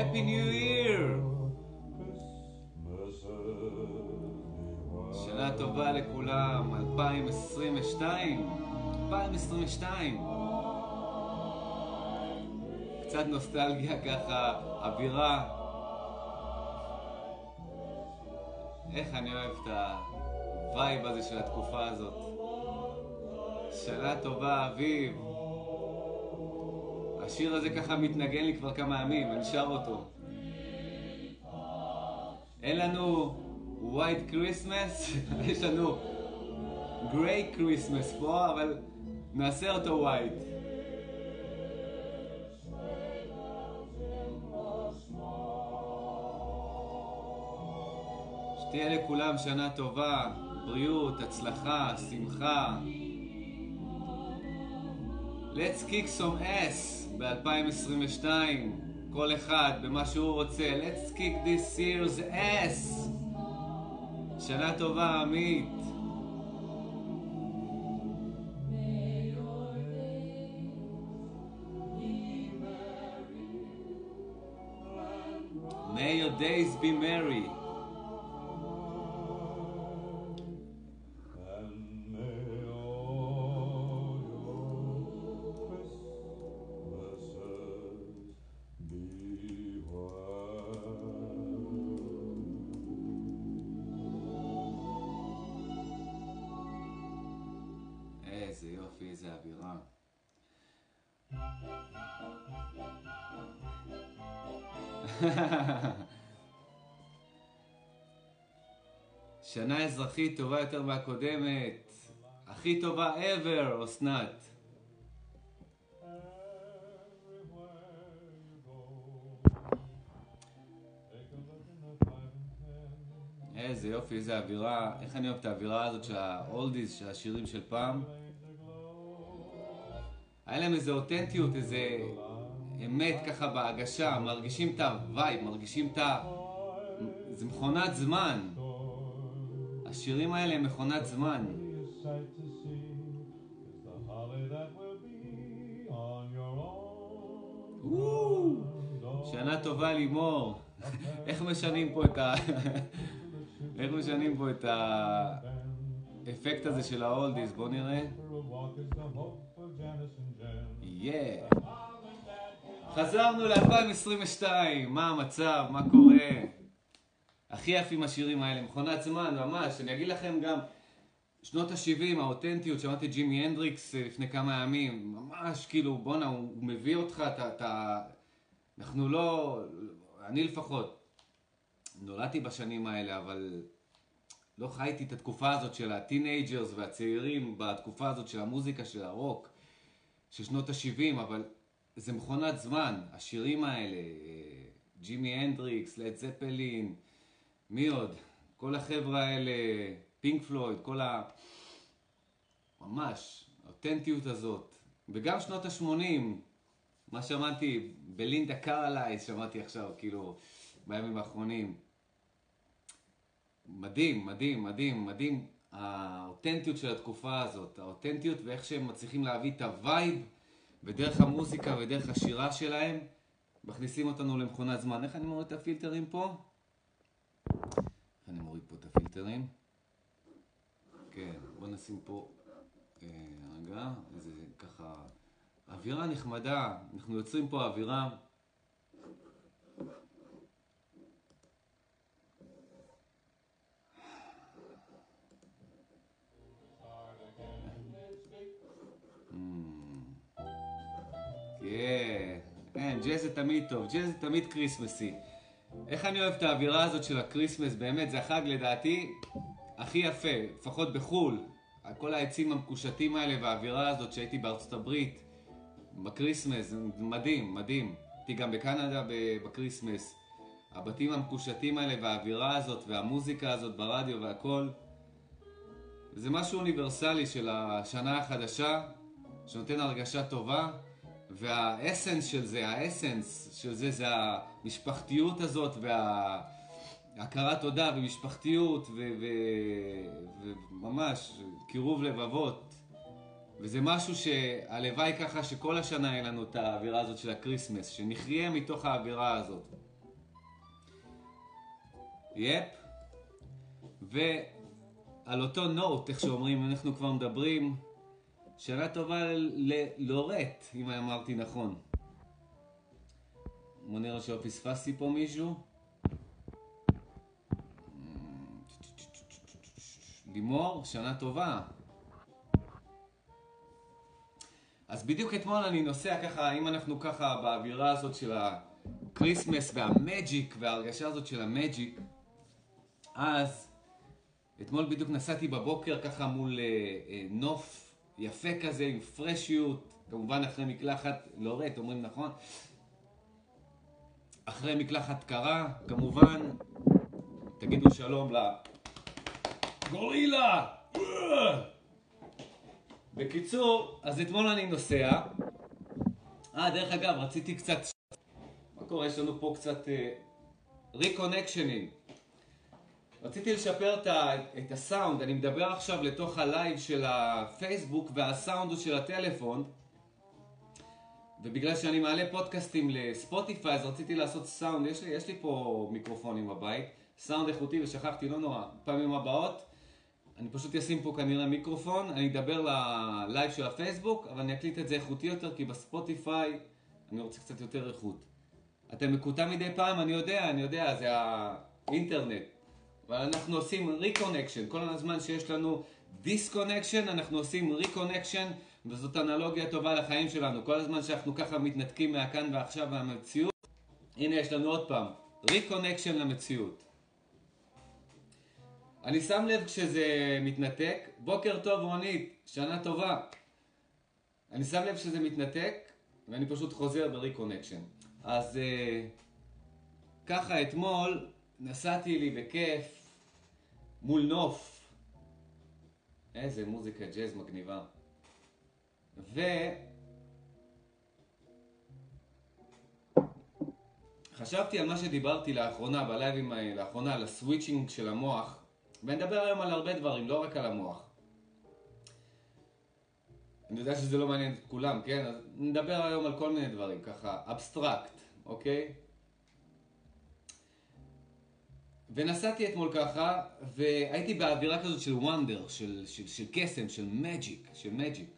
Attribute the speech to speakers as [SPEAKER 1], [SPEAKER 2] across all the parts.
[SPEAKER 1] Happy New Year! שנה טובה לכולם, 2022. 2022. קצת נוסטלגיה ככה, אווירה. איך אני אוהב את ה vibe הזה של התקופה הזאת. שנה טובה, אביב. השיר הזה ככה מתנגן לי כבר כמה ימים, אני שר אותו. אין לנו white Christmas, יש לנו gray Christmas פה, אבל נעשה אותו white. שתהיה לכולם שנה טובה, בריאות, הצלחה, שמחה. Let's kick some ass ב-2022, כל אחד במה שהוא רוצה. Let's kick this year's ass. שנה טובה, עמית. May your days be merry. שנה אזרחית טובה יותר מהקודמת. הכי טובה ever, אסנת. איזה יופי, איזה אווירה. איך אני אוהב את האווירה הזאת של ה oldies, של השירים של פעם. היה להם איזה אותנטיות, איזה אמת ככה בהגשה, מרגישים את ה vibe, מרגישים את ה... זה מכונת זמן. השירים האלה הם מכונת זמן. שנה טובה לימור. איך משנים פה את ה... איך משנים פה את האפקט הזה של האולדיז? בואו נראה.
[SPEAKER 2] For a walk is the hope of Janice and Jen.
[SPEAKER 1] יא. חזרנו ל-2022, מה המצב, מה קורה? הכי יפים השירים האלה, מכונת זמן, ממש. אני אגיד לכם גם, שנות ה-70, האותנטיות, שמעתי ג'ימי הנדריקס אה, לפני כמה ימים, ממש כאילו, בואנה, הוא הוא מביא אותך, אתה, אתה... אנחנו לא... אני לפחות, נולדתי בשנים האלה, אבל לא חייתי את התקופה הזאת של ה teenagers והצעירים, בתקופה הזאת של המוזיקה, של הרוק, של שנות ה-70, אבל זה מכונת זמן, השירים האלה, אה, ג'ימי הנדריקס, לד זפלין, מי עוד? כל החבר'ה האלה, פינק פלויד, כל ה... ממש, האותנטיות הזאת. וגם שנות ה-80, מה שמעתי בלינדה קרלייל, שמעתי עכשיו, כאילו, בימים האחרונים. מדהים, מדהים, מדהים, מדהים. האותנטיות של התקופה הזאת, האותנטיות ואיך שהם מצליחים להביא את ה vibe ודרך המוזיקה ודרך השירה שלהם, מכניסים אותנו למכונת זמן. איך אני מוריד את הפילטרים פה? אני מוריד פה את הפילטרים? כן, בוא נשים פה אה, רגע, איזה ככה, אווירה נחמדה, אנחנו יוצרים פה אווירה. כן, כן, ג'אז זה תמיד טוב, ג'אז זה תמיד כריסמסי. איך אני אוהב את האווירה הזאת של הקריסמס, באמת, זה החג לדעתי הכי יפה, לפחות בחו"ל. כל העצים המקושטים האלה והאווירה הזאת שהייתי בארצות הברית, בקריסמס, מדהים, מדהים. הייתי גם בקנדה בקריסמס. הבתים המקושטים האלה והאווירה הזאת והמוזיקה הזאת ברדיו והכל. זה משהו אוניברסלי של השנה החדשה, שנותן הרגשה טובה, וה essence של זה, ה essence של זה, זה המשפחתיות הזאת וההכרת תודה ומשפחתיות ו- ו- וממש קירוב לבבות. וזה משהו שהלוואי ככה שכל השנה יהיה לנו את האווירה הזאת של הקריסמס, שנחיה מתוך האווירה הזאת. Yep. ועל אותו note, איך שאומרים, אנחנו כבר מדברים, שנה טובה ללורט, אם אמרתי נכון. נראה שלא פספסתי פה מישהו. לימור, שנה טובה. אז בדיוק אתמול אני נוסע ככה, אם אנחנו ככה באווירה הזאת של הקריסמס וה magic וההרגשה הזאת של ה magic, אז אתמול בדיוק נסעתי בבוקר ככה מול אה, אה, נוף יפה כזה עם פרשיות, כמובן אחרי מקלחת, רד, אומרים נכון? אחרי מקלחת קרה, כמובן, תגידו שלום לגורילה! בקיצור, אז אתמול אני נוסע. אה, דרך אגב, רציתי קצת... מה קורה? יש לנו פה קצת reconnection ים. Uh, רציתי לשפר את, הסאונד, אני מדבר עכשיו לתוך ה live של הפייסבוק והסאונד הוא של הטלפון ובגלל שאני מעלה פודקאסטים לספוטיפיי אז רציתי לעשות סאונד, יש לי, יש לי פה מיקרופונים בבית, סאונד איכותי ושכחתי, לא נורא, פעמים הבאות אני פשוט אשים פה כנראה מיקרופון, אני אדבר ל live של הפייסבוק, אבל אני אקליט את זה איכותי יותר, כי בספוטיפיי אני רוצה קצת יותר איכות. אתם מקוטע מדי פעם, אני יודע, אני יודע, זה האינטרנט. אבל אנחנו עושים reconnection, כל הזמן שיש לנו disconnection, אנחנו עושים reconnection, וזאת אנלוגיה טובה לחיים שלנו. כל הזמן שאנחנו ככה מתנתקים מהכאן ועכשיו מהמציאות, הנה יש לנו עוד פעם, reconnection למציאות. אני שם לב כשזה מתנתק, בוקר טוב רונית, שנה טובה. אני שם לב שזה מתנתק, ואני פשוט חוזר ב reconnection. אז אה, ככה אתמול נסעתי לי בכיף מול נוף. איזה מוזיקה ג'אז מגניבה. ו... חשבתי על מה שדיברתי לאחרונה, ב live ים לאחרונה, על ה switching של המוח. ואני אדבר היום על הרבה דברים, לא רק על המוח. אני יודע שזה לא מעניין את כולם, כן? אז נדבר היום על כל מיני דברים, ככה, abstract, אוקיי? ונסעתי אתמול ככה, והייתי באווירה כזאת של wonder, של, של, של קסם, של magic, של magic.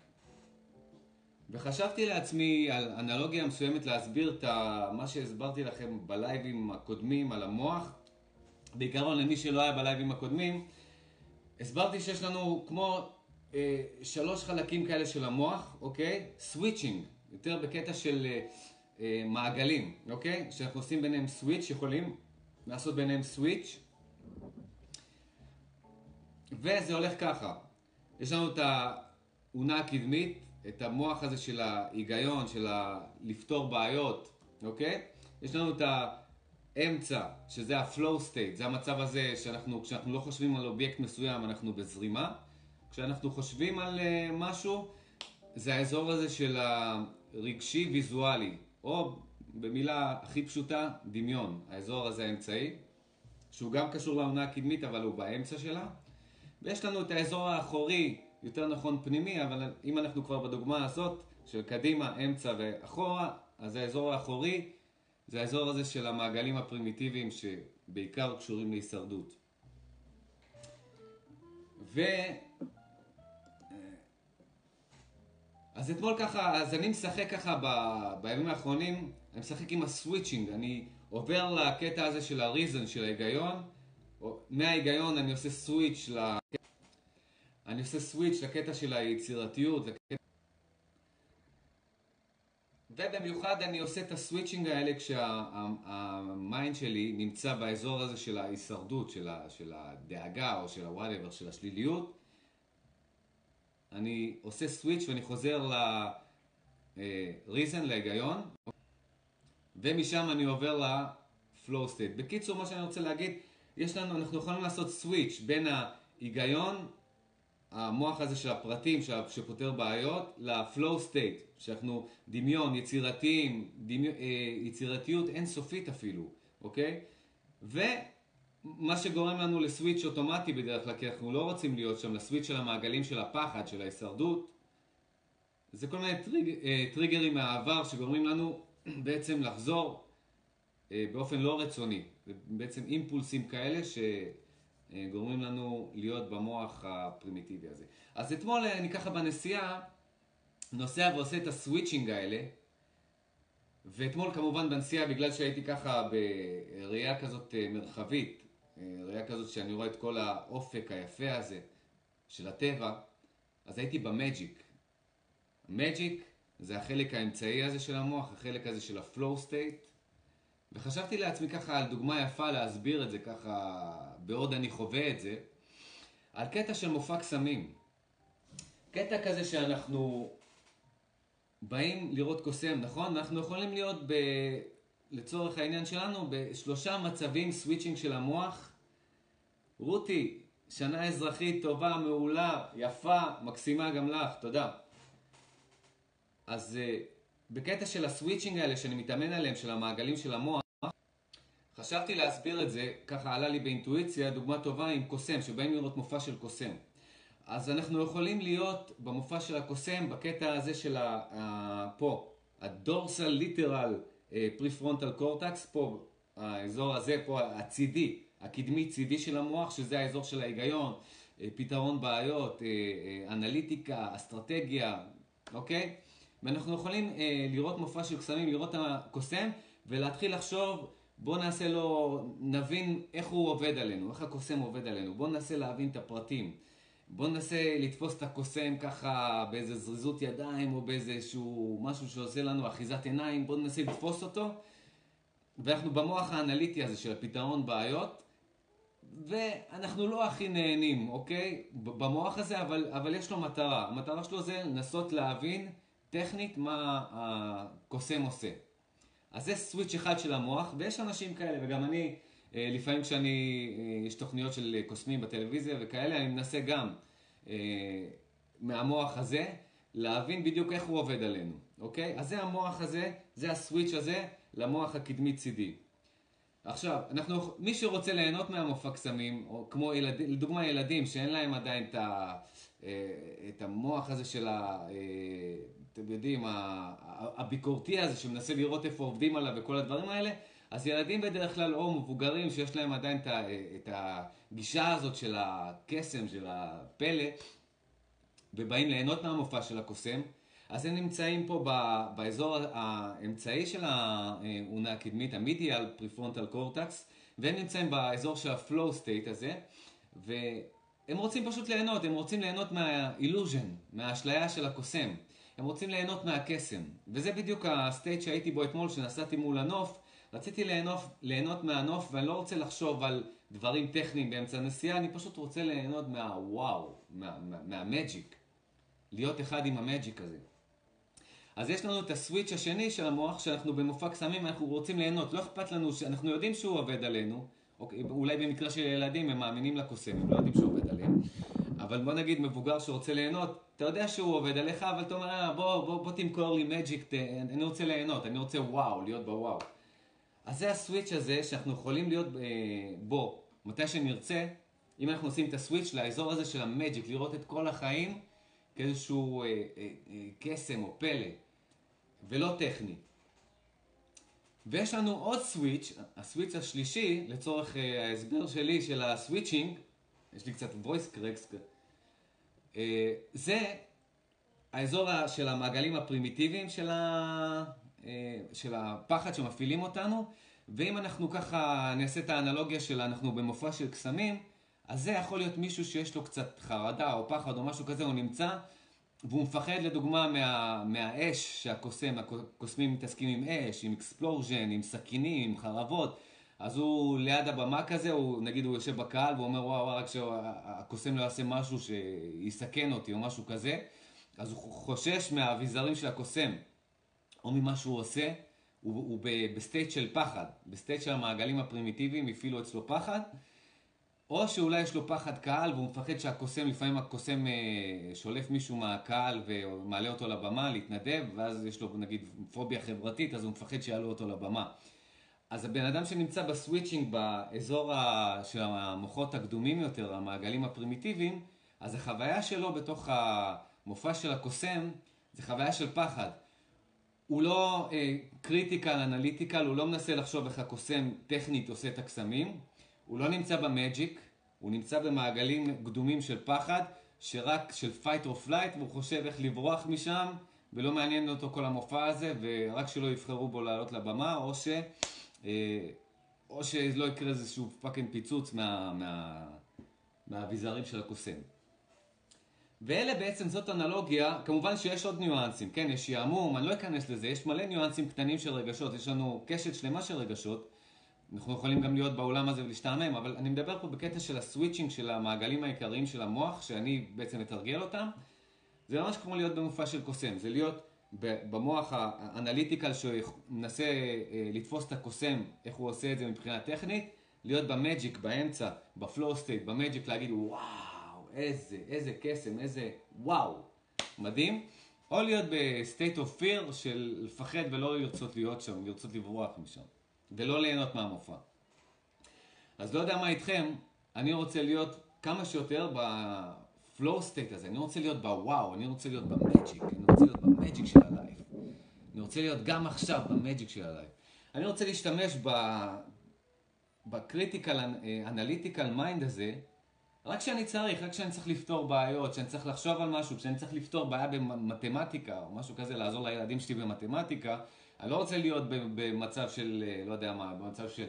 [SPEAKER 1] וחשבתי לעצמי על אנלוגיה מסוימת להסביר את מה שהסברתי לכם ב live ים הקודמים על המוח. בעיקרון למי שלא היה ב live ים הקודמים, הסברתי שיש לנו כמו אה, שלוש חלקים כאלה של המוח, אוקיי? סוויצ'ינג, יותר בקטע של אה, אה, מעגלים, אוקיי? שאנחנו עושים ביניהם סוויץ', יכולים לעשות ביניהם סוויץ'. וזה הולך ככה, יש לנו את האונה הקדמית, את המוח הזה של ההיגיון, של ה... לפתור בעיות, אוקיי? יש לנו את ה... אמצע, שזה ה-flow state, זה המצב הזה שאנחנו, כשאנחנו לא חושבים על אובייקט מסוים, אנחנו בזרימה. כשאנחנו חושבים על uh, משהו, זה האזור הזה של הרגשי ויזואלי, או במילה הכי פשוטה, דמיון, האזור הזה האמצעי, שהוא גם קשור לעונה הקדמית, אבל הוא באמצע שלה. ויש לנו את האזור האחורי, יותר נכון פנימי, אבל אם אנחנו כבר בדוגמה הזאת, של קדימה, אמצע ואחורה, אז האזור האחורי זה האזור הזה של המעגלים הפרימיטיביים שבעיקר קשורים להישרדות. ו... אז אתמול ככה, אז אני משחק ככה ב... בימים האחרונים, אני משחק עם הסוויצ'ינג, אני עובר לקטע הזה של הריזן, של ההיגיון, מההיגיון אני עושה סוויץ' ל... אני עושה סוויץ' לקטע של היצירתיות, לקטע... ובמיוחד אני עושה את ה switching האלה כשה mind שלי נמצא באזור הזה של ההישרדות, של, ה, של הדאגה או של ה-whatever, של השליליות. אני עושה switch ואני חוזר ל-reason, להיגיון, ומשם אני עובר ל-flow state. בקיצור, מה שאני רוצה להגיד, יש לנו, אנחנו יכולים לעשות switch בין ההיגיון המוח הזה של הפרטים שפותר בעיות ל-flow state, שאנחנו דמיון, יצירתיים, דמי, אה, יצירתיות אינסופית אפילו, אוקיי? ומה שגורם לנו לסוויץ' אוטומטי בדרך כלל, כי אנחנו לא רוצים להיות שם, לסוויץ' של המעגלים של הפחד, של ההישרדות, זה כל מיני טריג, אה, טריגרים מהעבר שגורמים לנו בעצם לחזור אה, באופן לא רצוני בעצם אימפולסים כאלה שגורמים לנו להיות במוח הפרימיטיבי הזה. אז אתמול אני ככה בנסיעה נוסע ועושה את ה switching האלה, ואתמול כמובן בנסיעה, בגלל שהייתי ככה בראייה כזאת אה, מרחבית, אה, ראייה כזאת שאני רואה את כל האופק היפה הזה של הטבע, אז הייתי ב magic. Magic זה החלק האמצעי הזה של המוח, החלק הזה של ה flow state. וחשבתי לעצמי ככה על דוגמה יפה להסביר את זה ככה, בעוד אני חווה את זה, על קטע של מופע קסמים. קטע כזה שאנחנו באים לראות קוסם, נכון? אנחנו יכולים להיות, ב... לצורך העניין שלנו, בשלושה מצבים switching של המוח. רותי, שנה אזרחית טובה, מעולה, יפה, מקסימה גם לך, תודה. אז אה, בקטע של ה switching האלה שאני מתאמן עליהם, של המעגלים של המוח, חשבתי להסביר את זה, ככה עלה לי באינטואיציה, דוגמה טובה עם קוסם, שבאים לראות מופע של קוסם. אז אנחנו יכולים להיות במופע של הקוסם, בקטע הזה של ה, ה, פה, הדורסל ליטרל פריפרונטל קורטקס, פה, האזור הזה, פה הצידי, הקדמי צידי של המוח, שזה האזור של ההיגיון, אה, פתרון בעיות, אה, אה, אנליטיקה, אסטרטגיה, אוקיי? ואנחנו יכולים לראות מופע של קסמים, לראות את הקוסם ולהתחיל לחשוב בוא נעשה לו, נבין איך הוא עובד עלינו, איך הקוסם עובד עלינו, בוא ננסה להבין את הפרטים. בוא ננסה לתפוס את הקוסם ככה באיזה זריזות ידיים או באיזשהו משהו שעושה לנו אחיזת עיניים, בוא ננסה לתפוס אותו. ואנחנו במוח האנליטי הזה של הפתרון בעיות, ואנחנו לא הכי נהנים, אוקיי? במוח הזה, אבל, אבל יש לו מטרה. המטרה שלו זה לנסות להבין טכנית מה הקוסם עושה. אז זה סוויץ' אחד של המוח, ויש אנשים כאלה, וגם אני... אה, לפעמים כשאני, אה, יש תוכניות של קוסמים בטלוויזיה וכאלה, אני מנסה גם אה, מהמוח הזה להבין בדיוק איך הוא עובד עלינו, אוקיי? אז זה המוח הזה, זה הסוויץ' הזה למוח הקדמי צידי. עכשיו, אנחנו, מי שרוצה ליהנות מהמופע קסמים, או כמו ילד, לדוגמה ילדים שאין להם עדיין את, ה, את המוח הזה של ה... אתם יודעים, הביקורתי הזה שמנסה לראות איפה עובדים עליו וכל הדברים האלה, אז ילדים בדרך כלל, או מבוגרים שיש להם עדיין את, הגישה הזאת של הקסם, של הפלא, ובאים ליהנות מהמופע של הקוסם, אז הם נמצאים פה באזור האמצעי של האונה הקדמית, ה medial prefrontal cortex, והם נמצאים באזור של ה flow state הזה, והם רוצים פשוט ליהנות, הם רוצים ליהנות מהאילוז'ן, מהאשליה של הקוסם. הם רוצים ליהנות מהקסם. וזה בדיוק הסטייט שהייתי בו אתמול, שנסעתי מול הנוף, רציתי ליהנות, ליהנות מהנוף ואני לא רוצה לחשוב על דברים טכניים באמצע הנסיעה, אני פשוט רוצה ליהנות מהוואו, מה, מה, מהמג'יק. להיות אחד עם המג'יק הזה. אז יש לנו את הסוויץ' השני של המוח, שאנחנו במופע קסמים, אנחנו רוצים ליהנות. לא אכפת לנו, אנחנו יודעים שהוא עובד עלינו, אוקיי, אולי במקרה של ילדים הם מאמינים לקוסם, הם לא יודעים שהוא עובד עליהם. אבל בוא נגיד מבוגר שרוצה ליהנות, אתה יודע שהוא עובד עליך, אבל אתה אומר, אה, בוא, בוא, בוא תמכור לי מג'יק, אני רוצה ליהנות, אני רוצה וואו, להיות בוואו. אז זה הסוויץ' הזה שאנחנו יכולים להיות אה, בו מתי שנרצה, אם אנחנו עושים את הסוויץ' לאזור הזה של המג'יק, לראות את כל החיים כאיזשהו אה, אה, אה, קסם או פלא, ולא טכני. ויש לנו עוד סוויץ', הסוויץ' השלישי, לצורך אה, ההסבר שלי של ה switching, יש לי קצת voice cracks, זה האזור של המעגלים הפרימיטיביים של, ה... אה, של הפחד שמפעילים אותנו, ואם אנחנו ככה נעשה את האנלוגיה של אנחנו במופע של קסמים, אז זה יכול להיות מישהו שיש לו קצת חרדה או פחד או משהו כזה, הוא נמצא והוא מפחד לדוגמה מה, מהאש שהקוסם, הקוסמים מתעסקים עם אש, עם explosion, עם סכינים, עם חרבות, אז הוא ליד הבמה כזה, הוא, נגיד הוא יושב בקהל והוא אומר וואו, וואו רק שהקוסם לא יעשה משהו שיסכן אותי או משהו כזה, אז הוא חושש מהאביזרים של הקוסם. או ממה שהוא עושה, הוא, הוא ב state של פחד, ב state של המעגלים הפרימיטיביים הפעילו אצלו פחד, או שאולי יש לו פחד קהל והוא מפחד שהקוסם, לפעמים הקוסם אה, שולף מישהו מהקהל ומעלה אותו לבמה להתנדב, ואז יש לו נגיד פוביה חברתית, אז הוא מפחד שיעלו אותו לבמה. אז הבן אדם שנמצא ב switching באזור ה... של המוחות הקדומים יותר, המעגלים הפרימיטיביים, אז החוויה שלו בתוך המופע של הקוסם זה חוויה של פחד. הוא לא critical, analytical, הוא לא מנסה לחשוב איך הקוסם טכנית עושה את הקסמים, הוא לא נמצא ב magic, הוא נמצא במעגלים קדומים של פחד, שרק של fight or flight, והוא חושב איך לברוח משם, ולא מעניין אותו כל המופע הזה, ורק שלא יבחרו בו לעלות לבמה, או ש... אה, או שלא יקרה איזשהו fucking פיצוץ מה, מה, מהאביזרים של הקוסם. ואלה בעצם, זאת אנלוגיה, כמובן שיש עוד ניואנסים, כן, יש שעמום, אני לא אכנס לזה, יש מלא ניואנסים קטנים של רגשות, יש לנו קשת שלמה של רגשות, אנחנו יכולים גם להיות באולם הזה ולהשתעמם, אבל אני מדבר פה בקטע של ה switching של המעגלים העיקריים של המוח, שאני בעצם מתרגל אותם, זה ממש כמו להיות במופע של קוסם, זה להיות במוח ה analytical שמנסה אה, לתפוס את הקוסם, איך הוא עושה את זה מבחינה טכנית, להיות ב magic, באמצע, ב flow state, ב magic, להגיד וואו, איזה, איזה קסם, איזה וואו, מדהים. או להיות ב state of fear של לפחד ולא לרצות להיות שם, לרצות לברוח משם, ולא ליהנות מהמופע. אז לא יודע מה איתכם, אני רוצה להיות כמה שיותר ב flow state הזה, אני רוצה להיות בוואו, אני רוצה להיות ב magic, אני רוצה להיות ב magic של ה life. אני רוצה להיות גם עכשיו ב magic של ה life. אני רוצה להשתמש. ב critical analytical mind הזה, רק כשאני צריך, רק כשאני צריך לפתור בעיות, כשאני צריך לחשוב על משהו, כשאני צריך לפתור בעיה במתמטיקה או משהו כזה, לעזור לילדים שלי במתמטיקה, אני לא רוצה להיות במצב של, אה, לא יודע מה, במצב של...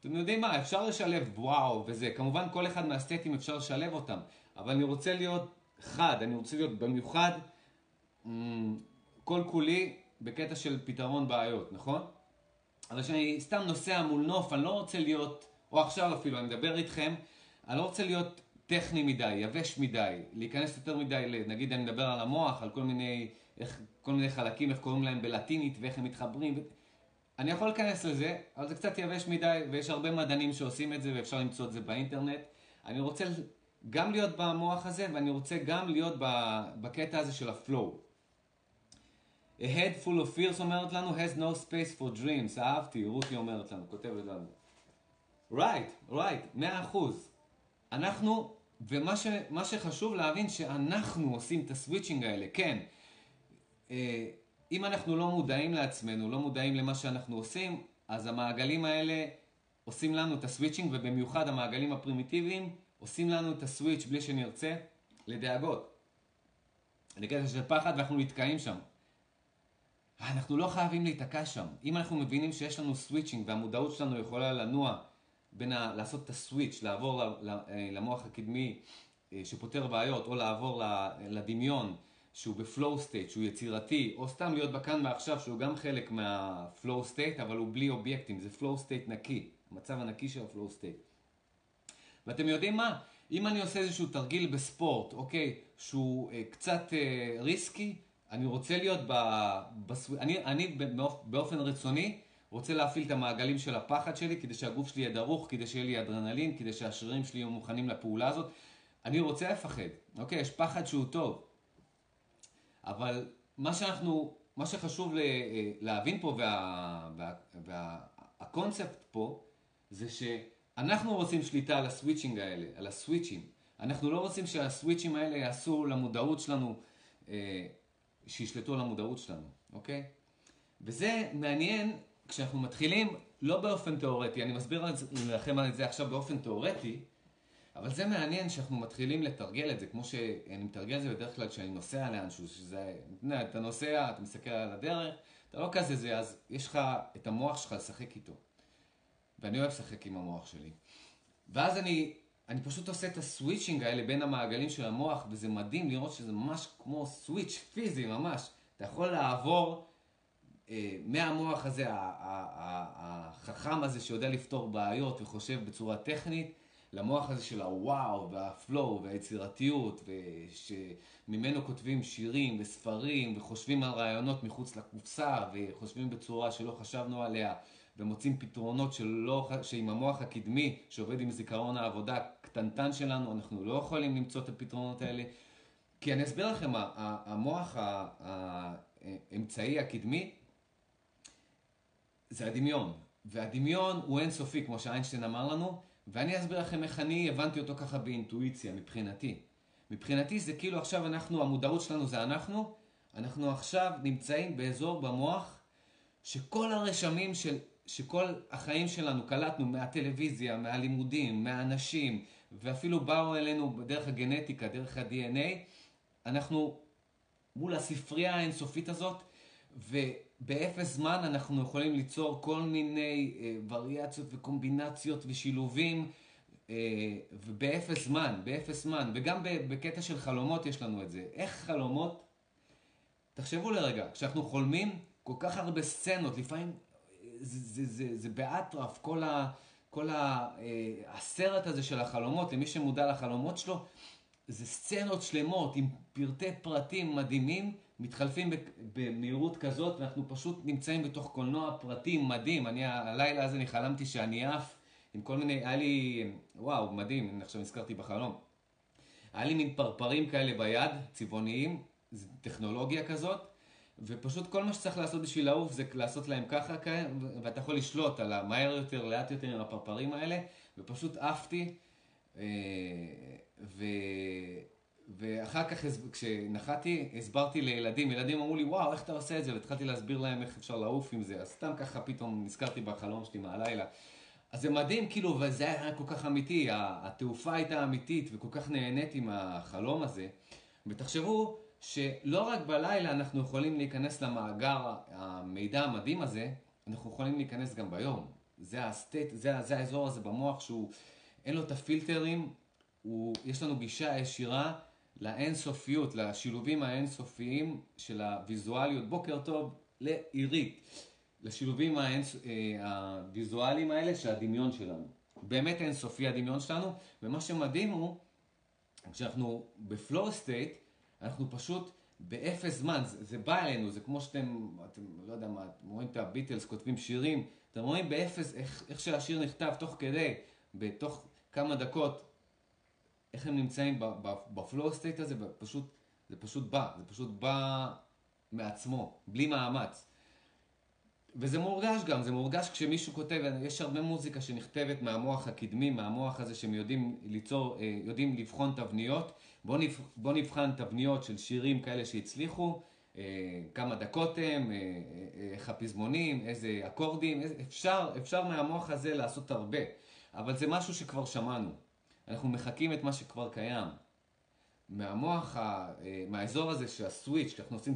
[SPEAKER 1] אתם יודעים מה, אפשר לשלב וואו וזה, כמובן כל אחד מהסטטים אפשר לשלב אותם, אבל אני רוצה להיות חד, אני רוצה להיות במיוחד כל כולי בקטע של פתרון בעיות, נכון? אבל כשאני סתם נוסע מול נוף, אני לא רוצה להיות, או עכשיו אפילו, אני מדבר איתכם, אני לא רוצה להיות טכני מדי, יבש מדי, להיכנס יותר מדי, נגיד אני מדבר על המוח, על כל מיני, איך, כל מיני חלקים, איך קוראים להם בלטינית ואיך הם מתחברים. אני יכול להיכנס לזה, אבל זה קצת יבש מדי, ויש הרבה מדענים שעושים את זה, ואפשר למצוא את זה באינטרנט. אני רוצה גם להיות במוח הזה, ואני רוצה גם להיות בקטע הזה של הפלואו. A head full of fears אומרת לנו, has no space for dreams. אהבתי, רותי אומרת לנו, כותבת לנו. right, right, מאה אחוז. אנחנו, ומה ש, שחשוב להבין, שאנחנו עושים את הסוויצ'ינג האלה, כן. אה, אם אנחנו לא מודעים לעצמנו, לא מודעים למה שאנחנו עושים, אז המעגלים האלה עושים לנו את ה switching, ובמיוחד המעגלים הפרימיטיביים עושים לנו את הסוויץ' בלי שנרצה לדאגות. לקטע של פחד ואנחנו נתקעים שם. אנחנו לא חייבים להיתקע שם. אם אנחנו מבינים שיש לנו switching והמודעות שלנו יכולה לנוע בין ה... לעשות את הסוויץ', לעבור אה, למוח הקדמי אה, שפותר בעיות, או לעבור לדמיון שהוא ב flow state, שהוא יצירתי, או סתם להיות בכאן ועכשיו שהוא גם חלק מה flow state, אבל הוא בלי אובייקטים, זה flow state נקי, המצב הנקי של ה flow state. ואתם יודעים מה? אם אני עושה איזשהו תרגיל בספורט, אוקיי, שהוא אה, קצת אה, risky, אני רוצה להיות ב... בסו... אני, אני באופן רצוני רוצה להפעיל את המעגלים של הפחד שלי כדי שהגוף שלי יהיה דרוך, כדי שיהיה לי אדרנלין, כדי שהשרירים שלי יהיו מוכנים לפעולה הזאת. אני רוצה לפחד, אוקיי? יש פחד שהוא טוב. אבל מה שאנחנו, מה שחשוב אה, להבין פה והקונספט וה, וה, פה זה שאנחנו רוצים שליטה על הסוויצ'ינג האלה, על הסוויצ'ים. אנחנו לא רוצים שהסוויצ'ים האלה יעשו למודעות שלנו אה, שישלטו על המודעות שלנו, אוקיי? וזה מעניין כשאנחנו מתחילים לא באופן תיאורטי, אני מסביר לכם על זה עכשיו באופן תיאורטי, אבל זה מעניין שאנחנו מתחילים לתרגל את זה, כמו שאני מתרגל את זה בדרך כלל כשאני נוסע לאנשהו, שזה, אתה נוסע, אתה מסתכל על הדרך, אתה לא כזה זה, אז יש לך את המוח שלך לשחק איתו. ואני אוהב לשחק עם המוח שלי. ואז אני אני פשוט עושה את הסוויצ'ינג האלה בין המעגלים של המוח, וזה מדהים לראות שזה ממש כמו סוויץ' פיזי ממש. אתה יכול לעבור אה, מהמוח הזה, החכם הזה שיודע לפתור בעיות וחושב בצורה טכנית, למוח הזה של הוואו והפלואו והיצירתיות, ושממנו כותבים שירים וספרים וחושבים על רעיונות מחוץ לקופסה וחושבים בצורה שלא חשבנו עליה. ומוצאים פתרונות שלא, שעם המוח הקדמי שעובד עם זיכרון העבודה הקטנטן שלנו, אנחנו לא יכולים למצוא את הפתרונות האלה. כי אני אסביר לכם, המוח האמצעי הקדמי זה הדמיון. והדמיון הוא אינסופי, כמו שאיינשטיין אמר לנו, ואני אסביר לכם איך אני הבנתי אותו ככה באינטואיציה, מבחינתי. מבחינתי זה כאילו עכשיו אנחנו, המודעות שלנו זה אנחנו, אנחנו עכשיו נמצאים באזור במוח שכל הרשמים של, שכל החיים שלנו קלטנו מהטלוויזיה, מהלימודים, מהאנשים, ואפילו באו אלינו דרך הגנטיקה, דרך ה-DNA, אנחנו מול הספרייה האינסופית הזאת, ובאפס זמן אנחנו יכולים ליצור כל מיני אה, וריאציות וקומבינציות ושילובים, אה, ובאפס זמן, באפס זמן, וגם בקטע של חלומות יש לנו את זה. איך חלומות, תחשבו לרגע, כשאנחנו חולמים, כל כך הרבה סצנות, לפעמים זה, זה, זה, זה באטרף, כל, ה, כל ה, אה, הסרט הזה של החלומות, למי שמודע לחלומות שלו, זה סצנות שלמות עם פרטי פרטים מדהימים, מתחלפים במהירות כזאת, ואנחנו פשוט נמצאים בתוך קולנוע פרטי מדהים. אני, הלילה הזה אני חלמתי שאני עף עם כל מיני, היה לי, וואו, מדהים, אני עכשיו נזכרתי בחלום. היה לי מין פרפרים כאלה ביד, צבעוניים, טכנולוגיה כזאת, ופשוט כל מה שצריך לעשות בשביל לעוף זה לעשות להם ככה, ואתה יכול לשלוט על המהר יותר, לאט יותר עם הפרפרים האלה, ופשוט עפתי. אה, ו... ואחר כך כשנחתי הסברתי לילדים, ילדים אמרו לי וואו איך אתה עושה את זה? והתחלתי להסביר להם איך אפשר לעוף עם זה. אז סתם ככה פתאום נזכרתי בחלום שלי מהלילה. אז זה מדהים כאילו וזה היה כל כך אמיתי, התעופה הייתה אמיתית וכל כך נהניתי מהחלום הזה. ותחשבו שלא רק בלילה אנחנו יכולים להיכנס למאגר המידע המדהים הזה, אנחנו יכולים להיכנס גם ביום. זה, ה state, זה, זה האזור הזה במוח שהוא, אין לו את הפילטרים, הוא, יש לנו גישה ישירה לאינסופיות, לשילובים האינסופיים של הוויזואליות. בוקר טוב לעירית, לשילובים האינס, אה, הוויזואליים האלה של הדמיון שלנו. באמת אינסופי הדמיון שלנו, ומה שמדהים הוא, כשאנחנו ב flow state, אנחנו פשוט באפס זמן, זה, זה בא אלינו, זה כמו שאתם, אתם, לא יודע מה, אתם רואים את הביטלס כותבים שירים, אתם רואים באפס, איך, איך שהשיר נכתב תוך כדי, בתוך כמה דקות, איך הם נמצאים ב flow state הזה, ופשוט, זה פשוט בא, זה פשוט בא מעצמו, בלי מאמץ. וזה מורגש גם, זה מורגש כשמישהו כותב, יש הרבה מוזיקה שנכתבת מהמוח הקדמי, מהמוח הזה שהם יודעים ליצור, אה, יודעים לבחון תבניות. בואו נבח, בוא נבחן תבניות של שירים כאלה שהצליחו, אה, כמה דקות הם, אה, איך הפזמונים, איזה אקורדים, אפשר, אפשר מהמוח הזה לעשות הרבה, אבל זה משהו שכבר שמענו. אנחנו מחקים את מה שכבר קיים. מהמוח, מהאזור הזה של הסוויץ', כשאנחנו עושים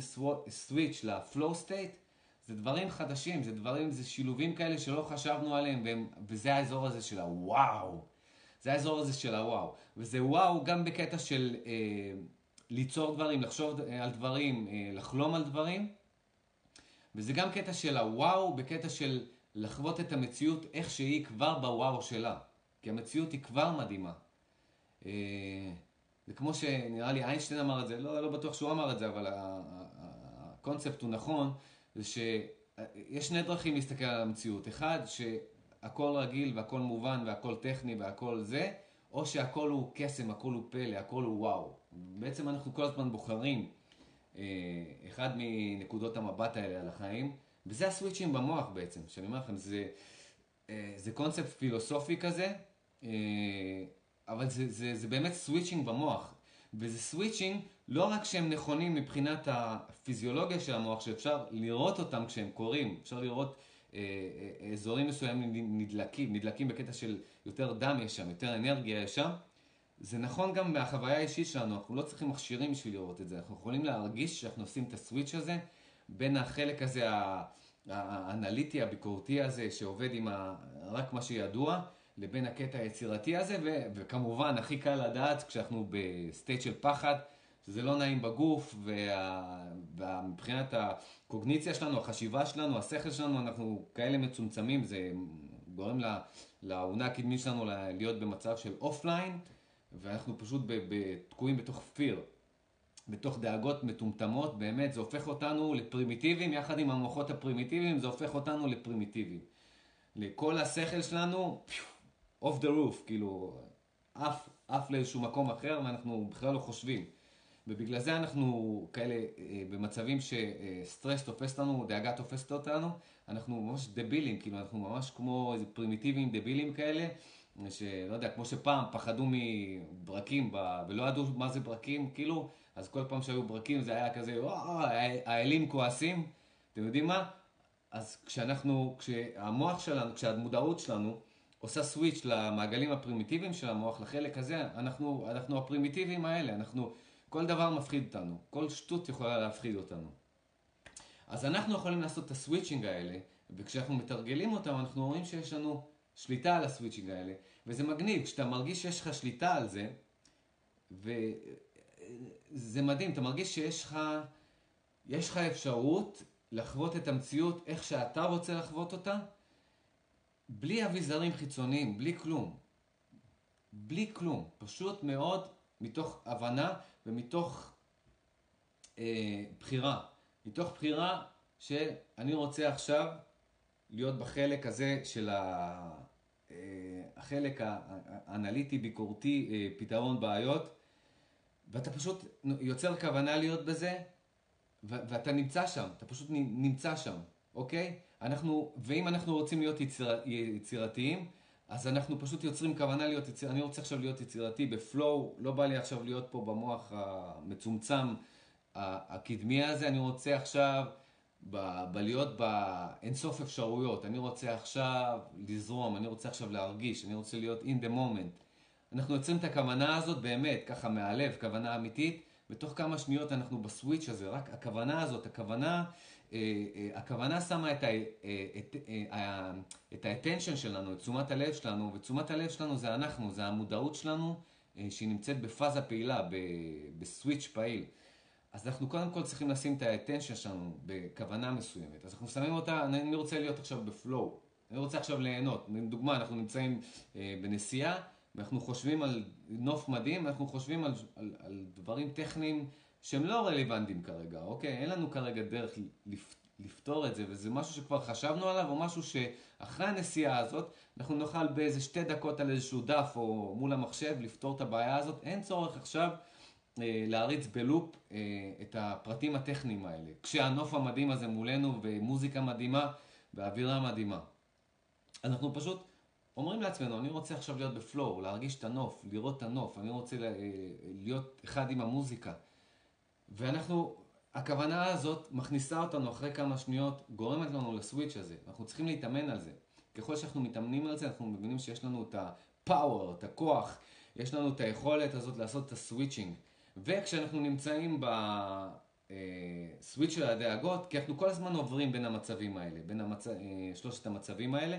[SPEAKER 1] סוויץ' לפלואו סטייט, זה דברים חדשים, זה דברים, זה שילובים כאלה שלא חשבנו עליהם, והם, וזה האזור הזה של הוואו. זה האזור הזה של הוואו. וזה וואו גם בקטע של אה, ליצור דברים, לחשוב אה, על דברים, אה, לחלום על דברים. וזה גם קטע של הוואו, בקטע של לחוות את המציאות איך שהיא כבר בוואו שלה. כי המציאות היא כבר מדהימה. אה, זה כמו שנראה לי איינשטיין אמר את זה, לא, לא בטוח שהוא אמר את זה, אבל הקונספט הוא נכון. זה שיש שני דרכים להסתכל על המציאות. אחד, שהכל רגיל והכל מובן והכל טכני והכל זה, או שהכל הוא קסם, הכל הוא פלא, הכל הוא וואו. בעצם אנחנו כל הזמן בוחרים אה, אחד מנקודות המבט האלה על החיים, וזה ה switchים במוח בעצם, שאני אומר לכם, זה, אה, זה קונספט פילוסופי כזה, אה, אבל זה, זה, זה באמת switching במוח. וזה switching לא רק שהם נכונים מבחינת הפיזיולוגיה של המוח, שאפשר לראות אותם כשהם קורים, אפשר לראות אזורים מסוימים נדלקים, נדלקים בקטע של יותר דם יש שם, יותר אנרגיה יש שם. זה נכון גם מהחוויה האישית שלנו, אנחנו לא צריכים מכשירים בשביל לראות את זה, אנחנו יכולים להרגיש שאנחנו עושים את ה switch הזה בין החלק הזה האנליטי, הביקורתי הזה, שעובד עם ה... רק מה שידוע, לבין הקטע היצירתי הזה, ו... וכמובן הכי קל לדעת כשאנחנו ב state של פחד, שזה לא נעים בגוף, ומבחינת וה... הקוגניציה שלנו, החשיבה שלנו, השכל שלנו, אנחנו כאלה מצומצמים, זה גורם לאונה הקדמית שלנו להיות במצב של offline, ואנחנו פשוט תקועים בתוך fear, בתוך דאגות מטומטמות, באמת, זה הופך אותנו לפרימיטיביים, יחד עם המוחות הפרימיטיביים, זה הופך אותנו לפרימיטיביים. לכל השכל שלנו, off the roof, כאילו, עף, לאיזשהו מקום אחר, ואנחנו בכלל לא חושבים. ובגלל זה אנחנו כאלה אה, במצבים שסטרס תופס אותנו, דאגה תופסת אותנו, אנחנו ממש דבילים, כאילו אנחנו ממש כמו איזה פרימיטיביים דבילים כאלה, שלא יודע, כמו שפעם פחדו מברקים ב... ולא ידעו מה זה ברקים, כאילו, אז כל פעם שהיו ברקים זה היה כזה, האלים כועסים, אתם יודעים מה? אז כשאנחנו, כשהמוח שלנו, כשהמודעות שלנו עושה switch למעגלים הפרימיטיביים של המוח, לחלק הזה, אנחנו, אנחנו הפרימיטיביים האלה, אנחנו, כל דבר מפחיד אותנו, כל שטות יכולה להפחיד אותנו. אז אנחנו יכולים לעשות את הסוויצ'ינג האלה, וכשאנחנו מתרגלים אותם, אנחנו רואים שיש לנו שליטה על הסוויצ'ינג האלה, וזה מגניב, כשאתה מרגיש שיש לך שליטה על זה, וזה מדהים, אתה מרגיש שיש לך, יש לך אפשרות לחוות את המציאות איך שאתה רוצה לחוות אותה, בלי אביזרים חיצוניים, בלי כלום. בלי כלום. פשוט מאוד מתוך הבנה ומתוך אה, בחירה. מתוך בחירה שאני רוצה עכשיו להיות בחלק הזה של ה... אה, החלק האנליטי, ביקורתי, אה, פתרון בעיות, ואתה פשוט יוצר כוונה להיות בזה, ואתה נמצא שם, אתה פשוט נמצא שם, אוקיי? אנחנו, ואם אנחנו רוצים להיות יציר, יצירתיים, אז אנחנו פשוט יוצרים כוונה להיות יצירתי. אני רוצה עכשיו להיות יצירתי בפלואו, לא בא לי עכשיו להיות פה במוח המצומצם הקדמי הזה, אני רוצה עכשיו ב, בלהיות באינסוף אפשרויות, אני רוצה עכשיו לזרום, אני רוצה עכשיו להרגיש, אני רוצה להיות in the moment. אנחנו יוצרים את הכוונה הזאת באמת, ככה מהלב, כוונה אמיתית, בתוך כמה שניות אנחנו בסוויץ' הזה, רק הכוונה הזאת, הכוונה, הכוונה שמה את, ה, אה, את, האטנשן שלנו, את תשומת הלב שלנו, ותשומת הלב שלנו זה אנחנו, זה המודעות שלנו שהיא נמצאת בפאזה פעילה, בסוויץ' פעיל. אז אנחנו קודם כל צריכים לשים את האטנשן שלנו בכוונה מסוימת. אז אנחנו שמים אותה, אני רוצה להיות עכשיו בפלואו, אני רוצה עכשיו ליהנות. לדוגמה, אנחנו נמצאים בנסיעה, ואנחנו חושבים על נוף מדהים, אנחנו חושבים על, על, על דברים טכניים שהם לא רלוונטיים כרגע, אוקיי? אין לנו כרגע דרך לפתור את זה, וזה משהו שכבר חשבנו עליו, או משהו שאחרי הנסיעה הזאת, אנחנו נוכל באיזה שתי דקות על איזשהו דף או מול המחשב לפתור את הבעיה הזאת. אין צורך עכשיו אה, להריץ בלופ אה, את הפרטים הטכניים האלה. כשהנוף המדהים הזה מולנו, ומוזיקה מדהימה, ואווירה מדהימה. אנחנו פשוט אומרים לעצמנו, אני רוצה עכשיו להיות בפלואו, להרגיש את הנוף, לראות את הנוף, אני רוצה אה, להיות אחד עם המוזיקה. ואנחנו, הכוונה הזאת מכניסה אותנו אחרי כמה שניות, גורמת לנו לסוויץ' הזה. אנחנו צריכים להתאמן על זה. ככל שאנחנו מתאמנים על זה, אנחנו מבינים שיש לנו את הפאוור, את הכוח, יש לנו את היכולת הזאת לעשות את הסוויצ'ינג. וכשאנחנו נמצאים בסוויץ' אה, של הדאגות, כי אנחנו כל הזמן עוברים בין המצבים האלה, בין המצ... אה, שלושת המצבים האלה.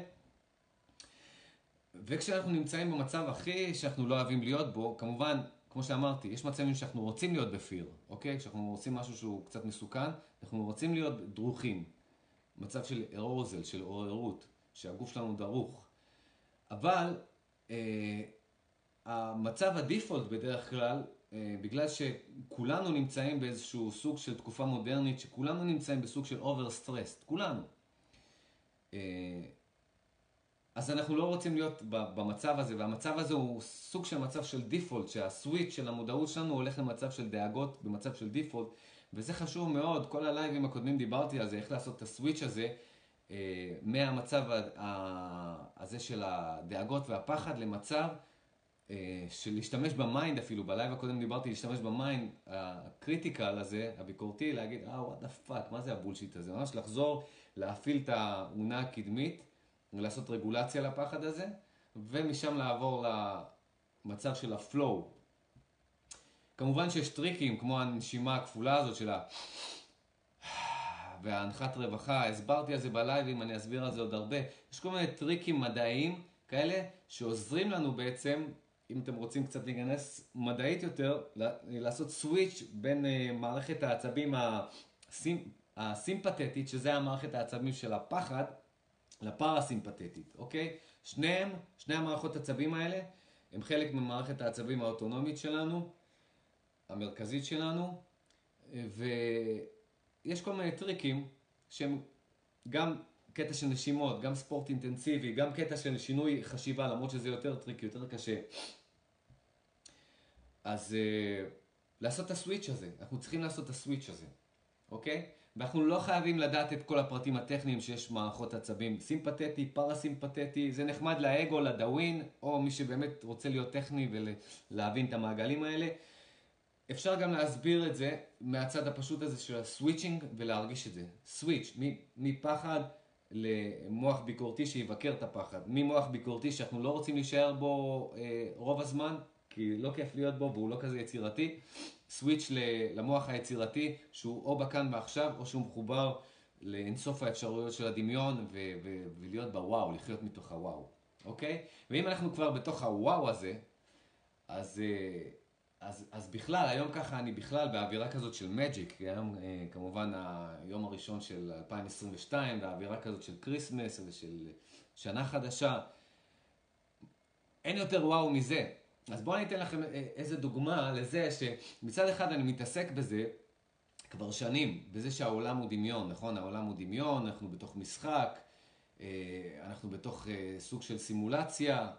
[SPEAKER 1] וכשאנחנו נמצאים במצב הכי שאנחנו לא אוהבים להיות בו, כמובן, כמו שאמרתי, יש מצבים שאנחנו רוצים להיות ב fear, okay? כשאנחנו עושים משהו שהוא קצת מסוכן, אנחנו רוצים להיות דרוכים. מצב של arousal, של עוררות, שהגוף שלנו דרוך. אבל אה, המצב ה default בדרך כלל, אה, בגלל שכולנו נמצאים באיזשהו סוג של תקופה מודרנית, שכולנו נמצאים בסוג של over stressed, כולנו. אה, אז אנחנו לא רוצים להיות במצב הזה, והמצב הזה הוא סוג של מצב של default, שה switch של המודעות שלנו הולך למצב של דאגות במצב של default, וזה חשוב מאוד, כל ה liveים הקודמים דיברתי על זה, איך לעשות את ה switch הזה, אה, מהמצב הזה של הדאגות והפחד למצב אה, של להשתמש ב mind אפילו, ב live הקודם דיברתי להשתמש ב mind ה critical הזה, הביקורתי, להגיד, אה, what the fuck, מה זה ה bullshit הזה? ממש לחזור, להפעיל את האונה הקדמית. ולעשות רגולציה לפחד הזה, ומשם לעבור למצב של ה flow. כמובן שיש טריקים, כמו הנשימה הכפולה הזאת של ה... וההנחת רווחה, הסברתי על זה ב liveים, אני אסביר על זה עוד הרבה. יש כל מיני טריקים מדעיים כאלה שעוזרים לנו בעצם, אם אתם רוצים קצת להיכנס מדעית יותר, לעשות switch בין אה, מערכת העצבים הסימפתטית, שזה המערכת העצבים של הפחד, לפאראסימפתטית, אוקיי? שניהם, שני המערכות עצבים האלה, הם חלק ממערכת העצבים האוטונומית שלנו, המרכזית שלנו, ויש כל מיני טריקים שהם גם קטע של נשימות, גם ספורט אינטנסיבי, גם קטע של שינוי חשיבה, למרות שזה יותר טריק, יותר קשה. אז uh, לעשות את הסוויץ' הזה, אנחנו צריכים לעשות את הסוויץ' הזה, אוקיי? ואנחנו לא חייבים לדעת את כל הפרטים הטכניים שיש מערכות עצבים סימפתטי, פרסימפתטי, זה נחמד לאגו, לדאווין, או מי שבאמת רוצה להיות טכני ולהבין את המעגלים האלה. אפשר גם להסביר את זה מהצד הפשוט הזה של הסוויצ'ינג ולהרגיש את זה. סוויץ', מפחד למוח ביקורתי שיבקר את הפחד, ממוח ביקורתי שאנחנו לא רוצים להישאר בו אה, רוב הזמן, כי לא כיף להיות בו והוא לא כזה יצירתי, switch למוח היצירתי שהוא או בכאן ועכשיו או שהוא מחובר לאינסוף האפשרויות של הדמיון ו- ו- ולהיות בוואו, לחיות מתוך הוואו, אוקיי? ואם אנחנו כבר בתוך הוואו הזה, אז... אה, אז, אז בכלל, היום ככה אני בכלל באווירה כזאת של magic, היום אה, כמובן היום הראשון של 2022, באווירה כזאת של Christmas ושל שנה חדשה. אין יותר וואו מזה. אז בואו אני אתן לכם אה, איזה דוגמה לזה שמצד אחד אני מתעסק בזה כבר שנים, בזה שהעולם הוא דמיון, נכון? העולם הוא דמיון, אנחנו בתוך משחק, אה, אנחנו בתוך אה, סוג של סימולציה,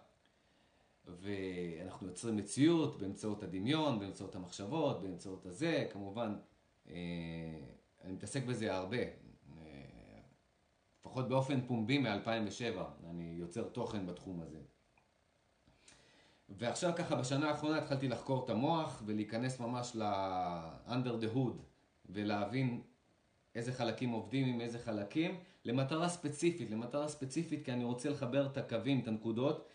[SPEAKER 1] ואנחנו יוצרים מציאות באמצעות הדמיון, באמצעות המחשבות, באמצעות הזה, כמובן, אני מתעסק בזה הרבה, לפחות באופן פומבי מ-2007, אני יוצר תוכן בתחום הזה. ועכשיו ככה בשנה האחרונה התחלתי לחקור את המוח ולהיכנס ממש ל-under the hood ולהבין איזה חלקים עובדים עם איזה חלקים למטרה ספציפית, למטרה ספציפית כי אני רוצה לחבר את הקווים, את הנקודות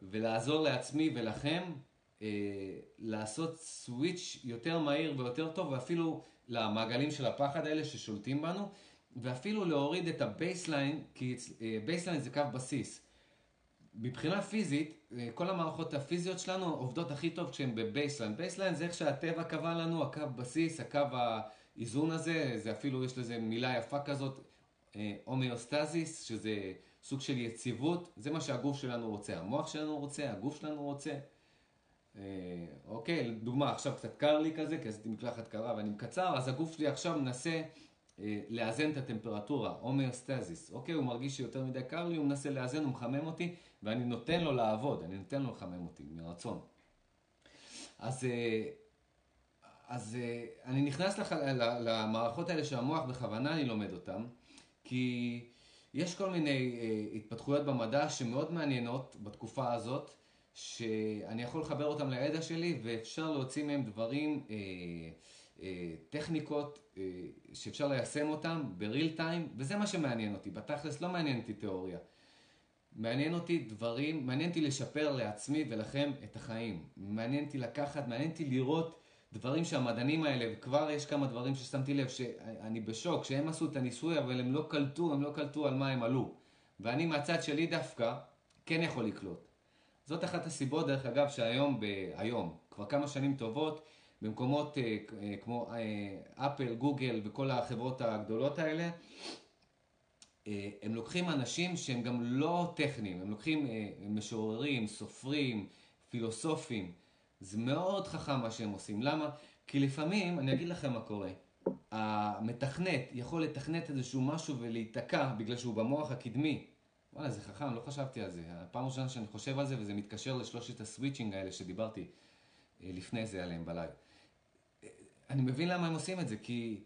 [SPEAKER 1] ולעזור לעצמי ולכם אה, לעשות switch יותר מהיר ויותר טוב ואפילו למעגלים של הפחד האלה ששולטים בנו ואפילו להוריד את ה baseline, כי baseline אה, זה קו בסיס. מבחינה פיזית, אה, כל המערכות הפיזיות שלנו עובדות הכי טוב כשהן ב baseline. baseline זה איך שהטבע קבע לנו, הקו בסיס, הקו האיזון הזה, זה אפילו, יש לזה מילה יפה כזאת, אה, homeostasis, שזה סוג של יציבות, זה מה שהגוף שלנו רוצה. המוח שלנו רוצה, הגוף שלנו רוצה. אה, אוקיי, דוגמה, עכשיו קצת קר לי כזה, כי עשיתי מקלחת קרה ואני מקצר, אז הגוף שלי עכשיו מנסה לאזן את הטמפרטורה, הומיוסטזיס. אוקיי, הוא מרגיש שיותר מדי קר לי, הוא מנסה לאזן, הוא מחמם אותי. ואני נותן לו לעבוד, אני נותן לו לחמם אותי מרצון. אז, אה, אז אה, אני נכנס לח, למערכות האלה של המוח, בכוונה אני לומד אותן, כי יש כל מיני אה, התפתחויות במדע שמאוד מעניינות בתקופה הזאת, שאני יכול לחבר אותם לידע שלי ואפשר להוציא מהם דברים, טכניקות שאפשר ליישם אותם בריל טיים, וזה מה שמעניין אותי. בתכלס לא מעניין אותי תיאוריה. מעניין אותי דברים, מעניין אותי לשפר לעצמי ולכם את החיים. מעניין אותי לקחת, מעניין אותי לראות דברים שהמדענים האלה, וכבר יש כמה דברים ששמתי לב שאני בשוק, שהם עשו את הניסוי אבל הם לא קלטו, הם לא קלטו על מה הם עלו. ואני מהצד שלי דווקא כן יכול לקלוט. זאת אחת הסיבות, דרך אגב, שהיום, ב... היום, כבר כמה שנים טובות, במקומות אה, אה, כמו אה, אפל, גוגל וכל החברות הגדולות האלה, הם לוקחים אנשים שהם גם לא טכניים, הם לוקחים אה, משוררים, סופרים, פילוסופים. זה מאוד חכם מה שהם עושים. למה? כי לפעמים, אני אגיד לכם מה קורה. המתכנת יכול לתכנת איזשהו משהו ולהיתקע בגלל שהוא במוח הקדמי. וואלה, זה חכם, לא חשבתי על זה. הפעם הראשונה שאני חושב על זה, וזה מתקשר לשלושת ה switching האלה שדיברתי אה, לפני זה עליהם בלייב. אני מבין למה הם עושים את זה, כי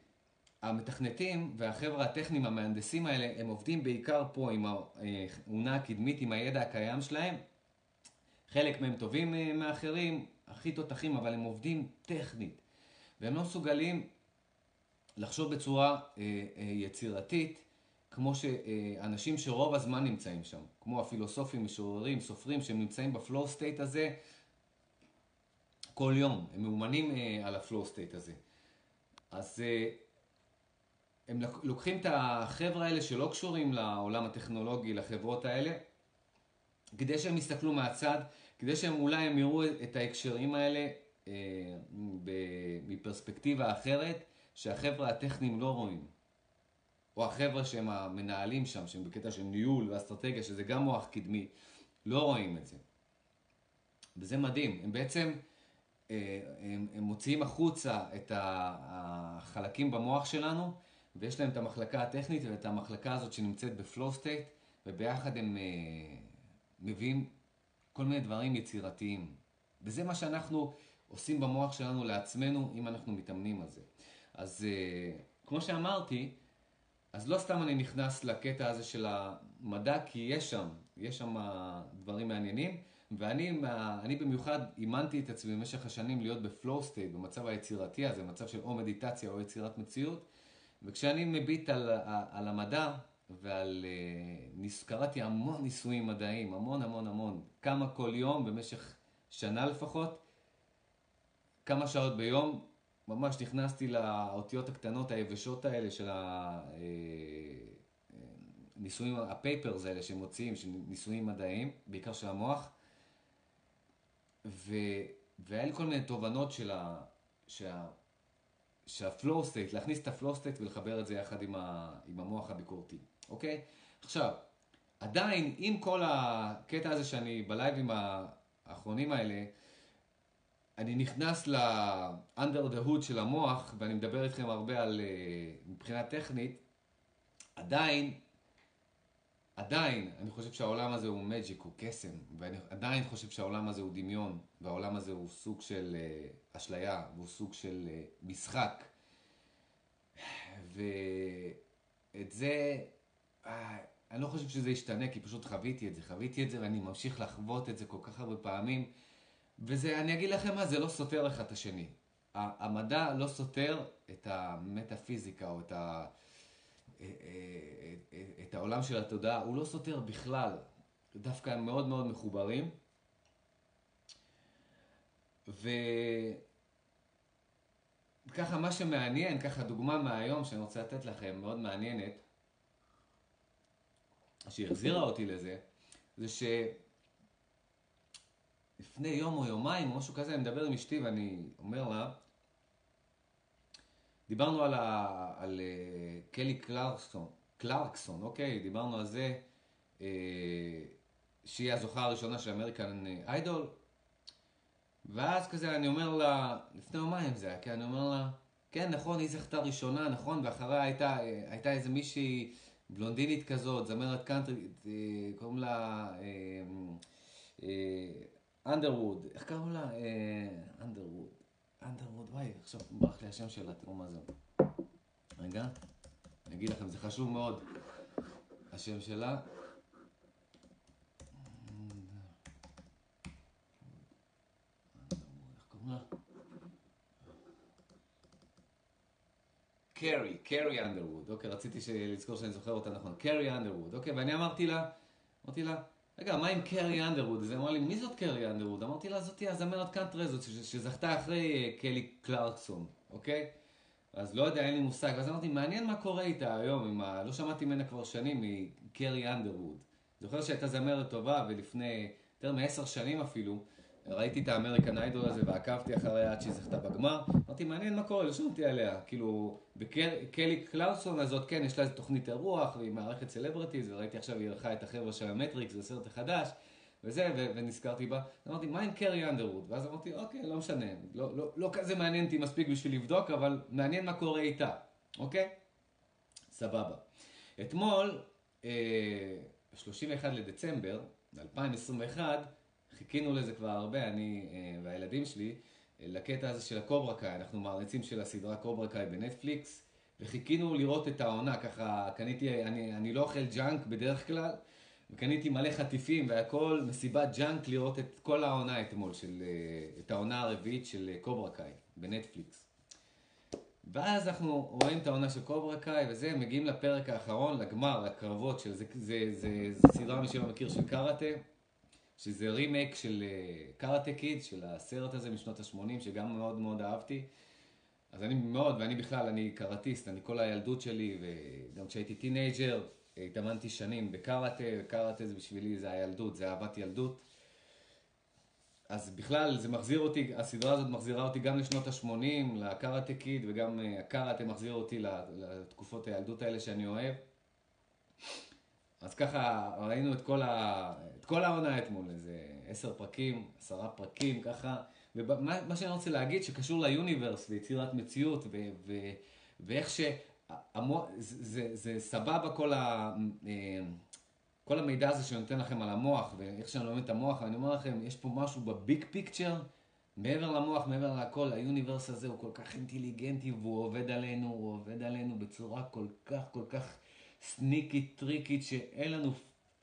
[SPEAKER 1] המתכנתים והחבר'ה הטכניים המהנדסים האלה, הם עובדים בעיקר פה עם האונה הקדמית, עם הידע הקיים שלהם. חלק מהם טובים אה, מאחרים, הכי תותחים, אבל הם עובדים טכנית. והם לא מסוגלים לחשוב בצורה אה, אה, יצירתית, כמו שאנשים שרוב הזמן נמצאים שם, כמו הפילוסופים, משוררים, סופרים, שהם נמצאים ב flow state הזה כל יום, הם מאומנים על ה flow state הזה. אז הם לוקחים את החבר'ה האלה שלא קשורים לעולם הטכנולוגי, לחברות האלה, כדי שהם יסתכלו מהצד, כדי שהם אולי הם יראו את ההקשרים האלה אה, מפרספקטיבה אחרת, שהחבר'ה הטכניים לא רואים. או החבר'ה שהם המנהלים שם, שהם בקטע של ניהול ואסטרטגיה, שזה גם מוח קדמי, לא רואים את זה. וזה מדהים. הם בעצם, אה, הם, הם מוציאים החוצה את החלקים במוח שלנו, ויש להם את המחלקה הטכנית ואת המחלקה הזאת שנמצאת בפלואו סטייט, וביחד הם uh, מביאים כל מיני דברים יצירתיים. וזה מה שאנחנו עושים במוח שלנו לעצמנו, אם אנחנו מתאמנים על זה. אז uh, כמו שאמרתי, אז לא סתם אני נכנס לקטע הזה של המדע, כי יש שם, יש שם דברים מעניינים, ואני במיוחד אימנתי את עצמי במשך השנים להיות בפלואו סטייט, במצב היצירתי הזה, מצב של או מדיטציה או יצירת מציאות, וכשאני מביט על, על המדע ועל... אה, קראתי המון ניסויים מדעיים, המון המון המון, כמה כל יום במשך שנה לפחות, כמה שעות ביום, ממש נכנסתי לאותיות הקטנות היבשות האלה של הניסויים, אה, הפייפרס האלה שהם מוציאים, של ניסויים מדעיים, בעיקר של המוח. ו... והיה לי כל מיני תובנות של ה... שה... שה flow state, להכניס את ה flow state ולחבר את זה יחד עם, ה... עם המוח הביקורתי, אוקיי? עכשיו, עדיין, עם כל הקטע הזה שאני בלייבים האחרונים האלה, אני נכנס ל-under the hood של המוח, ואני מדבר איתכם הרבה על, אה, מבחינה טכנית, עדיין, עדיין, אני חושב שהעולם הזה הוא magic, הוא קסם, ואני עדיין חושב שהעולם הזה הוא דמיון, והעולם הזה הוא סוג של uh, אשליה, והוא סוג של uh, משחק. ואת זה, uh, אני לא חושב שזה ישתנה, כי פשוט חוויתי את זה, חוויתי את זה, ואני ממשיך לחוות את זה כל כך הרבה פעמים. וזה, אני אגיד לכם מה, זה לא סותר אחד את השני. המדע לא סותר את המטאפיזיקה או את, ה, את העולם של התודעה, הוא לא סותר בכלל. דווקא הם מאוד מאוד מחוברים. וככה מה שמעניין, ככה דוגמה מהיום שאני רוצה לתת לכם, מאוד מעניינת, שהחזירה אותי לזה, זה ש... לפני יום או יומיים או משהו כזה, אני מדבר עם אשתי ואני אומר לה, דיברנו על, ה, על uh, קלי קלרקסון, קלרקסון, אוקיי? דיברנו על זה uh, שהיא הזוכה הראשונה של אמריקן איידול. ואז כזה אני אומר לה, לפני יומיים זה היה, כן, אני אומר לה, כן, נכון, היא זכתה ראשונה, נכון, ואחריה הייתה, אה, הייתה איזה מישהי בלונדינית כזאת, זמרת קאנטרי, קוראים לה... אנדרווד, איך קראו לה? אנדרווד. אנדרווד, וואי, עכשיו ברח לי השם שלה, תראו מה זה. רגע, אני אגיד לכם, זה חשוב מאוד, השם שלה. קרי, קרי אנדרווד, אוקיי, רציתי לזכור שאני זוכר אותה נכון, קרי אנדרווד, אוקיי, ואני אמרתי לה, אמרתי לה, רגע, מה עם קרי אנדרווד? אז היא אמרה לי, מי זאת קרי אנדרווד? אמרתי לה, זאתי הזמרת קאנטרי הזאת שזכתה אחרי אה, קלי קלרקסון, אוקיי? אז לא יודע, אין לי מושג. ואז אמרתי, מעניין מה קורה איתה היום, עם ה... לא שמעתי ממנה כבר שנים, מקרי אנדרווד. זוכר שהייתה זמרת טובה, ולפני יותר מעשר שנים אפילו, ראיתי את האמריקן איידול הזה ועקבתי אחריה עד שהיא זכתה בגמר. אמרתי, מעניין מה קורה, לא שמעתי עליה. כאילו, בקלי קלרקסון הזאת, כן, יש לה איזה תוכנית אירוח, והיא מארחת celebrities, וראיתי עכשיו היא אירחה את החבר'ה של המטריקס, זה סרט החדש, וזה, ו- ונזכרתי בה. אמרתי, מה עם קרי אנדרווד? ואז אמרתי, אוקיי, לא משנה, לא, לא, לא כזה מעניין אותי מספיק בשביל לבדוק, אבל מעניין מה קורה איתה, אוקיי? סבבה. אתמול, אה, 31 לדצמבר 2021, חיכינו לזה כבר הרבה, אני אה, והילדים שלי, אה, לקטע הזה של הקוברה קאי, אנחנו מעריצים של הסדרה קוברה קאי בנטפליקס, וחיכינו לראות את העונה, ככה קניתי, אני, אני לא אוכל junk בדרך כלל, וקניתי מלא חטיפים והכל, מסיבת junk לראות את כל העונה אתמול, של, אה, את העונה הרביעית של קוברה קאי בנטפליקס. ואז אנחנו רואים את העונה של קוברה קאי וזה, מגיעים לפרק האחרון, לגמר, לקרבות של, זה, זה, זה, זה סדרה מי שלא מכיר של קראטה. שזה רימייק של uh, קיד, של הסרט הזה משנות ה-80, שגם מאוד מאוד אהבתי. אז אני מאוד, ואני בכלל, אני קראטיסט, אני כל הילדות שלי, וגם כשהייתי teenager, התאמנתי שנים בקראטה, וקראטה זה בשבילי, זה הילדות, זה אהבת ילדות. אז בכלל, זה מחזיר אותי, הסדרה הזאת מחזירה אותי גם לשנות ה-80, לקראטה קיד, וגם uh, הקראטה מחזיר אותי לתקופות הילדות האלה שאני אוהב. אז ככה ראינו את כל, ה... את כל העונה אתמול, איזה עשר פרקים, עשרה פרקים, ככה. ומה שאני רוצה להגיד, שקשור ליוניברס ויצירת מציאות, ו... ו... ואיך ש... המו... זה, זה, זה סבבה כל, ה... אה, כל המידע הזה שנותן לכם על המוח, ואיך שאני לומד את המוח, ואני אומר לכם, יש פה משהו ב big picture, מעבר למוח, מעבר לכל, ה universe הזה הוא כל כך אינטליגנטי והוא עובד עלינו, הוא עובד עלינו בצורה כל כך, כל כך סניקית, טריקית, שאין לנו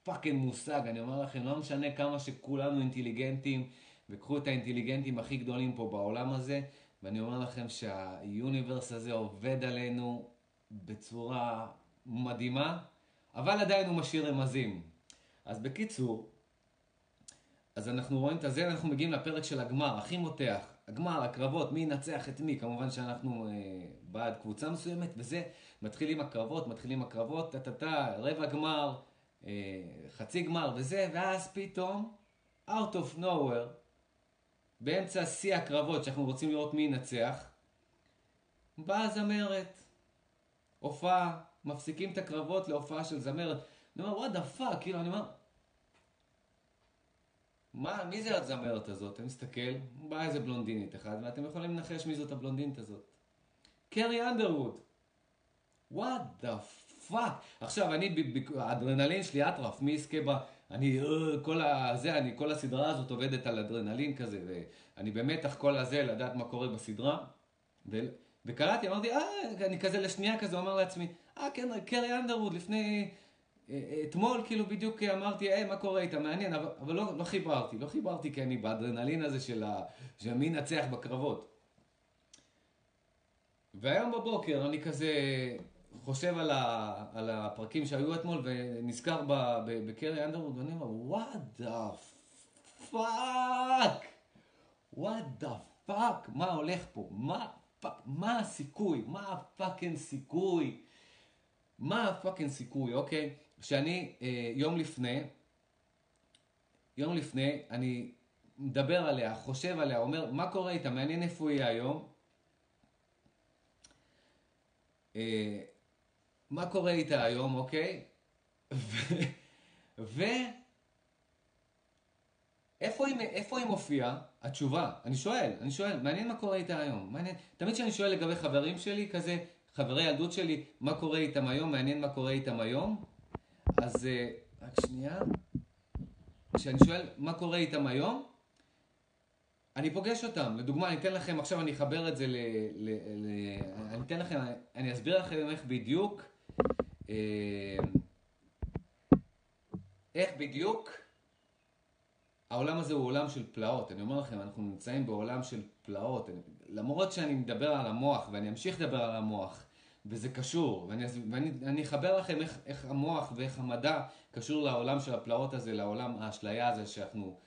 [SPEAKER 1] fucking מושג. אני אומר לכם, לא משנה כמה שכולנו אינטליגנטים, וקחו את האינטליגנטים הכי גדולים פה בעולם הזה, ואני אומר לכם שהיוניברס הזה עובד עלינו בצורה מדהימה, אבל עדיין הוא משאיר רמזים. אז בקיצור, אז אנחנו רואים את הזה, ואנחנו מגיעים לפרק של הגמר, הכי מותח. הגמר, הקרבות, מי ינצח את מי, כמובן שאנחנו אה, בעד קבוצה מסוימת, וזה, מתחילים הקרבות, מתחילים הקרבות, טה-טה-טה, רבע גמר, אה, חצי גמר וזה, ואז פתאום, out of nowhere, באמצע שיא הקרבות, שאנחנו רוצים לראות מי ינצח, באה זמרת, הופעה, מפסיקים את הקרבות להופעה של זמרת. אני אומר, what the fuck, כאילו, אני אומר, מה, מי זה הזמרת הזאת? אני מסתכל, באה איזה בלונדינית אחת, ואתם יכולים לנחש מי זאת הבלונדינית הזאת. קרי אנדרווד. What the fuck. עכשיו, אני, האדרנלין שלי אטרף, מי יזכה בה? אני, אה, כל ה... זה, אני, כל הסדרה הזאת עובדת על אדרנלין כזה, ואני במתח כל הזה לדעת מה קורה בסדרה. ו... וקראתי, אמרתי, אה, אני כזה לשנייה כזה אומר לעצמי, אה, כן, קרי אנדרווד לפני אתמול כאילו בדיוק אמרתי, היי, מה קורה איתה, מעניין, אבל, אבל לא, לא חיברתי, לא חיברתי כי אני באדרנלין הזה של, ה, של מי ינצח בקרבות. והיום בבוקר אני כזה חושב על, ה, על הפרקים שהיו אתמול ונזכר בקרי אנדרווד ואני אומר, what the fuck? what the fuck? מה הולך פה? מה, מה הסיכוי? מה ה fucking סיכוי? מה ה fucking סיכוי, אוקיי? שאני אה, יום לפני, יום לפני, אני מדבר עליה, חושב עליה, אומר, מה קורה איתה, מעניין איפה היא היום. אה, מה קורה איתה היום, אוקיי? ו... איפה היא, איפה היא מופיעה? התשובה, אני שואל, אני שואל, מעניין מה קורה איתה היום, מעניין, תמיד כשאני שואל לגבי חברים שלי, כזה, חברי ילדות שלי, מה קורה איתם היום, מעניין מה קורה איתם היום, אז אה, רק שנייה. כשאני שואל מה קורה איתם היום, אני פוגש אותם. לדוגמה, אני אתן לכם, עכשיו אני אחבר את זה ל... ל, ל אני אתן לכם, אני אסביר לכם איך בדיוק, אה, איך בדיוק העולם הזה הוא עולם של פלאות. אני אומר לכם, אנחנו נמצאים בעולם של פלאות. למרות שאני מדבר על המוח, ואני אמשיך לדבר על המוח, וזה קשור, ואני, ואני ואני אחבר לכם איך, איך המוח ואיך המדע קשור לעולם של הפלאות הזה, לעולם האשליה הזה שאנחנו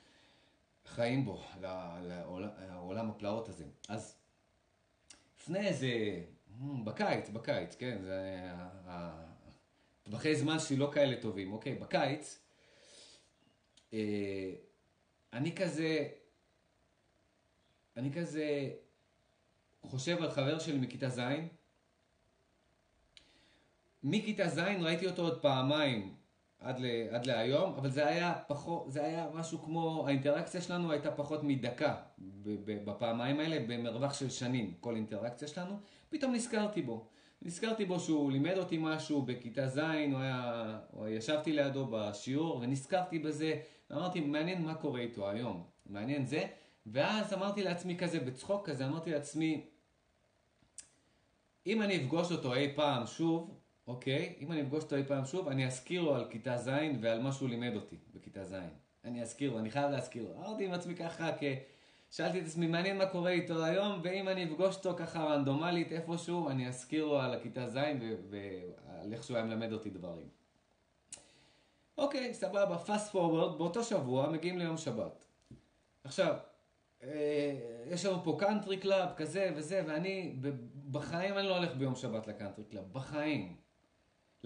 [SPEAKER 1] חיים בו, לעולם, לעולם הפלאות הזה. אז לפני איזה, בקיץ, בקיץ, כן, זה, טווחי זמן שלי לא כאלה טובים, אוקיי, בקיץ, אה, אני כזה, אני כזה חושב על חבר שלי מכיתה ז', מכיתה ז' ראיתי אותו עוד פעמיים עד, ל, עד להיום, אבל זה היה פחות, זה היה משהו כמו, האינטראקציה שלנו הייתה פחות מדקה בפעמיים האלה, במרווח של שנים, כל אינטראקציה שלנו, פתאום נזכרתי בו. נזכרתי בו שהוא לימד אותי משהו בכיתה ז', הוא היה, הוא ישבתי לידו בשיעור ונזכרתי בזה, ואמרתי, מעניין מה קורה איתו היום, מעניין זה, ואז אמרתי לעצמי כזה בצחוק כזה, אמרתי לעצמי, אם אני אפגוש אותו אי פעם שוב, אוקיי, אם אני אפגוש אותו אי פעם שוב, אני אזכיר לו על כיתה ז' ועל מה שהוא לימד אותי בכיתה ז'. אני אזכיר לו, אני חייב להזכיר לו. אמרתי עם עצמי ככה, כי שאלתי את עצמי, מעניין מה קורה איתו היום, ואם אני אפגוש אותו ככה רנדומלית איפשהו, אני אזכיר לו על הכיתה ז' ועל איך שהוא היה מלמד אותי דברים. אוקיי, סבבה, fast forward, באותו שבוע מגיעים ליום שבת. עכשיו, אה, יש לנו פה קאנטרי קלאב כזה וזה, ואני, בחיים אני לא הולך ביום שבת לקאנטרי קלאב, בחיים.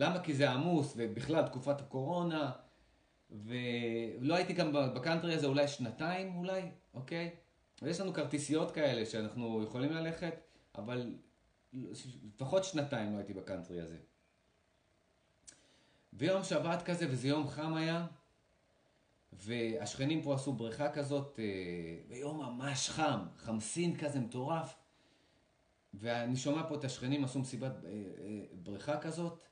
[SPEAKER 1] למה? כי זה עמוס, ובכלל תקופת הקורונה, ולא הייתי גם בקאנטרי הזה אולי שנתיים אולי, אוקיי? ויש לנו כרטיסיות כאלה שאנחנו יכולים ללכת, אבל לפחות שנתיים לא הייתי בקאנטרי הזה. ויום שבת כזה, וזה יום חם היה, והשכנים פה עשו בריכה כזאת, ביום אה, ממש חם, חמסין כזה מטורף, ואני שומע פה את השכנים עשו מסיבת אה, אה, בריכה כזאת,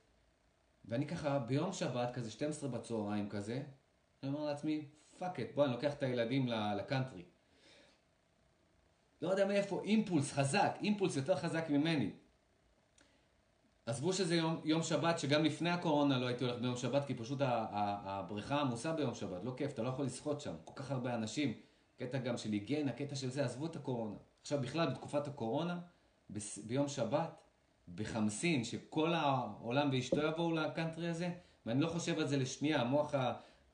[SPEAKER 1] ואני ככה ביום שבת, כזה 12 בצהריים כזה, אני אומר לעצמי, fuck it, בוא, אני לוקח את הילדים לקאנטרי. לא יודע מאיפה, אימפולס חזק, אימפולס יותר חזק ממני. עזבו שזה יום, יום שבת, שגם לפני הקורונה לא הייתי הולך ביום שבת, כי פשוט הבריכה עמוסה ביום שבת, לא כיף, אתה לא יכול לשחות שם, כל כך הרבה אנשים. קטע גם של היגיינה, קטע של זה, עזבו את הקורונה. עכשיו בכלל, בתקופת הקורונה, בס- ביום שבת, בחמסין, שכל העולם ואשתו יבואו לקאנטרי הזה, ואני לא חושב על זה לשנייה, המוח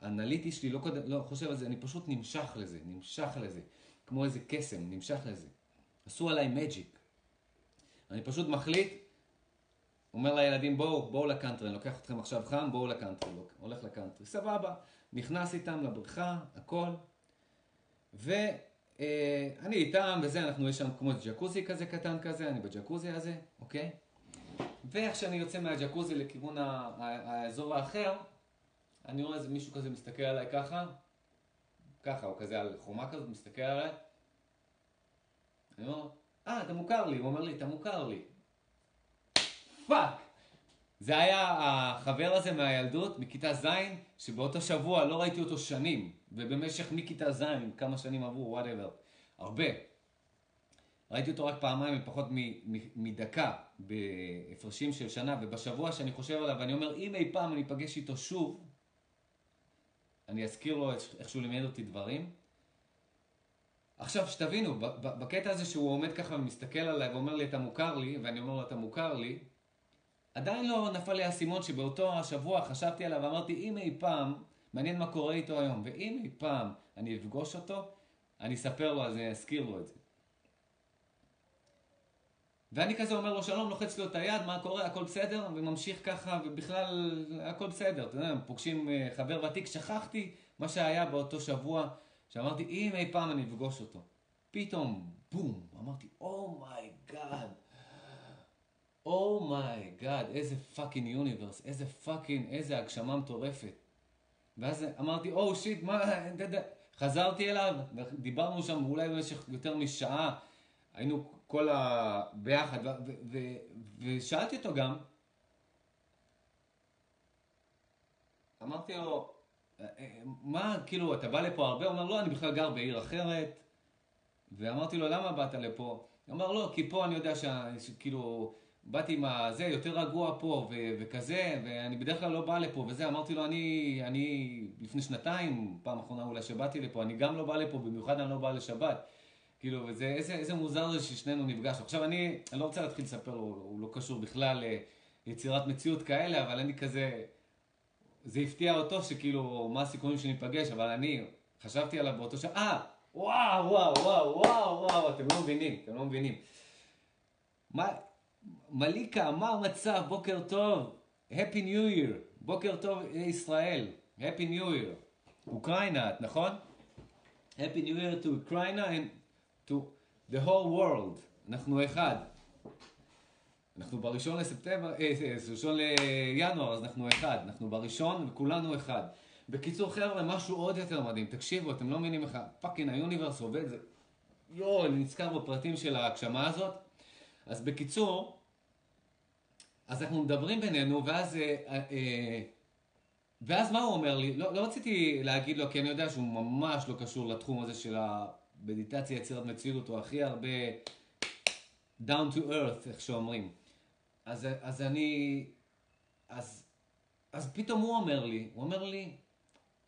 [SPEAKER 1] האנליטי שלי לא, קודם, לא חושב על זה, אני פשוט נמשך לזה, נמשך לזה, כמו איזה קסם, נמשך לזה. עשו עליי מג'יק. אני פשוט מחליט, אומר לילדים, בואו, בואו לקאנטרי, אני לוקח אתכם עכשיו חם, בואו לקאנטרי, הולך לקאנטרי, סבבה, נכנס איתם לבריכה, הכל, ואני איתם וזה, אנחנו, יש שם כמו ג'קוזי כזה קטן כזה, אני בג'קוזי הזה, אוקיי? ואיך שאני יוצא מהג'קוזי לכיוון האזור האחר, אני רואה איזה מישהו כזה מסתכל עליי ככה, ככה, הוא כזה על חומה כזאת, מסתכל עליי. אני אומר, אה, אתה מוכר לי, הוא אומר לי, אתה מוכר לי. fuck! זה היה החבר הזה מהילדות, מכיתה ז', שבאותו שבוע לא ראיתי אותו שנים, ובמשך מכיתה ז', כמה שנים עברו, whatever, הרבה. ראיתי אותו רק פעמיים בפחות מדקה, בהפרשים של שנה, ובשבוע שאני חושב עליו, אני אומר, אם אי פעם אני אפגש איתו שוב, אני אזכיר לו איך שהוא לימד אותי דברים. עכשיו, שתבינו, בקטע הזה שהוא עומד ככה ומסתכל עליי ואומר לי, אתה מוכר לי, ואני אומר לו, אתה מוכר לי, עדיין לא נפל לי האסימון שבאותו השבוע חשבתי עליו ואמרתי, אם אי פעם, מעניין מה קורה איתו היום, ואם אי פעם אני אפגוש אותו, אני אספר לו על זה, אני אזכיר לו את זה. ואני כזה אומר לו שלום, לוחץ לו את היד, מה קורה, הכל בסדר, וממשיך ככה, ובכלל הכל בסדר, אתה יודע, פוגשים אה, חבר ותיק, שכחתי מה שהיה באותו שבוע, שאמרתי, אם אי פעם אני אפגוש אותו. פתאום, בום, אמרתי, אומייגאד, אומייגאד, איזה fucking universe, איזה fucking, איזה הגשמה מטורפת. ואז אמרתי, oh shit, מה, חזרתי אליו, דיברנו שם אולי במשך יותר משעה, היינו כל ה... ביחד, ו- ו- ו- ושאלתי אותו גם, אמרתי לו, "אה, אה, מה, כאילו, אתה בא לפה הרבה? הוא אומר, לא, אני בכלל גר בעיר אחרת. ואמרתי לו, למה באת לפה? הוא אמר, לא, כי פה אני יודע שכאילו, באתי עם הזה, יותר רגוע פה ו- וכזה, ואני בדרך כלל לא בא לפה וזה. אמרתי לו, אני, אני לפני שנתיים, פעם אחרונה אולי שבאתי לפה, אני גם לא בא לפה, במיוחד אני לא בא לשבת. כאילו, וזה, איזה, איזה מוזר זה ששנינו נפגשנו. עכשיו, אני, אני לא רוצה להתחיל לספר לו, הוא לא קשור בכלל ליצירת מציאות כאלה, אבל אני כזה, זה הפתיע אותו שכאילו, מה הסיכויים שניפגש, אבל אני חשבתי עליו באותו שעה, אה, וואו, וואו, וואו, וואו, וואו, אתם לא מבינים, אתם לא מבינים. מה, מליקה, מה המצב? בוקר טוב. Happy New Year. בוקר טוב ישראל. Happy New Year. אוקראינה, נכון? Happy New Year to Ukraine and to the whole world. אנחנו אחד. אנחנו בראשון לספטמבר, אה, ראשון לינואר, אז אנחנו אחד. אנחנו בראשון וכולנו אחד. בקיצור, חבר'ה, משהו עוד יותר מדהים. תקשיבו, אתם לא מבינים איך ה fucking ה universe עובד. זה... יואו, אני נזכר בפרטים של ההגשמה הזאת. אז בקיצור, אז אנחנו מדברים בינינו, ואז... אה, אה, ואז מה הוא אומר לי? לא, לא רציתי להגיד לו, כי אני יודע שהוא ממש לא קשור לתחום הזה של המדיטציה, יצירת מציאות, הוא הכי הרבה down to earth, איך שאומרים. אז, אז אני... אז, אז פתאום הוא אומר לי, הוא אומר לי,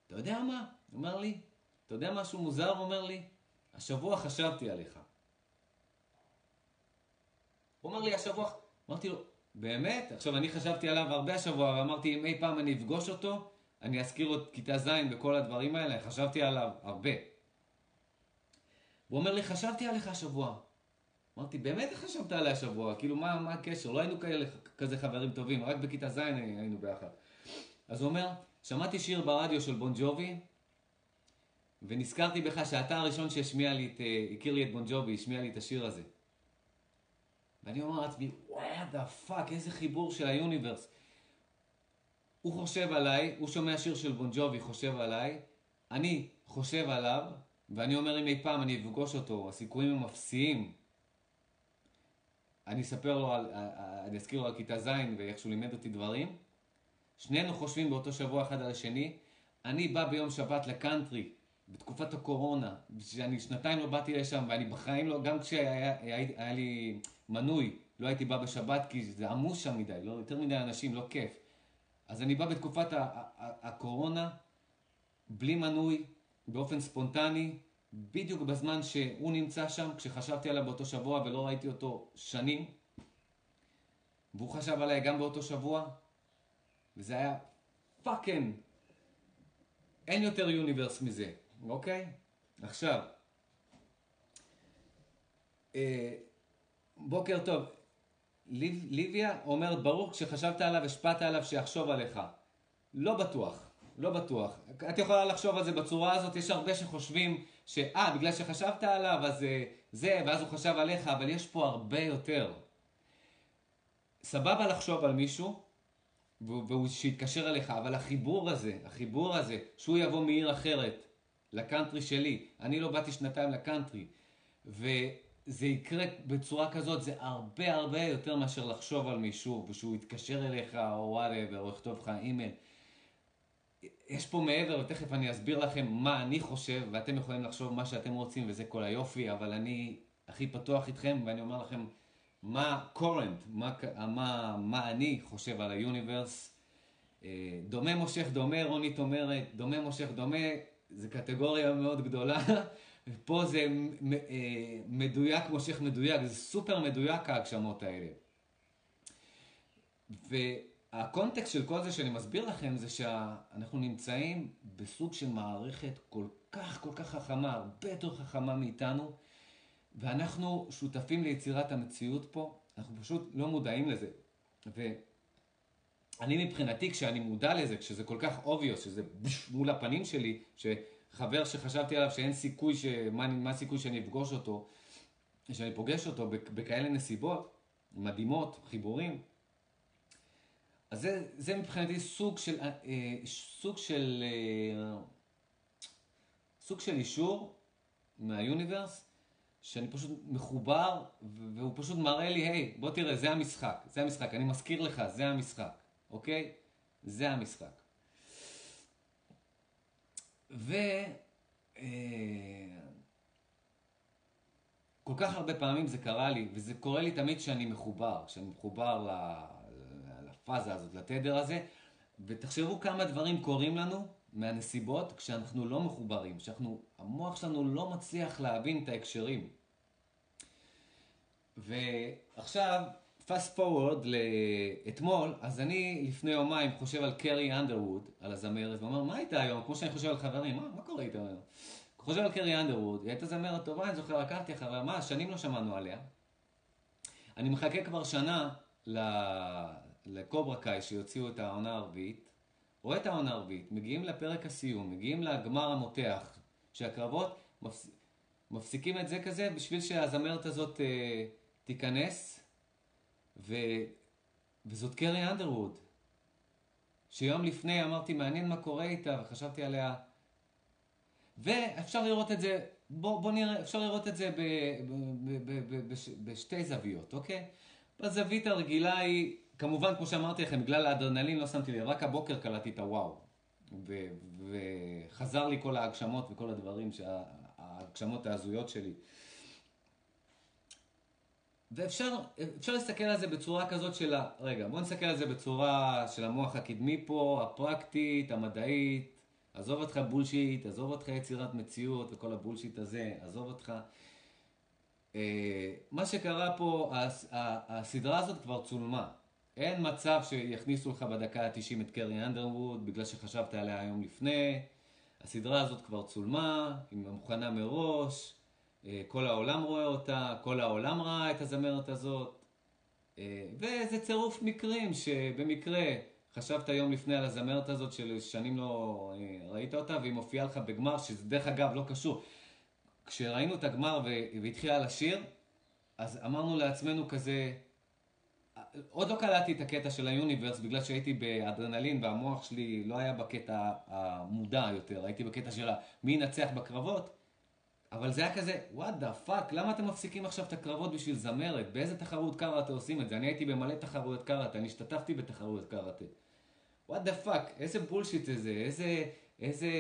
[SPEAKER 1] אתה יודע מה? הוא אומר לי, אתה יודע משהו מוזר? הוא אומר לי, השבוע חשבתי עליך. הוא אומר לי, השבוע... אמרתי לו, באמת? עכשיו, אני חשבתי עליו הרבה השבוע, ואמרתי, אם אי פעם אני אפגוש אותו, אני אזכיר לו את כיתה ז' וכל הדברים האלה, חשבתי עליו הרבה. הוא אומר לי, חשבתי עליך השבוע. אמרתי, באמת חשבת עליי השבוע? כאילו, מה, מה הקשר? לא היינו כאלה, כזה חברים טובים, רק בכיתה ז' היינו ביחד. אז הוא אומר, שמעתי שיר ברדיו של בון ג'ובי, ונזכרתי בך שאתה הראשון שהשמיע לי את, אה, הכיר לי את בון ג'ובי, השמיע לי את השיר הזה. ואני אומר לעצמי, what the fuck, איזה חיבור של היוניברס. הוא חושב עליי, הוא שומע שיר של בון ג'ובי, חושב עליי, אני חושב עליו, ואני אומר אם אי פעם אני אפגוש אותו, הסיכויים הם אפסיים. אני אספר לו, על, אני אזכיר לו על כיתה ז' ואיך שהוא לימד אותי דברים. שנינו חושבים באותו שבוע אחד על השני. אני בא ביום שבת לקאנטרי בתקופת הקורונה, שאני שנתיים לא באתי לשם, ואני בחיים לא, גם כשהיה היה, היה לי מנוי, לא הייתי בא בשבת, כי זה עמוס שם מדי, לא, יותר מדי אנשים, לא כיף. אז אני בא בתקופת הקורונה, בלי מנוי, באופן ספונטני, בדיוק בזמן שהוא נמצא שם, כשחשבתי עליו באותו שבוע ולא ראיתי אותו שנים, והוא חשב עליי גם באותו שבוע, וזה היה fucking, אין יותר universe מזה, אוקיי? עכשיו, אה, בוקר טוב. ליב, ליביה אומרת, ברור כשחשבת עליו, השפעת עליו שיחשוב עליך. לא בטוח, לא בטוח. את יכולה לחשוב על זה בצורה הזאת, יש הרבה שחושבים שאה, בגלל שחשבת עליו, אז אה, זה, ואז הוא חשב עליך, אבל יש פה הרבה יותר. סבבה לחשוב על מישהו, והוא שיתקשר אליך, אבל החיבור הזה, החיבור הזה, שהוא יבוא מעיר אחרת, לקאנטרי שלי, אני לא באתי שנתיים לקאנטרי, וזה יקרה בצורה כזאת, זה הרבה הרבה יותר מאשר לחשוב על מישהו, ושהוא יתקשר אליך, או whatever, או יכתוב לך אימייל. יש פה מעבר, ותכף אני אסביר לכם מה אני חושב, ואתם יכולים לחשוב מה שאתם רוצים, וזה כל היופי, אבל אני הכי פתוח איתכם, ואני אומר לכם מה current, מה, מה, מה אני חושב על ה universe. אה, דומה מושך דומה, רונית אומרת, דומה מושך דומה, זה קטגוריה מאוד גדולה. פה זה אה, מדויק מושך מדויק, זה סופר מדויק ההגשמות האלה. והקונטקסט של כל זה שאני מסביר לכם זה שאנחנו נמצאים בסוג של מערכת כל כך כל כך חכמה, הרבה יותר חכמה מאיתנו, ואנחנו שותפים ליצירת המציאות פה, אנחנו פשוט לא מודעים לזה. ואני מבחינתי, כשאני מודע לזה, כשזה כל כך obvious, שזה מול הפנים שלי, שחבר שחשבתי עליו שאין סיכוי, ש... מה, מה הסיכוי שאני אפגוש אותו, שאני פוגש אותו בכ- בכאלה נסיבות מדהימות, חיבורים, אז זה, זה מבחינתי סוג של, אה, סוג של, אה, סוג של אישור מהיוניברס, שאני פשוט מחובר, והוא פשוט מראה לי, היי, בוא תראה, זה המשחק, זה המשחק, אני מזכיר לך, זה המשחק, אוקיי? זה המשחק. ו... אה, כל כך הרבה פעמים זה קרה לי, וזה קורה לי תמיד כשאני מחובר, כשאני מחובר ל- לפאזה הזאת, לתדר הזה, ותחשבו כמה דברים קורים לנו מהנסיבות כשאנחנו לא מחוברים, כשאנחנו, המוח שלנו לא מצליח להבין את ההקשרים. ועכשיו, fast forward לאתמול, אז אני לפני יומיים חושב על קרי אנדרווד, על הזמרת, ואומר, מה הייתה היום? כמו שאני חושב על חברים, מה, מה קורה איתה היום? חושב על קרי אנדרווד, היא הייתה זמרת טובה, אני זוכר, לקחתי אחריה, מה, שנים לא שמענו עליה. אני מחכה כבר שנה לקוברה קאי שיוציאו את העונה הרביעית, רואה את העונה הרביעית, מגיעים לפרק הסיום, מגיעים לגמר המותח, שהקרבות מפס... מפסיקים את זה כזה בשביל שהזמרת הזאת אה, תיכנס, ו... וזאת קרי אנדרווד, שיום לפני אמרתי, מעניין מה קורה איתה, וחשבתי עליה, ואפשר לראות את זה, בוא, בוא נראה, אפשר לראות את זה ב, ב, ב, ב, ב, בש, בשתי זוויות, אוקיי? בזווית הרגילה היא, כמובן, כמו שאמרתי לכם, בגלל האדרנלין לא שמתי לב, רק הבוקר קלטתי את הוואו. וחזר לי כל ההגשמות וכל הדברים, שה, ההגשמות ההזויות שלי. ואפשר אפשר להסתכל על זה בצורה כזאת של ה... רגע, בוא נסתכל על זה בצורה של המוח הקדמי פה, הפרקטית, המדעית. עזוב אותך בולשיט, עזוב אותך יצירת מציאות וכל הבולשיט הזה, עזוב אותך. אה, מה שקרה פה, הסדרה הזאת כבר צולמה. אין מצב שיכניסו לך בדקה ה-90 את קרי אנדרווד בגלל שחשבת עליה היום לפני. הסדרה הזאת כבר צולמה, היא מוכנה מראש, אה, כל העולם רואה אותה, כל העולם ראה את הזמרת הזאת. אה, וזה צירוף מקרים שבמקרה חשבת יום לפני על הזמרת הזאת ששנים לא אה, ראית אותה והיא מופיעה לך בגמר, שזה דרך אגב לא קשור. כשראינו את הגמר והתחילה לשיר, אז אמרנו לעצמנו כזה, עוד לא קלטתי את הקטע של ה universe בגלל שהייתי באדרנלין והמוח שלי לא היה בקטע המודע יותר, הייתי בקטע של מי ינצח בקרבות, אבל זה היה כזה, what the fuck, למה אתם מפסיקים עכשיו את הקרבות בשביל זמרת? באיזה תחרות קראטה עושים את זה? אני הייתי במלא תחרויות קראטה, אני השתתפתי בתחרויות קראטה. what the fuck, איזה bullshit זה, איזה, איזה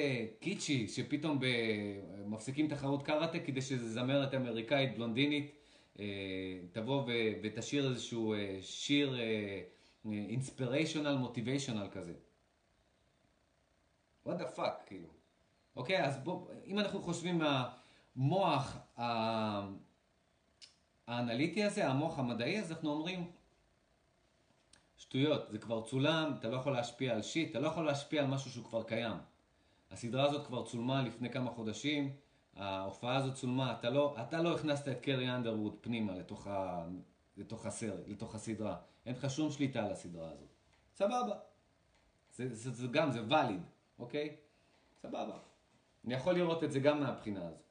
[SPEAKER 1] קיצ'י, שפתאום ב... מפסיקים תחרות קראטה כדי שזה זמרת אמריקאית בלונדינית תבוא ו... ותשאיר איזשהו אה, שיר אינספיריישונל, מוטיביישונל כזה. what the fuck, כאילו. אוקיי, אז בוא, אם אנחנו חושבים מהמוח ה... האנליטי הזה, המוח המדעי, אז אנחנו אומרים, שטויות, זה כבר צולם, אתה לא יכול להשפיע על שיט, אתה לא יכול להשפיע על משהו שהוא כבר קיים. הסדרה הזאת כבר צולמה לפני כמה חודשים, ההופעה הזאת צולמה, אתה לא, אתה לא הכנסת את קרי אנדרווד פנימה לתוך, ה, לתוך הסרט, לתוך הסדרה. אין לך שום שליטה על הסדרה הזאת. סבבה. זה, זה, זה גם, זה ואליד, אוקיי? סבבה. אני יכול לראות את זה גם מהבחינה הזו.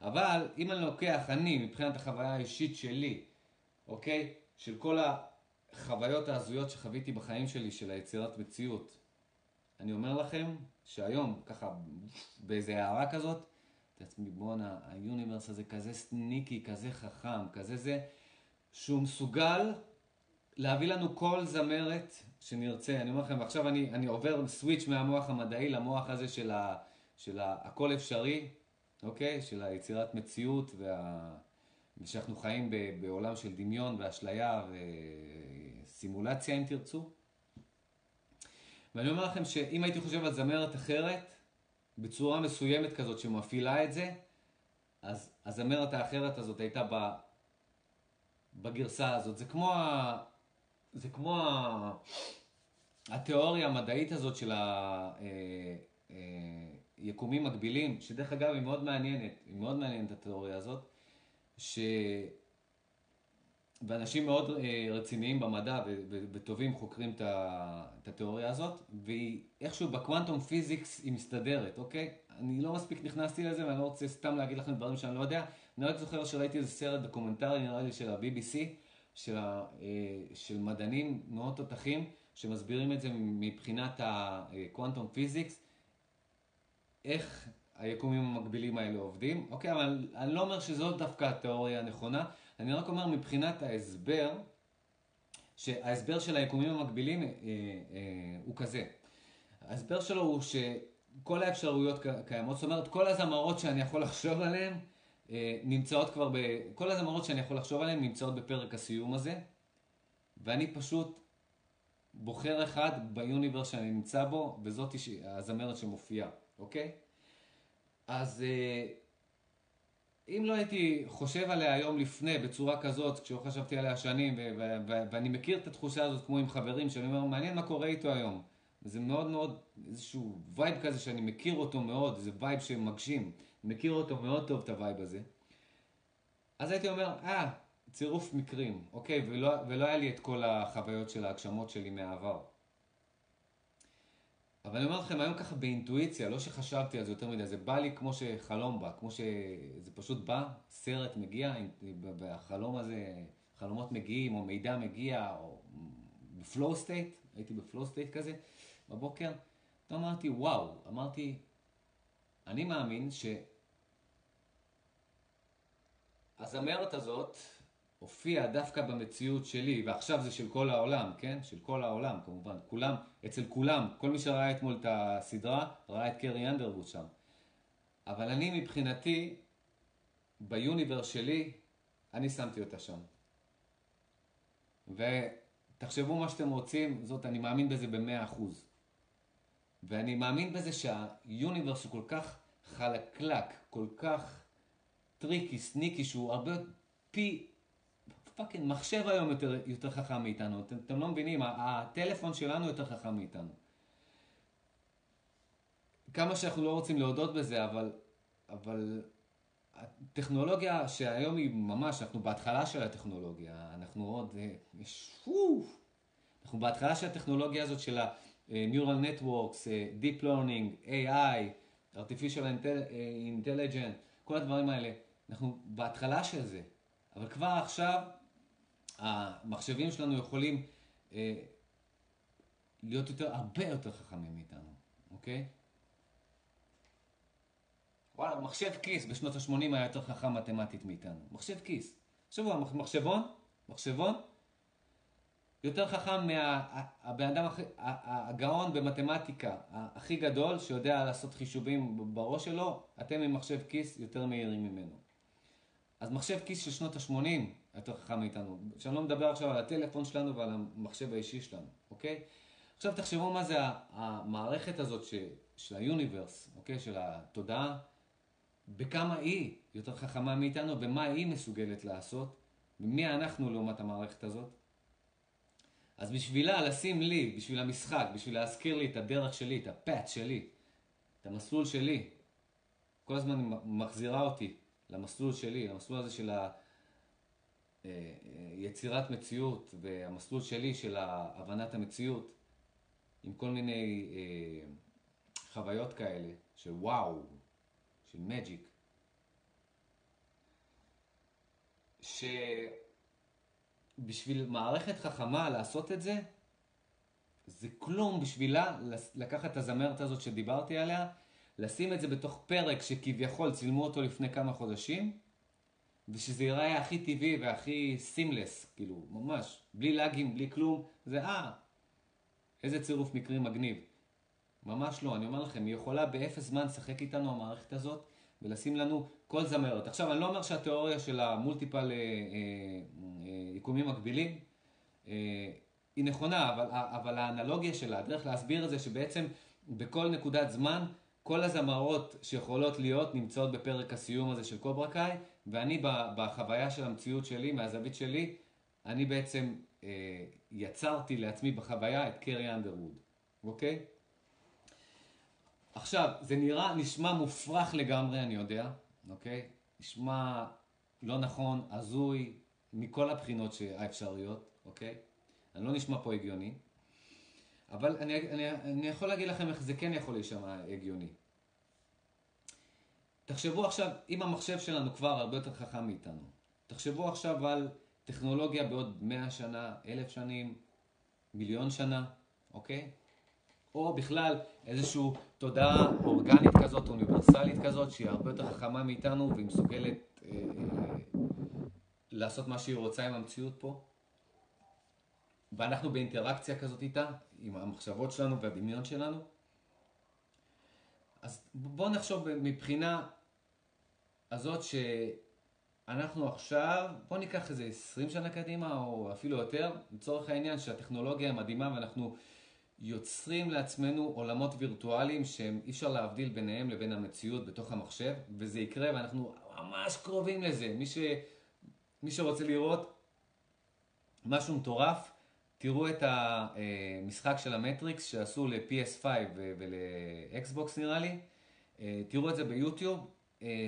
[SPEAKER 1] אבל אם אני לוקח, אני, מבחינת החוויה האישית שלי, אוקיי? של כל החוויות ההזויות שחוויתי בחיים שלי, של היצירת מציאות, אני אומר לכם שהיום, ככה, באיזה הערה כזאת, את עצמי, בואנה, היוניברס הזה כזה סניקי, כזה חכם, כזה זה, שהוא מסוגל להביא לנו כל זמרת שנרצה. אני אומר לכם, ועכשיו אני, אני עובר סוויץ' מהמוח המדעי למוח הזה של, ה, של ה, הכל אפשרי, אוקיי? של היצירת מציאות, וה, ושאנחנו חיים ב, בעולם של דמיון ואשליה וסימולציה, אם תרצו. ואני אומר לכם שאם הייתי חושב על זמרת אחרת, בצורה מסוימת כזאת שמפעילה את זה, אז הזמרת האחרת הזאת הייתה ב, בגרסה הזאת. זה כמו, ה, זה כמו ה, התיאוריה המדעית הזאת של היקומים אה, אה, מקבילים, שדרך אגב היא מאוד מעניינת, היא מאוד מעניינת התיאוריה הזאת, ש... ואנשים מאוד אה, רציניים במדע וטובים חוקרים את התיאוריה הזאת, והיא איכשהו ב quantum physics היא מסתדרת, אוקיי? אני לא מספיק נכנסתי לזה ואני לא רוצה סתם להגיד לכם דברים שאני לא יודע. אני רק זוכר שראיתי איזה סרט דוקומנטרי, נראה לי של ה-BBC, של, ה, של מדענים מאוד תותחים, שמסבירים את זה מבחינת ה quantum physics, איך היקומים המקבילים האלה עובדים, אוקיי? אבל אני לא אומר שזאת דווקא התיאוריה הנכונה, אני רק אומר מבחינת ההסבר, שההסבר של היקומים המקבילים אה, אה, הוא כזה. ההסבר שלו הוא שכל האפשרויות קיימות, זאת אומרת כל הזמרות שאני יכול לחשוב עליהן אה, נמצאות כבר, ב... כל הזמרות שאני יכול לחשוב עליהן נמצאות בפרק הסיום הזה, ואני פשוט בוחר אחד ב universe שאני נמצא בו, וזאת הזמרת שמופיעה, אוקיי? אז אה, אם לא הייתי חושב עליה היום לפני בצורה כזאת, כשלא חשבתי עליה שנים, ואני מכיר את התחושה הזאת כמו עם חברים, שאני אומר, מעניין מה קורה איתו היום. זה מאוד מאוד איזשהו vibe כזה שאני מכיר אותו מאוד, זה vibe שמגשים, מכיר אותו מאוד טוב את ה vibe הזה. אז הייתי אומר, אה, צירוף מקרים, אוקיי, ולא, ולא היה לי את כל החוויות של ההגשמות שלי מהעבר. אבל אני אומר לכם, היום ככה באינטואיציה, לא שחשבתי על זה יותר מדי, זה בא לי כמו שחלום בא, כמו שזה פשוט בא, סרט מגיע, והחלום הזה, חלומות מגיעים, או מידע מגיע, או ב flow state, הייתי ב flow state כזה, בבוקר, פתאום אמרתי, וואו, אמרתי, אני מאמין שהזמרת הזאת, הופיע דווקא במציאות שלי, ועכשיו זה של כל העולם, כן? של כל העולם כמובן, כולם, אצל כולם, כל מי שראה אתמול את הסדרה, ראה את קרי אנדרווד שם. אבל אני מבחינתי, ביוניברס שלי, אני שמתי אותה שם. ותחשבו מה שאתם רוצים, זאת, אני מאמין בזה במאה אחוז. ואני מאמין בזה שהיוניברס הוא כל כך חלקלק, כל כך tricky, sneaky, שהוא הרבה פי fucking מחשב היום יותר, יותר חכם מאיתנו, אתם, אתם לא מבינים, הטלפון שלנו יותר חכם מאיתנו. כמה שאנחנו לא רוצים להודות בזה, אבל, אבל הטכנולוגיה שהיום היא ממש, אנחנו בהתחלה של הטכנולוגיה, אנחנו עוד, אה, שו, אנחנו בהתחלה של הטכנולוגיה הזאת של ה-neural networks, אה, deep learning, AI, artificial intelligence, כל הדברים האלה, אנחנו בהתחלה של זה, אבל כבר עכשיו המחשבים שלנו יכולים אה, להיות יותר, הרבה יותר חכמים מאיתנו, אוקיי? וואלה, מחשב כיס בשנות ה-80 היה יותר חכם מתמטית מאיתנו. מחשב כיס. תחשבו, מחשבון, מחשבון, יותר חכם מהבן אדם, הגאון במתמטיקה, הכי גדול, שיודע לעשות חישובים בראש שלו, אתם עם מחשב כיס יותר מהירים ממנו. אז מחשב כיס של שנות ה-80 יותר חכם מאיתנו. שאני לא מדבר עכשיו על הטלפון שלנו ועל המחשב האישי שלנו, אוקיי? עכשיו תחשבו מה זה המערכת הזאת ש, של היוניברס, אוקיי? של התודעה, בכמה היא יותר חכמה מאיתנו ומה היא מסוגלת לעשות, ומי אנחנו לעומת המערכת הזאת. אז בשבילה לשים לי, בשביל המשחק, בשביל להזכיר לי את הדרך שלי, את הפאט שלי, את המסלול שלי, כל הזמן היא מחזירה אותי למסלול שלי, למסלול הזה של ה- יצירת מציאות, והמסלול שלי של הבנת המציאות, עם כל מיני אה, חוויות כאלה, של וואו, של מג'יק, שבשביל מערכת חכמה לעשות את זה, זה כלום בשבילה לקחת את הזמרת הזאת שדיברתי עליה, לשים את זה בתוך פרק שכביכול צילמו אותו לפני כמה חודשים, ושזה ייראה הכי טבעי והכי סימלס, כאילו, ממש, בלי לאגים, בלי כלום, זה אה, איזה צירוף מקרים מגניב. ממש לא, אני אומר לכם, היא יכולה באפס זמן לשחק איתנו המערכת הזאת ולשים לנו כל זמרת. עכשיו, אני לא אומר שהתיאוריה של המולטיפל אה, אה, אה, יקומים מקבילים אה, היא נכונה, אבל, אבל האנלוגיה שלה, הדרך להסביר את זה שבעצם בכל נקודת זמן, כל הזמרות שיכולות להיות נמצאות בפרק הסיום הזה של קוברה קאי, ואני בחוויה של המציאות שלי, מהזווית שלי, אני בעצם אה, יצרתי לעצמי בחוויה את קרי אנדרווד, אוקיי? עכשיו, זה נראה, נשמע מופרך לגמרי, אני יודע, אוקיי? נשמע לא נכון, הזוי, מכל הבחינות האפשריות, אוקיי? אני לא נשמע פה הגיוני, אבל אני, אני, אני יכול להגיד לכם איך זה כן יכול להישמע הגיוני. תחשבו עכשיו, אם המחשב שלנו כבר הרבה יותר חכם מאיתנו, תחשבו עכשיו על טכנולוגיה בעוד 100 שנה, אלף שנים, מיליון שנה, אוקיי? או בכלל איזושהי תודעה אורגנית כזאת, אוניברסלית כזאת, שהיא הרבה יותר חכמה מאיתנו והיא מסוגלת אה, אה, לעשות מה שהיא רוצה עם המציאות פה. ואנחנו באינטראקציה כזאת איתה, עם המחשבות שלנו והדמיון שלנו. אז בואו נחשוב מבחינה הזאת שאנחנו עכשיו, בואו ניקח איזה 20 שנה קדימה או אפילו יותר, לצורך העניין שהטכנולוגיה מדהימה ואנחנו יוצרים לעצמנו עולמות וירטואליים שהם אי אפשר להבדיל ביניהם לבין המציאות בתוך המחשב, וזה יקרה ואנחנו ממש קרובים לזה. מי, ש... מי שרוצה לראות משהו מטורף, תראו את המשחק של המטריקס שעשו ל-PS5 ול-Xbox נראה לי, תראו את זה ביוטיוב,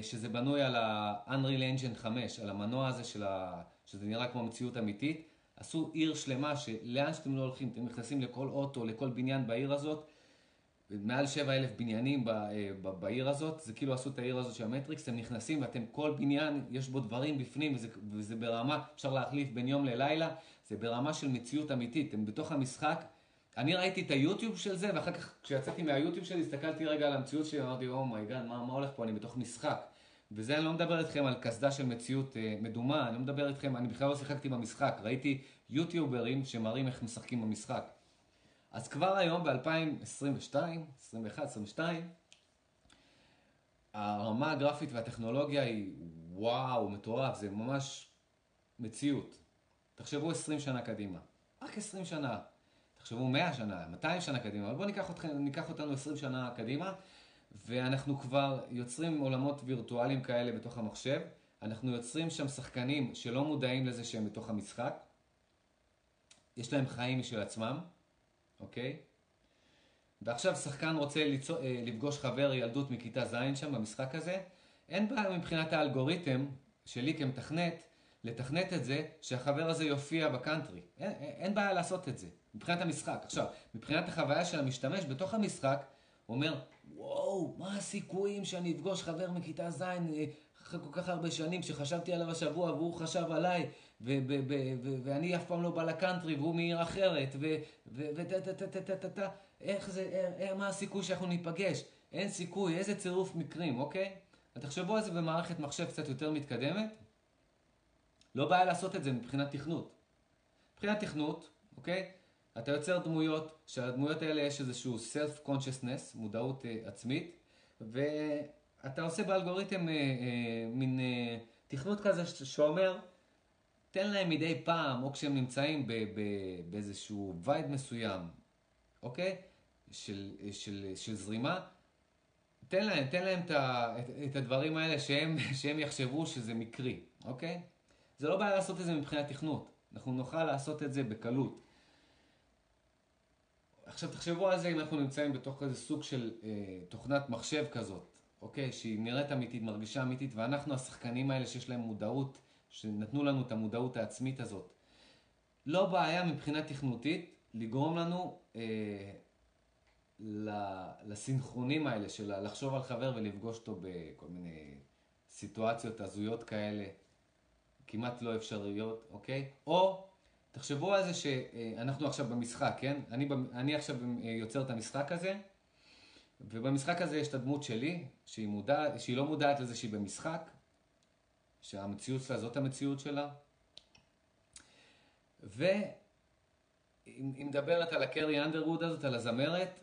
[SPEAKER 1] שזה בנוי על ה-Unreal Engine 5, על המנוע הזה של ה... שזה נראה כמו מציאות אמיתית. עשו עיר שלמה שלאן שאתם לא הולכים, אתם נכנסים לכל אוטו, לכל בניין בעיר הזאת, מעל 7 אלף בניינים בעיר הזאת, זה כאילו עשו את העיר הזאת של המטריקס, אתם נכנסים ואתם כל בניין, יש בו דברים בפנים וזה, וזה ברמה, אפשר להחליף בין יום ללילה, זה ברמה של מציאות אמיתית, אתם בתוך המשחק. אני ראיתי את היוטיוב של זה, ואחר כך כשיצאתי מהיוטיוב שלי, הסתכלתי רגע על המציאות שלי, אמרתי, oh my God, מה, מה הולך פה, אני בתוך משחק. וזה אני לא מדבר איתכם על קסדה של מציאות אה, מדומה, אני לא מדבר איתכם, אני בכלל לא שיחקתי במשחק, ראיתי יוטיוברים שמראים איך משחקים במשחק. אז כבר היום ב-2022, 21, 22, הרמה הגרפית והטכנולוגיה היא וואו, מטורף, זה ממש מציאות. תחשבו 20 שנה קדימה, רק 20 שנה. תחשבו 100 שנה, 200 שנה קדימה, אבל בואו ניקח, ניקח אותנו 20 שנה קדימה, ואנחנו כבר יוצרים עולמות וירטואליים כאלה בתוך המחשב. אנחנו יוצרים שם שחקנים שלא מודעים לזה שהם בתוך המשחק. יש להם חיים משל עצמם, אוקיי? ועכשיו שחקן רוצה ליצור, לפגוש חבר ילדות מכיתה ז' שם במשחק הזה. אין בעיה מבחינת האלגוריתם שלי כמתכנת, לתכנת את זה שהחבר הזה יופיע בקאנטרי. אין, אין בעיה לעשות את זה, מבחינת המשחק. עכשיו, מבחינת החוויה של המשתמש בתוך המשחק, הוא אומר, וואו, מה הסיכויים שאני אפגוש חבר מכיתה ז' אחרי כל כך הרבה שנים שחשבתי עליו השבוע והוא חשב עליי ואני אף פעם לא בא לקאנטרי והוא מעיר אחרת וטה-טה-טה-טה-טה-טה איך זה, מה הסיכוי שאנחנו ניפגש? אין סיכוי, איזה צירוף מקרים, אוקיי? תחשבו על זה במערכת מחשב קצת יותר מתקדמת. לא בעיה לעשות את זה מבחינת תכנות. מבחינת תכנות, אוקיי? אתה יוצר דמויות, שהדמויות האלה יש איזשהו self-consciousness, מודעות אה, עצמית, ואתה עושה באלגוריתם אה, אה, מין אה, תכנות כזה שאומר, תן להם מדי פעם, או כשהם נמצאים ב- ב- באיזשהו וייד מסוים, אוקיי? של, של, של זרימה, תן להם, תן להם את, את, את הדברים האלה שהם, שהם יחשבו שזה מקרי, אוקיי? זה לא בעיה לעשות את זה מבחינת תכנות, אנחנו נוכל לעשות את זה בקלות. עכשיו תחשבו על זה אם אנחנו נמצאים בתוך איזה סוג של אה, תוכנת מחשב כזאת, אוקיי? שהיא נראית אמיתית, מרגישה אמיתית, ואנחנו השחקנים האלה שיש להם מודעות, שנתנו לנו את המודעות העצמית הזאת. לא בעיה מבחינה תכנותית לגרום לנו אה, לסינכרונים האלה של לחשוב על חבר ולפגוש אותו בכל מיני סיטואציות הזויות כאלה, כמעט לא אפשריות, אוקיי? או תחשבו על זה שאנחנו עכשיו במשחק, כן? אני, אני עכשיו אה, יוצר את המשחק הזה, ובמשחק הזה יש את הדמות שלי, שהיא, מודע, שהיא לא מודעת לזה שהיא במשחק, שהמציאות שלה זאת המציאות שלה, והיא היא מדברת על הקרי אנדרווד הזאת, על הזמרת,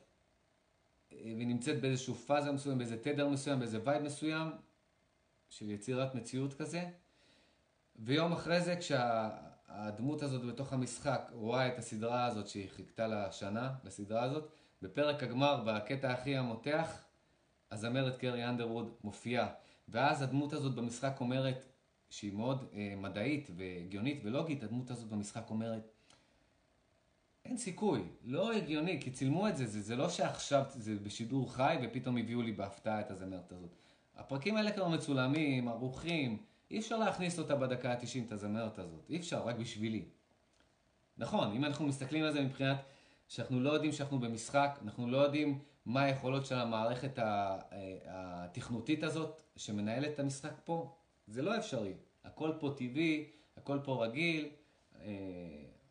[SPEAKER 1] והיא נמצאת באיזשהו פאזה מסוים, באיזה תדר מסוים, באיזה vibe מסוים, של יצירת מציאות כזה. ויום אחרי זה, כשהדמות הזאת בתוך המשחק רואה את הסדרה הזאת שהיא חיכתה לה שנה, לסדרה הזאת, בפרק הגמר, בקטע הכי המותח, הזמרת קרי אנדרווד מופיעה. ואז הדמות הזאת במשחק אומרת, שהיא מאוד אה, מדעית והגיונית ולוגית, הדמות הזאת במשחק אומרת, אין סיכוי, לא הגיוני, כי צילמו את זה, זה, זה לא שעכשיו זה בשידור חי ופתאום הביאו לי בהפתעה את הזמרת הזאת. הפרקים האלה כבר מצולמים, ערוכים, אי אפשר להכניס אותה בדקה ה-90 את הזמרת הזאת, אי אפשר, רק בשבילי. נכון, אם אנחנו מסתכלים על זה מבחינת שאנחנו לא יודעים שאנחנו במשחק, אנחנו לא יודעים מה היכולות של המערכת ה- התכנותית הזאת שמנהלת את המשחק פה, זה לא אפשרי. הכל פה טבעי, הכל פה רגיל, אה,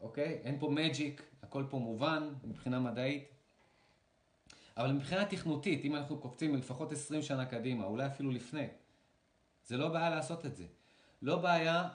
[SPEAKER 1] אוקיי? אין פה מג'יק, הכל פה מובן מבחינה מדעית. אבל מבחינה תכנותית, אם אנחנו קופצים לפחות 20 שנה קדימה, אולי אפילו לפני, זה לא בעיה לעשות את זה. לא בעיה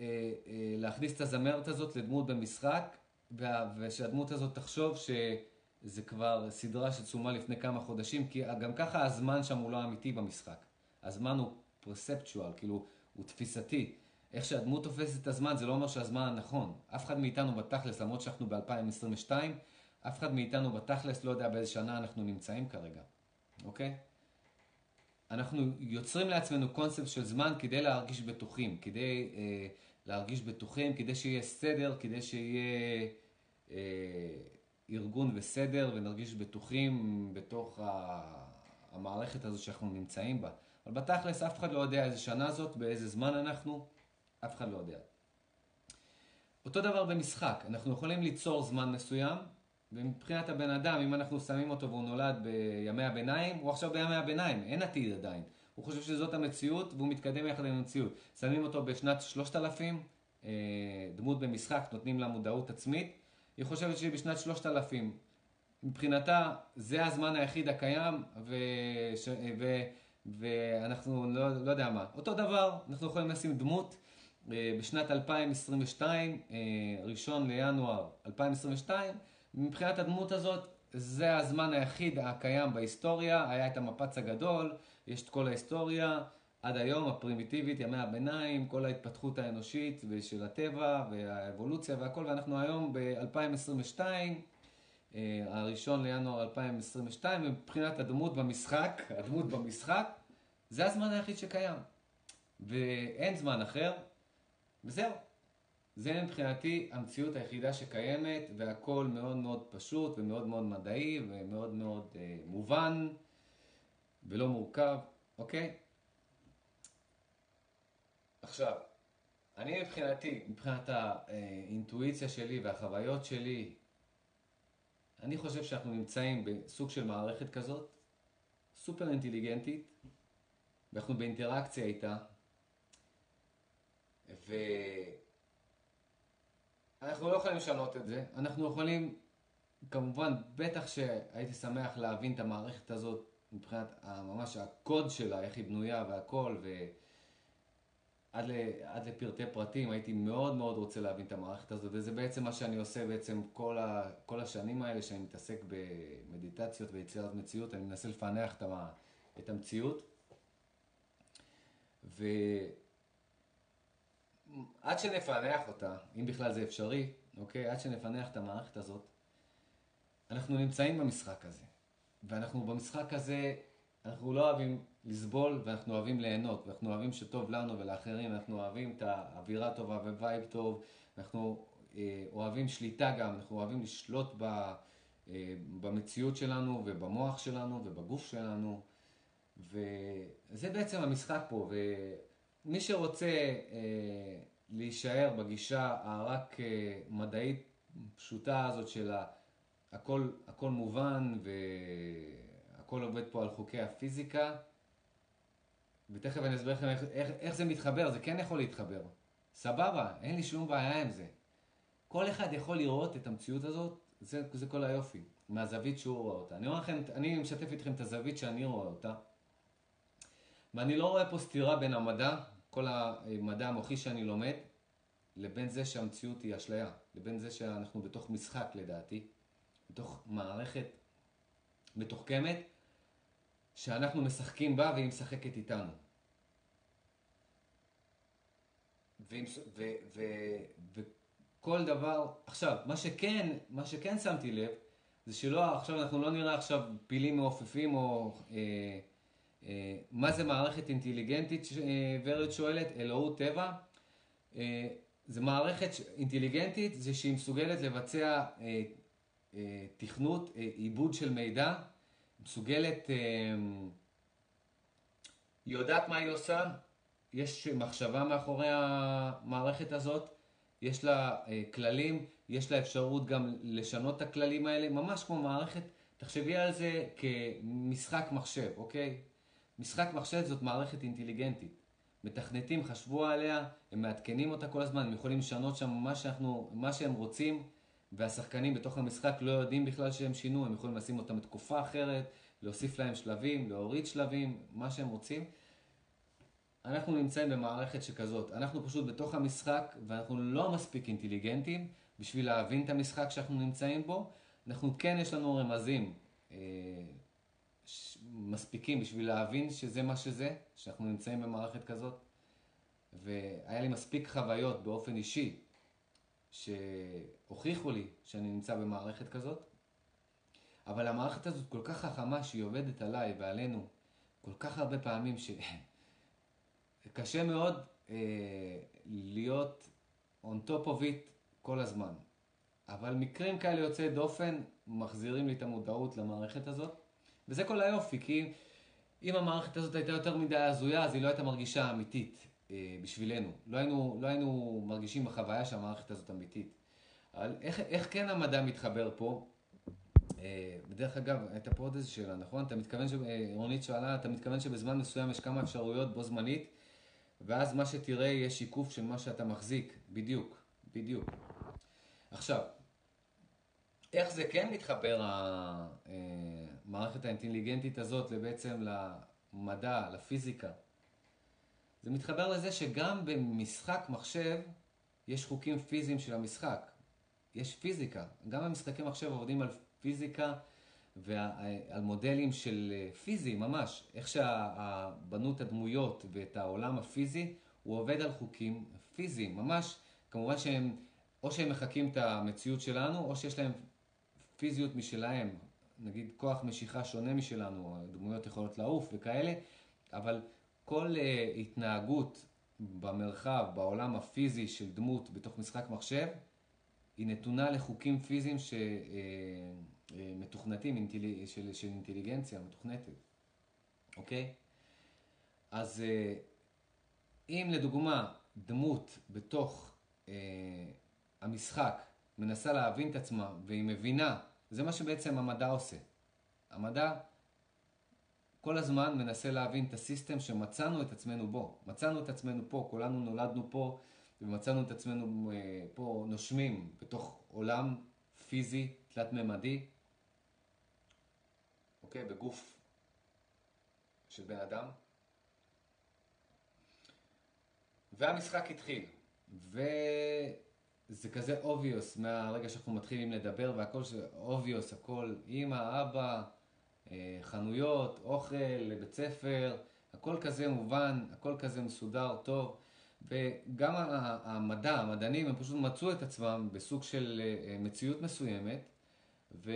[SPEAKER 1] אה, אה, להכניס את הזמרת הזאת לדמות במשחק, וה, ושהדמות הזאת תחשוב שזה כבר סדרה שצולמה לפני כמה חודשים, כי גם ככה הזמן שם הוא לא אמיתי במשחק. הזמן הוא פרספטואל, כאילו, הוא תפיסתי. איך שהדמות תופסת את הזמן זה לא אומר שהזמן הנכון. אף אחד מאיתנו בתכלס, למרות שאנחנו ב-2022, אף אחד מאיתנו בתכלס לא יודע באיזה שנה אנחנו נמצאים כרגע, אוקיי? אנחנו יוצרים לעצמנו קונספט של זמן כדי להרגיש בטוחים, כדי אה, להרגיש בטוחים, כדי שיהיה סדר, כדי שיהיה אה, ארגון וסדר ונרגיש בטוחים בתוך ה... המערכת הזו שאנחנו נמצאים בה. אבל בתכלס אף אחד לא יודע איזה שנה זאת, באיזה זמן אנחנו, אף אחד לא יודע. אותו דבר במשחק, אנחנו יכולים ליצור זמן מסוים, ומבחינת הבן אדם, אם אנחנו שמים אותו והוא נולד בימי הביניים, הוא עכשיו בימי הביניים, אין עתיד עדיין. הוא חושב שזאת המציאות והוא מתקדם יחד עם המציאות. שמים אותו בשנת 3000, אה, דמות במשחק, נותנים לה מודעות עצמית, היא חושבת שהיא בשנת 3000. מבחינתה זה הזמן היחיד הקיים, וש... ו... ואנחנו לא, לא יודע מה. אותו דבר, אנחנו יכולים לשים דמות אה, בשנת 2022, אה, ראשון לינואר 2022, מבחינת הדמות הזאת, זה הזמן היחיד הקיים בהיסטוריה, היה את המפץ הגדול, יש את כל ההיסטוריה, עד היום הפרימיטיבית, ימי הביניים, כל ההתפתחות האנושית ושל הטבע והאבולוציה והכל, ואנחנו היום ב-2022, אה, הראשון לינואר 2022, מבחינת הדמות במשחק, הדמות במשחק, זה הזמן היחיד שקיים. ואין זמן אחר, וזהו. זה מבחינתי המציאות היחידה שקיימת, והכל מאוד מאוד פשוט ומאוד מאוד מדעי ומאוד מאוד אה, מובן ולא מורכב, אוקיי? עכשיו, אני מבחינתי, מבחינת האינטואיציה שלי והחוויות שלי, אני חושב שאנחנו נמצאים בסוג של מערכת כזאת, סופר אינטליגנטית, ואנחנו באינטראקציה איתה, ואנחנו לא יכולים לשנות את זה. אנחנו יכולים, כמובן, בטח שהייתי שמח להבין את המערכת הזאת מבחינת ממש הקוד שלה, איך היא בנויה והכל, ו... עד, ל, עד לפרטי פרטים, הייתי מאוד מאוד רוצה להבין את המערכת הזאת, וזה בעצם מה שאני עושה בעצם כל, ה, כל השנים האלה שאני מתעסק במדיטציות ויצירת מציאות, אני מנסה לפענח את, המ, את המציאות. ועד שנפענח אותה, אם בכלל זה אפשרי, אוקיי? עד שנפענח את המערכת הזאת, אנחנו נמצאים במשחק הזה. ואנחנו במשחק הזה, אנחנו לא אוהבים לסבול ואנחנו אוהבים ליהנות, ואנחנו אוהבים שטוב לנו ולאחרים, אנחנו אוהבים את האווירה טובה ו vibe טוב, אנחנו אה, אוהבים שליטה גם, אנחנו אוהבים לשלוט ב, אה, במציאות שלנו ובמוח שלנו ובגוף שלנו, וזה בעצם המשחק פה, ומי שרוצה אה, להישאר בגישה הרק אה, מדעית פשוטה הזאת של. הכל, הכל מובן והכל עובד פה על חוקי הפיזיקה. ותכף אני אסביר לכם איך, איך, איך זה מתחבר, זה כן יכול להתחבר. סבבה, אין לי שום בעיה עם זה. כל אחד יכול לראות את המציאות הזאת, זה, זה כל היופי, מהזווית שהוא רואה אותה. אני לכם, אני משתף איתכם את הזווית שאני רואה אותה, ואני לא רואה פה סתירה בין המדע, כל המדע המוחי שאני לומד, לבין זה שהמציאות היא אשליה, לבין זה שאנחנו בתוך משחק לדעתי. בתוך מערכת מתוחכמת, שאנחנו משחקים בה והיא משחקת איתנו. וכל דבר, עכשיו, מה שכן, מה שכן שמתי לב, זה שלא, עכשיו אנחנו לא נראה עכשיו פילים מעופפים או אה, מה זה מערכת אינטליגנטית, אה, ורד שואלת, אלוהות טבע. אה, זה מערכת אינטליגנטית, זה שהיא מסוגלת לבצע אה, אה, תכנות, אה, עיבוד של מידע, מסוגלת, אה, היא יודעת מה היא עושה, יש מחשבה מאחורי המערכת הזאת, יש לה כללים, יש לה אפשרות גם לשנות את הכללים האלה, ממש כמו מערכת, תחשבי על זה כמשחק מחשב, אוקיי? משחק מחשב זאת מערכת אינטליגנטית. מתכנתים חשבו עליה, הם מעדכנים אותה כל הזמן, הם יכולים לשנות שם מה, שאנחנו, מה שהם רוצים. והשחקנים בתוך המשחק לא יודעים בכלל שהם שינו, הם יכולים לשים אותם בתקופה אחרת, להוסיף להם שלבים, להוריד שלבים, מה שהם רוצים. אנחנו נמצאים במערכת שכזאת, אנחנו פשוט בתוך המשחק ואנחנו לא מספיק אינטליגנטים בשביל להבין את המשחק שאנחנו נמצאים בו. אנחנו כן יש לנו רמזים אה. מספיקים בשביל להבין שזה מה שזה, שאנחנו נמצאים במערכת כזאת. והיה לי מספיק חוויות באופן אישי שהוכיחו לי שאני נמצא במערכת כזאת, אבל המערכת הזאת כל כך חכמה שהיא עובדת עליי ועלינו כל כך הרבה פעמים שקשה מאוד אה, להיות on top of it כל הזמן. אבל מקרים כאלה יוצאי דופן מחזירים לי את המודעות למערכת הזאת, וזה כל היופי, כי אם המערכת הזאת הייתה יותר מדי הזויה, אז היא לא הייתה מרגישה אמיתית. אה, בשבילנו. לא היינו, לא היינו מרגישים בחוויה שהמערכת הזאת אמיתית. אבל איך, איך כן המדע מתחבר פה? אה, בדרך אגב, הייתה פה עוד איזו שאלה, נכון? אתה מתכוון, ש... אה, רונית שאלה, אתה מתכוון שבזמן מסוים יש כמה אפשרויות בו זמנית, ואז מה שתראה יהיה שיקוף של מה שאתה מחזיק. בדיוק, בדיוק. עכשיו, איך זה כן מתחבר המערכת האינטליגנטית הזאת בעצם למדע, לפיזיקה? זה מתחבר לזה שגם במשחק מחשב יש חוקים פיזיים של המשחק. יש פיזיקה. גם במשחקי מחשב עובדים על פיזיקה ועל מודלים של אה, פיזי ממש. איך שבנו את הדמויות ואת העולם הפיזי, הוא עובד על חוקים פיזיים. ממש, כמובן שהם, או שהם מחקים את המציאות שלנו, או שיש להם פיזיות משלהם. נגיד כוח משיכה שונה משלנו, דמויות יכולות לעוף וכאלה, אבל כל uh, התנהגות במרחב, בעולם הפיזי של דמות בתוך משחק מחשב, היא נתונה לחוקים פיזיים שמתוכנתים, אה, אה, של, של אינטליגנציה מתוכנתת, אוקיי? אז אם לדוגמה דמות בתוך אה, המשחק מנסה להבין את עצמה והיא מבינה, זה מה שבעצם המדע עושה. המדע כל הזמן מנסה להבין את הסיסטם שמצאנו את עצמנו בו. מצאנו את עצמנו פה, כולנו נולדנו פה, ומצאנו את עצמנו אה, פה נושמים בתוך עולם פיזי, תלת-ממדי, אוקיי? בגוף של בן אדם. והמשחק התחיל. וזה כזה obvious מהרגע שאנחנו מתחילים לדבר והכל ש... obvious, הכל, אמא, אבא, אה, חנויות, אוכל, בית ספר, הכל כזה מובן, הכל כזה מסודר, טוב. וגם המדע, המדענים, הם פשוט מצאו את עצמם בסוג של אה, מציאות מסוימת, ו...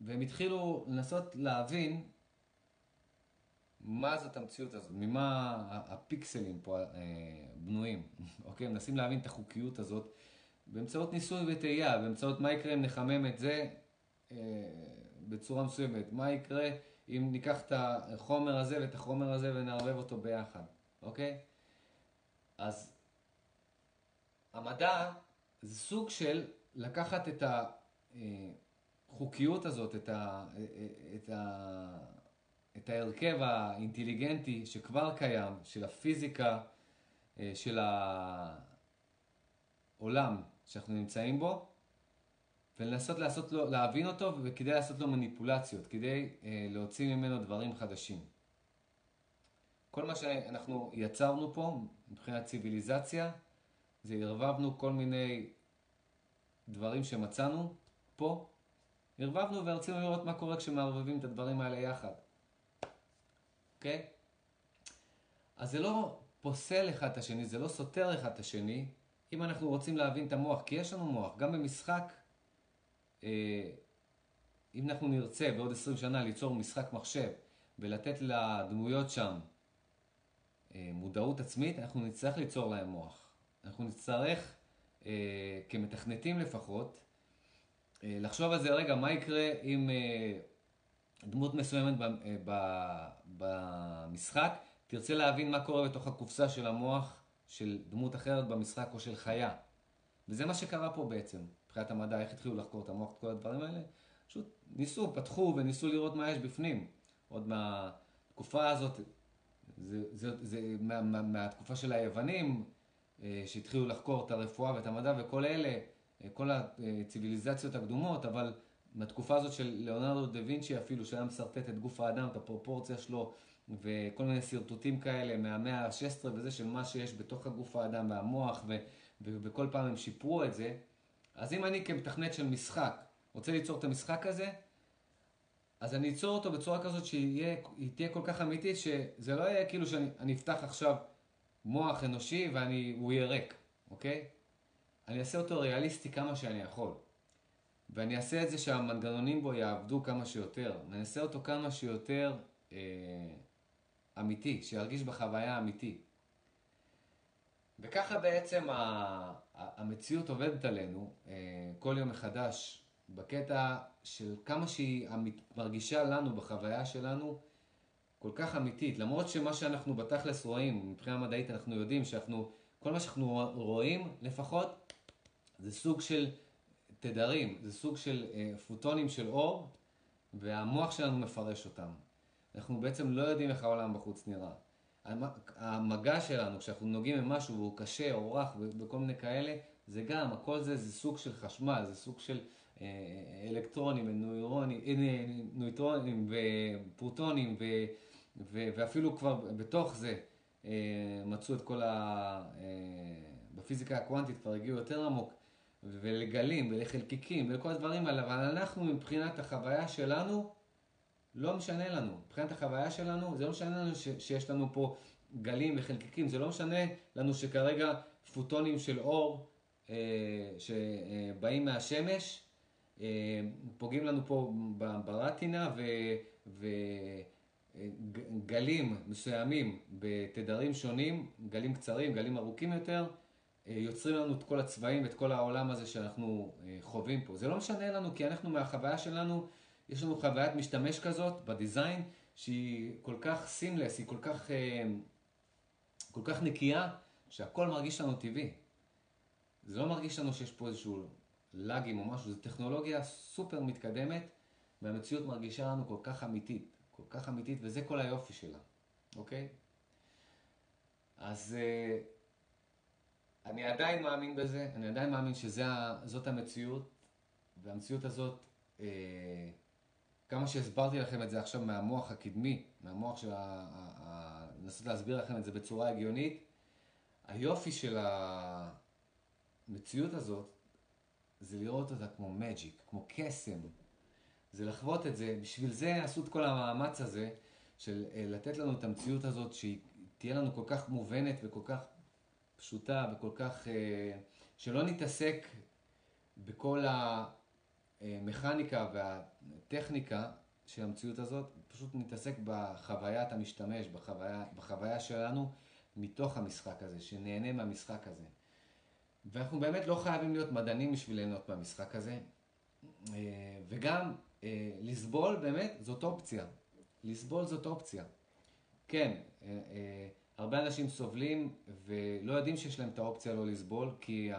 [SPEAKER 1] והם התחילו לנסות להבין מה זאת המציאות הזאת, ממה הפיקסלים פה אה, בנויים, אוקיי? מנסים להבין את החוקיות הזאת באמצעות ניסוי וטעייה, באמצעות מה יקרה אם נחמם את זה אה, בצורה מסוימת, מה יקרה אם ניקח את החומר הזה ואת החומר הזה ונערבב אותו ביחד, אוקיי? אז המדע זה סוג של לקחת את החוקיות הזאת, את, ה, את, ה, את ההרכב האינטליגנטי שכבר קיים, של הפיזיקה, אה, של העולם שאנחנו נמצאים בו, ולנסות לעשות לו, להבין אותו, וכדי לעשות לו מניפולציות, כדי אה, להוציא ממנו דברים חדשים. כל מה שאנחנו יצרנו פה מבחינת ציוויליזציה, זה ערבבנו כל מיני דברים שמצאנו פה, ערבבנו ורצינו לראות מה קורה כשמערבבים את הדברים האלה יחד. אוקיי? אז זה לא פוסל אחד את השני, זה לא סותר אחד את השני, אם אנחנו רוצים להבין את המוח, כי יש לנו מוח, גם במשחק, אה, אם אנחנו נרצה בעוד 20 שנה ליצור משחק מחשב ולתת לדמויות שם אה, מודעות עצמית, אנחנו נצטרך ליצור להם מוח. אנחנו נצטרך, אה, כמתכנתים לפחות, לחשוב על זה רגע, מה יקרה אם דמות מסוימת במשחק תרצה להבין מה קורה בתוך הקופסה של המוח של דמות אחרת במשחק או של חיה. וזה מה שקרה פה בעצם, מבחינת המדע, איך התחילו לחקור את המוח, את כל הדברים האלה. פשוט ניסו, פתחו וניסו לראות מה יש בפנים. עוד מהתקופה הזאת, זה, זה, זה מה, מה, מהתקופה של היוונים, אה, שהתחילו לחקור את הרפואה ואת המדע וכל אלה, אה, כל הציוויליזציות הקדומות, אבל מהתקופה הזאת של ליאונרדו דה וינצ'י אפילו, שהיה משרטט את גוף האדם, את הפרופורציה שלו, וכל מיני שרטוטים כאלה מהמאה ה-16 וזה, של מה שיש בתוך הגוף האדם והמוח, ו, ו, וכל פעם הם שיפרו את זה. אז אם אני כמתכנת של משחק רוצה ליצור את המשחק הזה, אז אני אצור אותו בצורה כזאת שהיא תהיה כל כך אמיתית, שזה לא יהיה כאילו שאני אני אפתח עכשיו מוח אנושי והוא יהיה ריק, אוקיי? אני אעשה אותו ריאליסטי כמה שאני יכול. ואני אעשה את זה שהמנגנונים בו יעבדו כמה שיותר. אני אעשה אותו כמה שיותר אה, אמיתי, שירגיש בחוויה אמיתי. וככה בעצם המציאות עובדת עלינו אה, כל יום מחדש, בקטע של כמה שהיא מרגישה לנו בחוויה שלנו כל כך אמיתית. למרות שמה שאנחנו בתכלס רואים, מבחינה מדעית אנחנו יודעים שאנחנו, כל מה שאנחנו רואים לפחות, זה סוג של תדרים, זה סוג של אה, פוטונים של אור, והמוח שלנו מפרש אותם. אנחנו בעצם לא יודעים איך העולם בחוץ נראה. המ- המגע שלנו, כשאנחנו נוגעים במשהו והוא קשה או רך וכל מיני כאלה, זה גם, הכל זה, זה סוג של חשמל, זה סוג של אה, אלקטרונים, נוירונים, אה, נויטרונים ופרוטונים, ו, ו, ואפילו כבר בתוך זה אה, מצאו את כל ה... אה, בפיזיקה הקוונטית כבר הגיעו יותר עמוק, ולגלים ולחלקיקים ולכל הדברים האלה, אבל אנחנו מבחינת החוויה שלנו, לא משנה לנו. מבחינת החוויה שלנו, זה לא משנה לנו ש, שיש לנו פה גלים וחלקיקים, זה לא משנה לנו שכרגע פוטונים של אור אה, שבאים מהשמש, אה, פוגעים לנו פה ברטינה וגלים מסוימים בתדרים שונים, גלים קצרים, גלים ארוכים יותר, אה, יוצרים לנו את כל הצבעים ואת כל העולם הזה שאנחנו אה, חווים פה. זה לא משנה לנו כי אנחנו מהחוויה שלנו, יש לנו חוויית משתמש כזאת בדיזיין שהיא כל כך סימלס, היא כל כך, אה, כל כך נקייה, שהכל מרגיש לנו טבעי. זה לא מרגיש לנו שיש פה איזשהו לאגים או משהו, זו טכנולוגיה סופר מתקדמת, והמציאות מרגישה לנו כל כך אמיתית, כל כך אמיתית, וזה כל היופי שלה, אוקיי? אז אה, אני עדיין מאמין בזה, אני עדיין מאמין שזאת המציאות, והמציאות הזאת, אה, כמה שהסברתי לכם את זה עכשיו מהמוח הקדמי, מהמוח של ה... ה- ה- לנסות להסביר לכם את זה בצורה הגיונית, היופי של המציאות הזאת זה לראות אותה כמו מג'יק, כמו קסם. זה לחוות את זה, בשביל זה עשו את כל המאמץ הזה של אה, לתת לנו את המציאות הזאת שהיא תהיה לנו כל כך מובנת וכל כך פשוטה וכל כך... אה, שלא נתעסק בכל המכניקה והטכניקה של המציאות הזאת, פשוט נתעסק בחוויית המשתמש, בחוויה, בחוויה שלנו מתוך המשחק הזה, שנהנה מהמשחק הזה. ואנחנו באמת לא חייבים להיות מדענים בשביל ליהנות מהמשחק הזה. אה, וגם אה, לסבול באמת זאת אופציה. לסבול זאת אופציה. כן, אה, הרבה אנשים סובלים ולא יודעים שיש להם את האופציה לא לסבול, כי.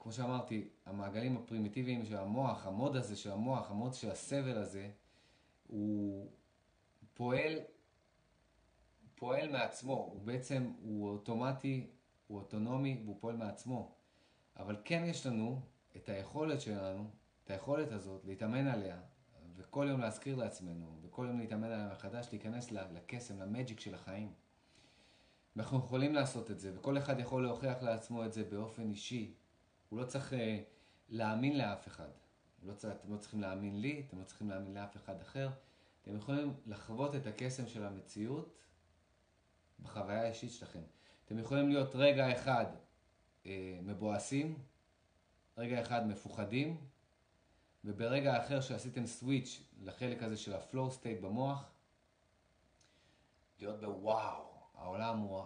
[SPEAKER 1] כמו שאמרתי, המעגלים הפרימיטיביים של המוח, המוד הזה של המוח, המוד של הסבל הזה, הוא פועל, פועל מעצמו, הוא בעצם, הוא אוטומטי, הוא אוטונומי והוא פועל מעצמו. אבל כן יש לנו את היכולת שלנו, את היכולת הזאת, להתאמן עליה, וכל יום להזכיר לעצמנו, וכל יום להתאמן עליה מחדש, להיכנס לקסם, למג'יק של החיים. ואנחנו יכולים לעשות את זה, וכל אחד יכול להוכיח לעצמו את זה באופן אישי, הוא לא צריך uh, להאמין לאף אחד. לא צריך, אתם לא צריכים להאמין לי, אתם לא צריכים להאמין לאף אחד אחר. אתם יכולים לחוות את הקסם של המציאות בחוויה האישית שלכם. אתם יכולים להיות רגע אחד uh, מבואסים, רגע אחד מפוחדים, וברגע אחר שעשיתם switch לחלק הזה של ה flow state במוח, להיות בוואו, העולם הוא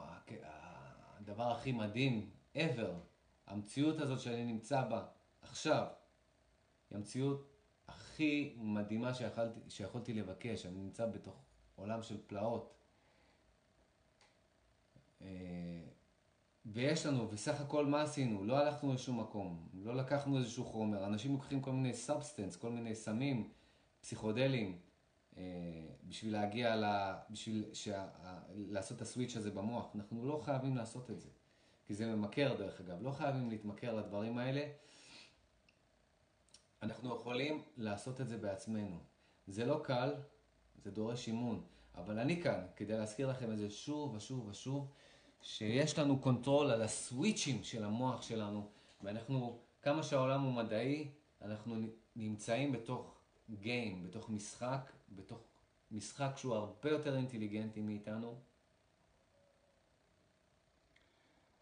[SPEAKER 1] הדבר הכי מדהים ever. המציאות הזאת שאני נמצא בה עכשיו, היא המציאות הכי מדהימה שיכולתי, שיכולתי לבקש. אני נמצא בתוך עולם של פלאות. אה, ויש לנו, בסך הכל מה עשינו? לא הלכנו לשום מקום, לא לקחנו איזשהו חומר. אנשים לוקחים כל מיני substance, כל מיני סמים, פסיכדליים, אה, בשביל להגיע ל... בשביל שה... לעשות את ה switch הזה במוח. אנחנו לא חייבים לעשות את זה. כי זה ממכר דרך אגב, לא חייבים להתמכר לדברים האלה. אנחנו יכולים לעשות את זה בעצמנו. זה לא קל, זה דורש אימון, אבל אני כאן כדי להזכיר לכם את זה שוב ושוב ושוב, שיש לנו control על הסוויצ'ים של המוח שלנו, ואנחנו, כמה שהעולם הוא מדעי, אנחנו נמצאים בתוך game, בתוך משחק, בתוך משחק שהוא הרבה יותר אינטליגנטי מאיתנו.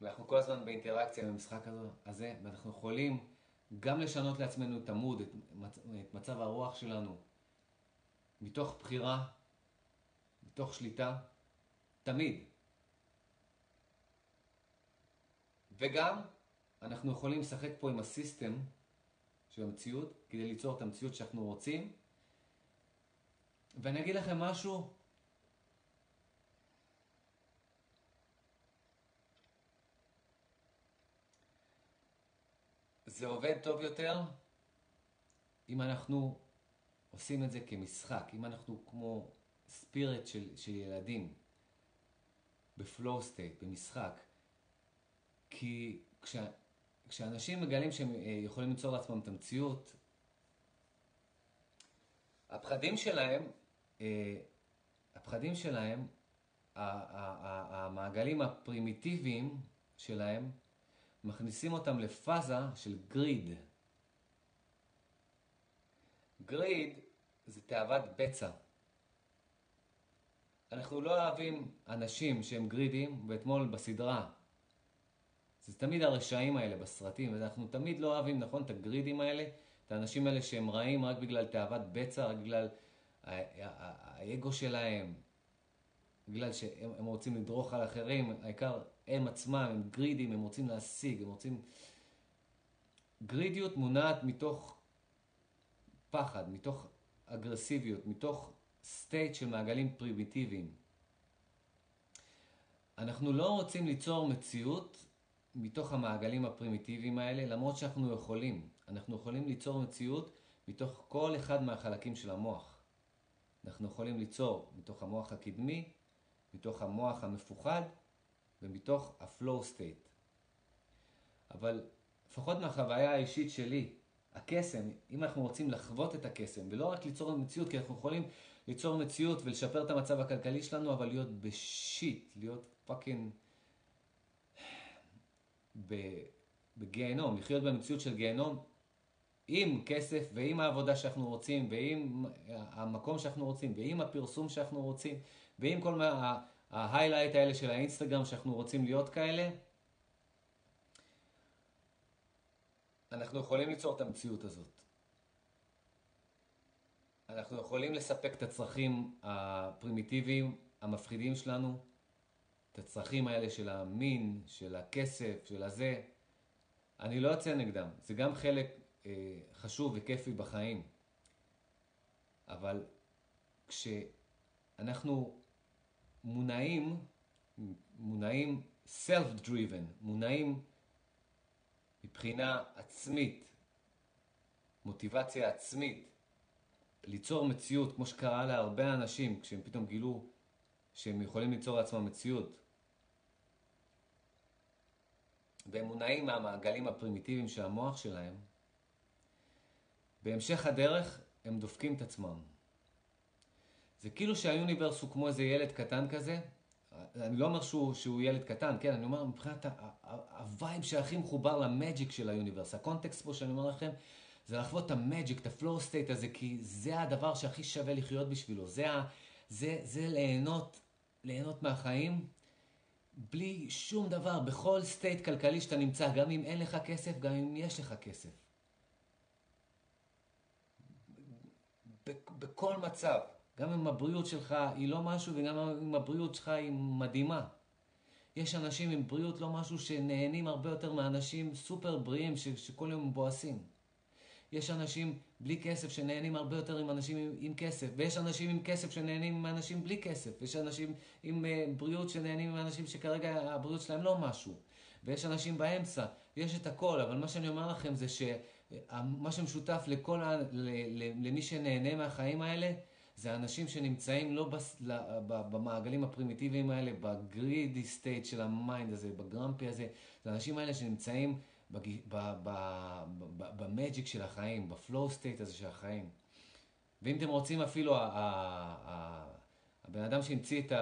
[SPEAKER 1] ואנחנו כל הזמן באינטראקציה עם המשחק הזה, ואנחנו יכולים גם לשנות לעצמנו את ה mode, את, את מצב הרוח שלנו, מתוך בחירה, מתוך שליטה, תמיד. וגם אנחנו יכולים לשחק פה עם הסיסטם של המציאות, כדי ליצור את המציאות שאנחנו רוצים. ואני אגיד לכם משהו, זה עובד טוב יותר אם אנחנו עושים את זה כמשחק, אם אנחנו כמו spirit של, של ילדים ב flow state, במשחק. כי כשה, כשאנשים מגלים שהם אה, יכולים ליצור לעצמם את המציאות, הפחדים שלהם, אה, הפחדים שלהם, המעגלים הפרימיטיביים שלהם, מכניסים אותם לפאזה של גריד. גריד זה תאוות בצע. אנחנו לא אוהבים אנשים שהם גרידים, ואתמול בסדרה, זה תמיד הרשעים האלה בסרטים, ואנחנו תמיד לא אוהבים, נכון, את הגרידים האלה, את האנשים האלה שהם רעים רק בגלל תאוות בצע, רק בגלל האגו שלהם, בגלל שהם רוצים לדרוך על אחרים, העיקר הם עצמם, הם גרידים, הם רוצים להשיג, הם רוצים... גרידיות מונעת מתוך פחד, מתוך אגרסיביות, מתוך state של מעגלים פרימיטיביים. אנחנו לא רוצים ליצור מציאות מתוך המעגלים הפרימיטיביים האלה, למרות שאנחנו יכולים. אנחנו יכולים ליצור מציאות מתוך כל אחד מהחלקים של המוח. אנחנו יכולים ליצור מתוך המוח הקדמי, מתוך המוח המפוחד ומתוך ה-flow state. אבל לפחות מהחוויה האישית שלי, הקסם, אם אנחנו רוצים לחוות את הקסם, ולא רק ליצור מציאות, כי אנחנו יכולים ליצור מציאות ולשפר את המצב הכלכלי שלנו, אבל להיות ב shit, להיות fucking... בגיהנום, לחיות במציאות של גיהנום עם כסף ועם העבודה שאנחנו רוצים ועם המקום שאנחנו רוצים ועם הפרסום שאנחנו רוצים ועם כל מה... ההיילייט האלה של האינסטגרם שאנחנו רוצים להיות כאלה, אנחנו יכולים ליצור את המציאות הזאת. אנחנו יכולים לספק את הצרכים הפרימיטיביים, המפחידים שלנו, את הצרכים האלה של המין, של הכסף, של הזה. אני לא יוצא נגדם, זה גם חלק אה, חשוב וכיפי בחיים. אבל כשאנחנו מונעים, מונעים self-driven, מונעים מבחינה עצמית, מוטיבציה עצמית, ליצור מציאות, כמו שקרה להרבה אנשים כשהם פתאום גילו שהם יכולים ליצור לעצמם מציאות. והם מונעים מהמעגלים הפרימיטיביים של המוח שלהם, בהמשך הדרך הם דופקים את עצמם. זה כאילו שה universe הוא כמו איזה ילד קטן כזה. אני לא אומר שהוא, שהוא ילד קטן, כן, אני אומר מבחינת ה vibe שהכי מחובר ל magic של ה universe. ה context פה שאני אומר לכם, זה לחוות את ה magic, את ה flow state הזה, כי זה הדבר שהכי שווה לחיות בשבילו. זה, ה, זה, זה ליהנות, ליהנות מהחיים בלי שום דבר, בכל סטייט כלכלי שאתה נמצא, גם אם אין לך כסף, גם אם יש לך כסף. בכל מצב. גם אם הבריאות שלך היא לא משהו וגם אם הבריאות שלך היא מדהימה. יש אנשים עם בריאות לא משהו שנהנים הרבה יותר מאנשים סופר בריאים ש- שכל יום מבואסים. יש אנשים בלי כסף שנהנים הרבה יותר עם אנשים עם, עם כסף, ויש אנשים עם כסף שנהנים עם אנשים בלי כסף, ויש אנשים עם אה, בריאות שנהנים עם אנשים שכרגע הבריאות שלהם לא משהו, ויש אנשים באמצע, יש את הכל, אבל מה שאני אומר לכם זה שמה שמשותף לכל, ה, למי שנהנה מהחיים האלה, זה אנשים שנמצאים לא בס... במעגלים הפרימיטיביים האלה, ב greedy state של ה mind הזה, ב grumpy הזה, זה האנשים האלה שנמצאים ב magic של החיים, ב flow state הזה של החיים. ואם אתם רוצים אפילו, הבן אדם שהמציא את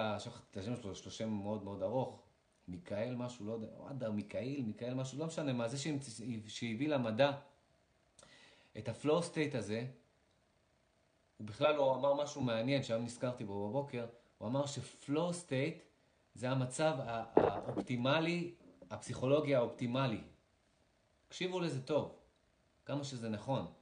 [SPEAKER 1] השם שלו, יש לו שם מאוד מאוד ארוך, מיכאל משהו, לא יודע, אדר מיכאל, מיכאל משהו, לא משנה מה, זה שהביא למדע את ה flow state הזה, הוא בכלל לא אמר משהו מעניין שהיום נזכרתי בו בבוקר, הוא אמר ש flow state זה המצב האופטימלי, הפסיכולוגי האופטימלי. תקשיבו לזה טוב, כמה שזה נכון.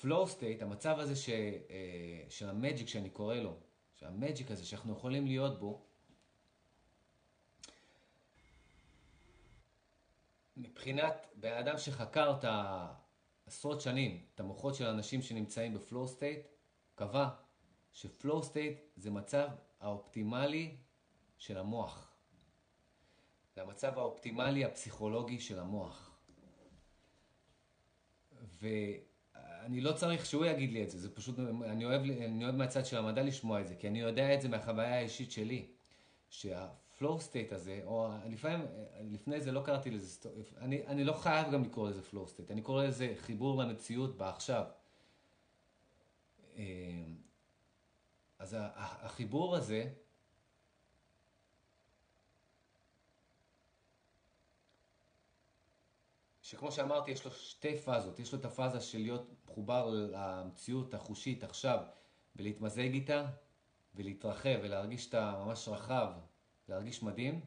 [SPEAKER 1] flow state, המצב הזה ש, אה, של ה magic שאני קורא לו, שה magic הזה שאנחנו יכולים להיות בו, מבחינת בן אדם שחקר את ה... עשרות שנים את המוחות של אנשים שנמצאים ב flow state, קבע ש flow state זה מצב האופטימלי של המוח. זה המצב האופטימלי הפסיכולוגי של המוח. ואני לא צריך שהוא יגיד לי את זה, זה פשוט, אני אוהב, אני אוהב מהצד של המדע לשמוע את זה, כי אני יודע את זה מהחוויה האישית שלי. שה... ה flow state הזה, או לפעמים, לפני זה לא קראתי לזה, אני, אני לא חייב גם לקרוא לזה flow state, אני קורא לזה חיבור למציאות בעכשיו. אה, אז החיבור הזה, שכמו שאמרתי, יש לו שתי פאזות. יש לו את הפאזה של להיות מחובר למציאות החושית עכשיו, ולהתמזג איתה, ולהתרחב, ולהרגיש שאתה ממש רחב, להרגיש מדהים.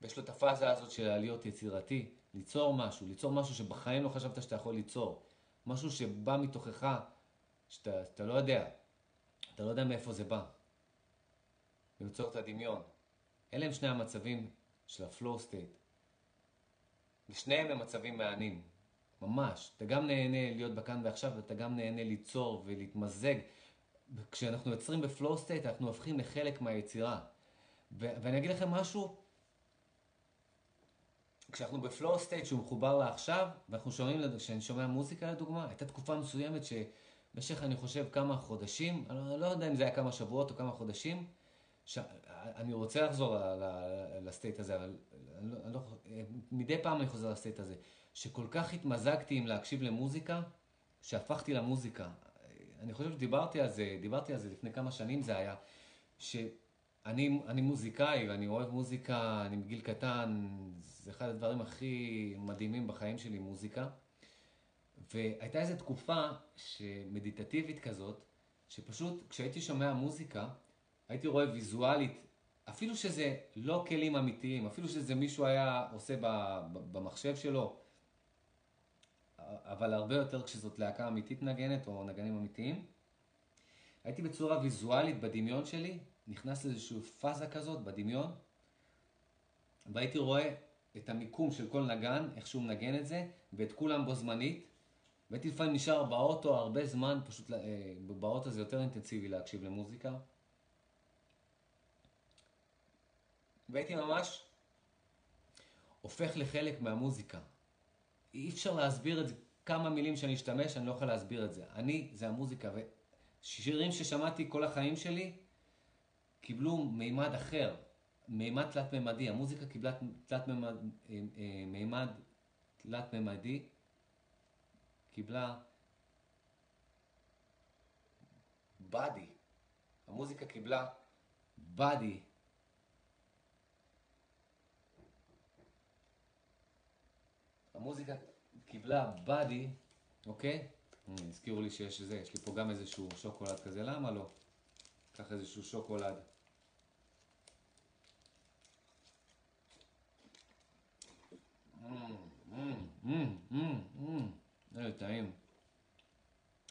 [SPEAKER 1] ויש לו את הפאזה הזאת של להיות יצירתי, ליצור משהו, ליצור משהו שבחיים לא חשבת שאתה יכול ליצור. משהו שבא מתוכך, שאתה, לא יודע, אתה לא יודע מאיפה זה בא. ליצור את הדמיון. אלה הם שני המצבים של ה flow state. ושניהם הם מצבים מהנים. ממש. אתה גם נהנה להיות בכאן ועכשיו, ואתה גם נהנה ליצור ולהתמזג כשאנחנו יוצרים ב flow state, אנחנו הופכים לחלק מהיצירה. ואני אגיד לכם משהו, כשאנחנו ב flow state שהוא מחובר לעכשיו, ואנחנו שומעים, כשאני שומע מוזיקה לדוגמה, הייתה תקופה מסוימת שבמשך אני חושב כמה חודשים, אני לא יודע אם זה היה כמה שבועות או כמה חודשים, ש... אני רוצה לחזור ל state הזה, אבל אני לא, אני לא, מדי פעם אני חוזר ל state הזה, שכל כך התמזגתי עם להקשיב למוזיקה, שהפכתי למוזיקה. אני חושב שדיברתי על זה, דיברתי על זה לפני כמה שנים זה היה, ש... אני, אני מוזיקאי ואני אוהב מוזיקה, אני מגיל קטן, זה אחד הדברים הכי מדהימים בחיים שלי, מוזיקה. והייתה איזו תקופה שמדיטטיבית כזאת, שפשוט כשהייתי שומע מוזיקה, הייתי רואה ויזואלית, אפילו שזה לא כלים אמיתיים, אפילו שזה מישהו היה עושה במחשב שלו, אבל הרבה יותר כשזאת להקה אמיתית נגנת או נגנים אמיתיים, הייתי בצורה ויזואלית בדמיון שלי, נכנס לאיזושהי פאזה כזאת בדמיון, והייתי רואה את המיקום של כל נגן, איך שהוא מנגן את זה, ואת כולם בו זמנית, והייתי לפעמים נשאר באוטו הרבה זמן, פשוט אה, באוטו זה יותר אינטנסיבי להקשיב למוזיקה. והייתי ממש הופך לחלק מהמוזיקה. אי אפשר להסביר את זה, כמה מילים שאני אשתמש, אני לא יכול להסביר את זה. אני, זה המוזיקה, ושירים ששמעתי כל החיים שלי, קיבלו מימד אחר, מימד תלת-ממדי. המוזיקה קיבלה תלת-ממד, אה, אה, מימד תלת-ממדי, קיבלה body. המוזיקה קיבלה body. המוזיקה קיבלה body, אוקיי? הזכירו לי שיש זה, יש לי פה גם איזשהו שוקולד כזה, למה לא? קח איזשהו שוקולד. איזה טעים.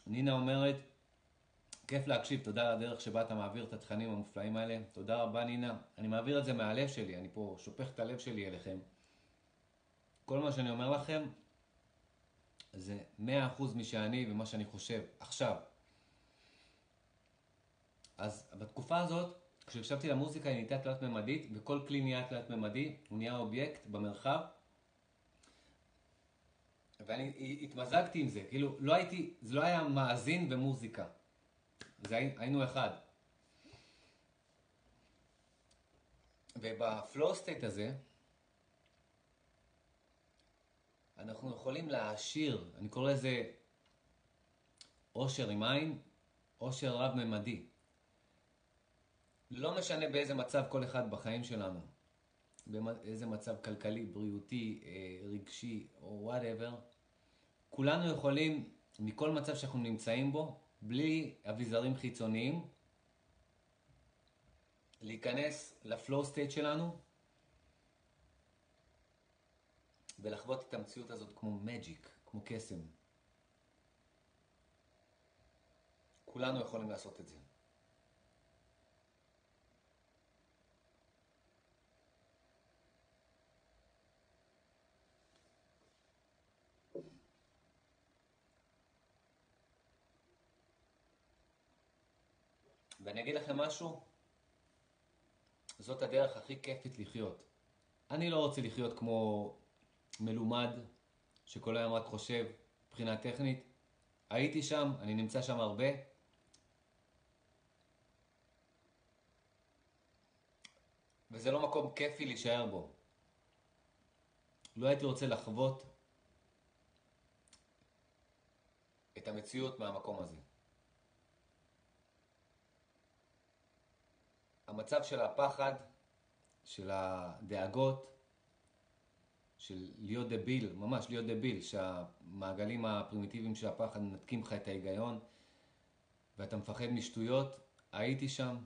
[SPEAKER 1] נינה אומרת, כיף להקשיב, תודה על הדרך שבה אתה מעביר את התכנים המופלאים האלה. תודה רבה נינה. אני מעביר את זה מהלב שלי, אני פה שופך את הלב שלי אליכם. כל מה שאני אומר לכם זה 100% משאני ומה שאני חושב עכשיו. אז בתקופה הזאת, כשהקשבתי למוזיקה היא נהייתה תלת ממדית, וכל כלי נהיה תלת ממדי, הוא נהיה אובייקט במרחב. ואני התמזגתי עם זה, כאילו לא הייתי, זה לא היה מאזין ומוזיקה. זה היינו אחד. וב flow state הזה, אנחנו יכולים להעשיר, אני קורא לזה עושר עם עין, עושר רב-ממדי. לא משנה באיזה מצב כל אחד בחיים שלנו, באיזה מצב כלכלי, בריאותי, אה, רגשי או whatever, כולנו יכולים, מכל מצב שאנחנו נמצאים בו, בלי אביזרים חיצוניים, להיכנס לפלואו סטייט שלנו ולחוות את המציאות הזאת כמו מג'יק, כמו קסם. כולנו יכולים לעשות את זה. ואני אגיד לכם משהו, זאת הדרך הכי כיפית לחיות. אני לא רוצה לחיות כמו מלומד, שכל היום רק חושב מבחינה טכנית. הייתי שם, אני נמצא שם הרבה. וזה לא מקום כיפי להישאר בו. לא הייתי רוצה לחוות את המציאות מהמקום הזה. המצב של הפחד, של הדאגות, של להיות דביל, ממש להיות דביל, שהמעגלים הפרימיטיביים של הפחד מנתקים לך את ההיגיון ואתה מפחד משטויות, הייתי שם.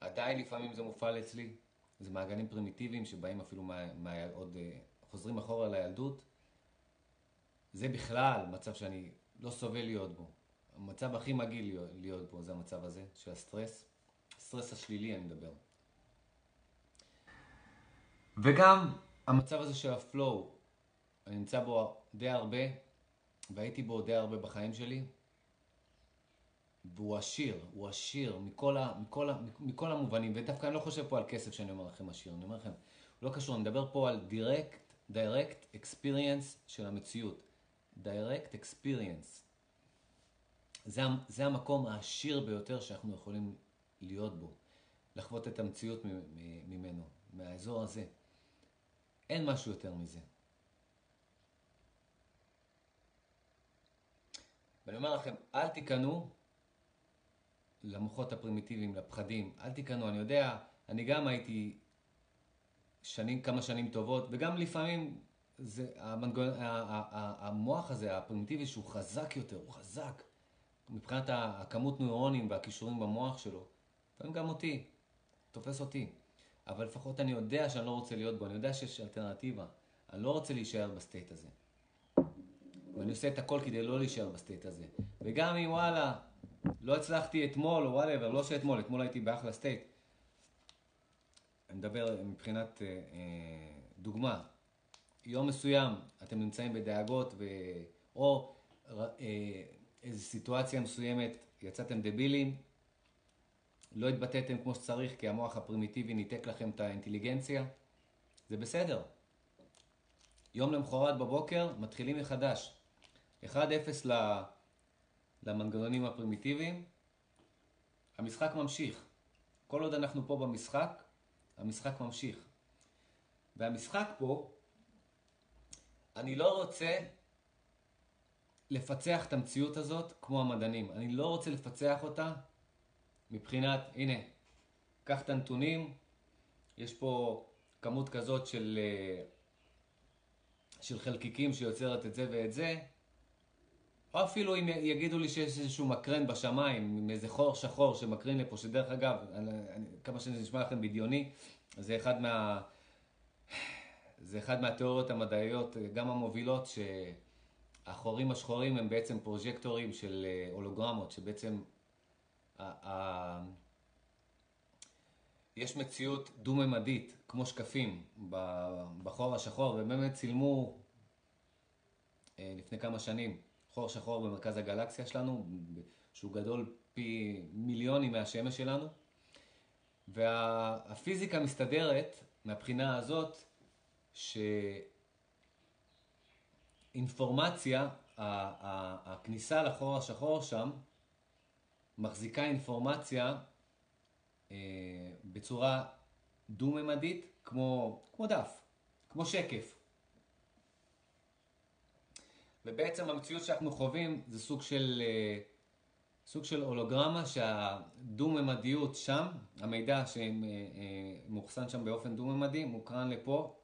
[SPEAKER 1] עדיין לפעמים זה מופעל אצלי, זה מעגלים פרימיטיביים שבאים אפילו מה, מה, עוד אה, חוזרים אחורה לילדות. זה בכלל מצב שאני לא סובל להיות בו. המצב הכי מגעיל להיות, בו זה המצב הזה של הסטרס. הסטרס השלילי אני מדבר. וגם המצב הזה של ה flow, אני נמצא בו די הרבה, והייתי בו די הרבה בחיים שלי, והוא עשיר, הוא עשיר מכל, ה, מכל, ה, מכל המובנים, ודווקא אני לא חושב פה על כסף שאני אומר לכם עשיר, אני אומר לכם, לא קשור, אני מדבר פה על direct, direct experience של המציאות. direct experience. זה, זה המקום העשיר ביותר שאנחנו יכולים להיות בו, לחוות את המציאות ממנו, מהאזור הזה. אין משהו יותר מזה. ואני אומר לכם, אל תיכנעו למוחות הפרימיטיביים, לפחדים. אל תיכנעו, אני יודע, אני גם הייתי שנים, כמה שנים טובות, וגם לפעמים זה, המנגנון, המוח הזה, הפרימיטיבי, שהוא חזק יותר, הוא חזק. מבחינת הכמות נוירונים והכישורים במוח שלו. לפעמים גם אותי, תופס אותי. אבל לפחות אני יודע שאני לא רוצה להיות בו, אני יודע שיש אלטרנטיבה. אני לא רוצה להישאר ב state הזה. ואני עושה את הכל כדי לא להישאר ב state הזה. וגם אם וואלה, לא הצלחתי אתמול, או וואלה, לא שאתמול, אתמול הייתי באחלה state. אני מדבר מבחינת אה, אה, דוגמה. יום מסוים אתם נמצאים בדאגות, ו... או אה, איזו סיטואציה מסוימת, יצאתם דבילים, לא התבטאתם כמו שצריך כי המוח הפרימיטיבי ניתק לכם את האינטליגנציה, זה בסדר. יום למחרת בבוקר מתחילים מחדש. 1-0 למנגנונים הפרימיטיביים, המשחק ממשיך. כל עוד אנחנו פה במשחק, המשחק ממשיך. והמשחק פה, אני לא רוצה לפצח את המציאות הזאת כמו המדענים. אני לא רוצה לפצח אותה מבחינת, הנה, קח את הנתונים, יש פה כמות כזאת של, אה, של חלקיקים שיוצרת את זה ואת זה, או אפילו אם יגידו לי שיש איזשהו מקרן בשמיים, עם איזה חור שחור שמקרין לפה, שדרך אגב, אני, אני, כמה שזה נשמע לכם בדיוני, זה אחד מה... זה אחד מהתיאוריות המדעיות, גם המובילות, שהחורים השחורים הם בעצם פרוז'קטורים של אה, הולוגרמות, שבעצם יש מציאות דו-ממדית, כמו שקפים, בחור השחור, ובאמת צילמו אה, לפני כמה שנים חור שחור במרכז הגלקסיה שלנו, שהוא גדול פי מיליונים מהשמש שלנו, והפיזיקה מסתדרת מהבחינה הזאת שאינפורמציה, הכניסה לחור השחור שם, מחזיקה אינפורמציה אה, בצורה דו-ממדית, כמו, כמו דף, כמו שקף. ובעצם המציאות שאנחנו חווים זה סוג של, אה, סוג של הולוגרמה שהדו-ממדיות שם, המידע שמאוחסן אה, שם באופן דו-ממדי, מוקרן לפה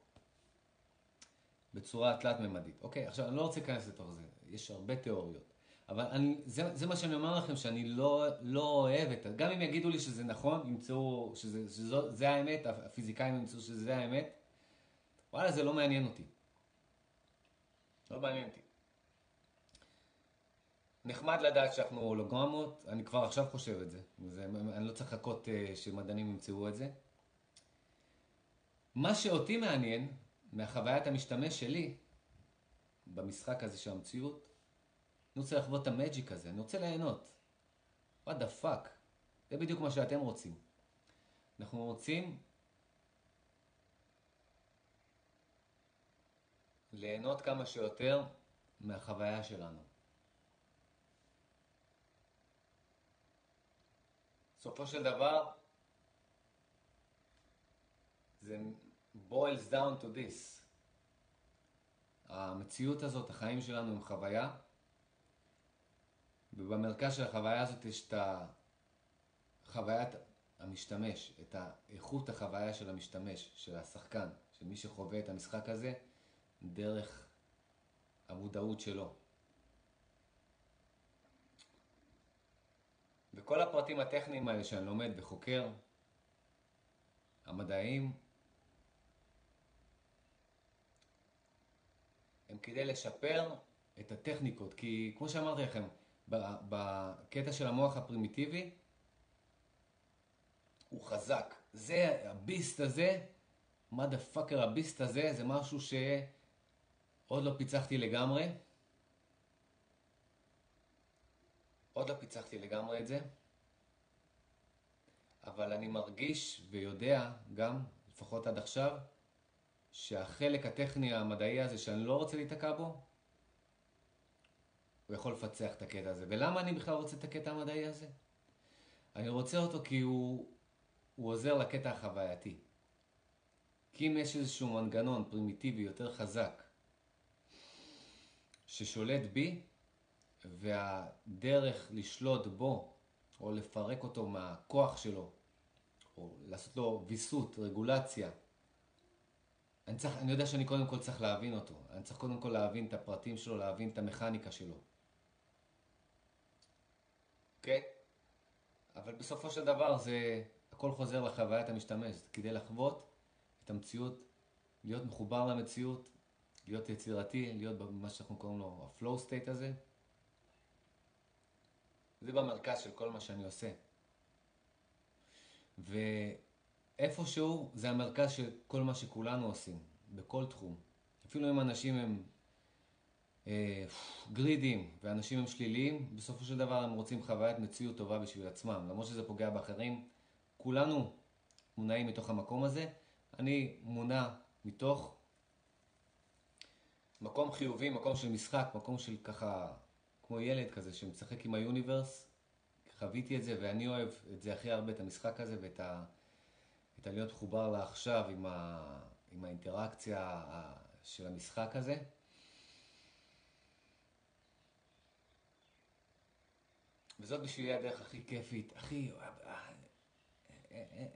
[SPEAKER 1] בצורה תלת-ממדית. אוקיי, עכשיו אני לא רוצה להיכנס לתוך זה, יש הרבה תיאוריות. אבל אני, זה, זה מה שאני אומר לכם, שאני לא, לא אוהב את זה. גם אם יגידו לי שזה נכון, ימצאו שזה, שזו, זה האמת, הפיזיקאים ימצאו שזה האמת, וואלה, זה לא מעניין אותי. לא מעניין אותי. נחמד לדעת שאנחנו הולוגרמות, אני כבר עכשיו חושב את זה. זה אני לא צריך לחכות uh, שמדענים ימצאו את זה. מה שאותי מעניין, מהחוויית המשתמש שלי, במשחק הזה של המציאות, אני רוצה לחוות את המג'יק הזה, אני רוצה ליהנות. what the fuck. זה בדיוק מה שאתם רוצים. אנחנו רוצים ליהנות כמה שיותר מהחוויה שלנו. בסופו של דבר, זה boils down to this. המציאות הזאת, החיים שלנו הם חוויה, ובמרכז של החוויה הזאת יש את חוויית המשתמש, את איכות החוויה של המשתמש, של השחקן, של מי שחווה את המשחק הזה דרך המודעות שלו. וכל הפרטים הטכניים האלה שאני לומד וחוקר, המדעיים, הם כדי לשפר את הטכניקות, כי כמו שאמרתי לכם, בקטע של המוח הפרימיטיבי, הוא חזק. זה, ה beast הזה, motherfucker ה beast הזה, זה משהו שעוד לא פיצחתי לגמרי. עוד לא פיצחתי לגמרי את זה, אבל אני מרגיש ויודע גם, לפחות עד עכשיו, שהחלק הטכני המדעי הזה שאני לא רוצה להיתקע בו, הוא יכול לפצח את הקטע הזה. ולמה אני בכלל רוצה את הקטע המדעי הזה? אני רוצה אותו כי הוא, הוא עוזר לקטע החווייתי. כי אם יש איזשהו מנגנון פרימיטיבי יותר חזק ששולט בי, והדרך לשלוט בו, או לפרק אותו מהכוח שלו, או לעשות לו ויסות, רגולציה. אני, צריך, אני יודע שאני קודם כל צריך להבין אותו. אני צריך קודם כל להבין את הפרטים שלו, להבין את המכניקה שלו. אוקיי? אבל בסופו של דבר זה, הכל חוזר לחוויית המשתמש. כדי לחוות את המציאות, להיות מחובר למציאות, להיות יצירתי, להיות במה שאנחנו קוראים לו ה-flow state הזה. זה במרכז של כל מה שאני עושה. ואיפשהו זה המרכז של כל מה שכולנו עושים, בכל תחום. אפילו אם אנשים הם גרידים ואנשים הם שליליים, בסופו של דבר הם רוצים חוויית מציאות טובה בשביל עצמם. למרות שזה פוגע באחרים, כולנו מונעים מתוך המקום הזה. אני מונע מתוך מקום חיובי, מקום של משחק, מקום של ככה, כמו ילד כזה שמשחק עם היוניברס. חוויתי את זה ואני אוהב את זה הכי הרבה, את המשחק הזה ואת ה... את הלהיות מחובר לעכשיו עם, ה... עם האינטראקציה של המשחק הזה. וזאת בשבילי הדרך הכי כיפית, הכי...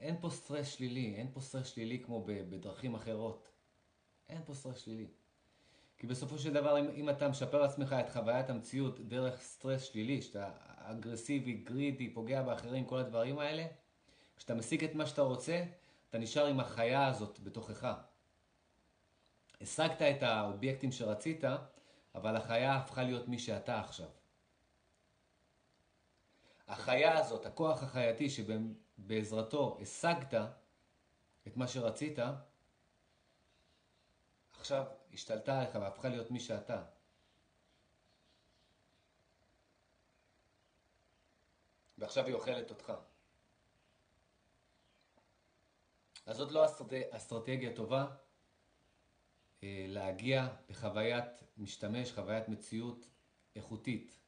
[SPEAKER 1] אין פה סטרס שלילי, אין פה סטרס שלילי כמו בדרכים אחרות. אין פה סטרס שלילי. כי בסופו של דבר, אם, אם אתה משפר לעצמך את חוויית המציאות דרך סטרס שלילי, שאתה אגרסיבי, greedy, פוגע באחרים, כל הדברים האלה, כשאתה משיג את מה שאתה רוצה, אתה נשאר עם החיה הזאת בתוכך. השגת את האובייקטים שרצית, אבל החיה הפכה להיות מי שאתה עכשיו. החיה הזאת, הכוח החייתי שבעזרתו השגת את מה שרצית, עכשיו השתלטה עליך והפכה להיות מי שאתה. ועכשיו היא אוכלת אותך. אז זאת לא אסטרטגיה טובה אה, להגיע בחוויית משתמש, חוויית מציאות איכותית.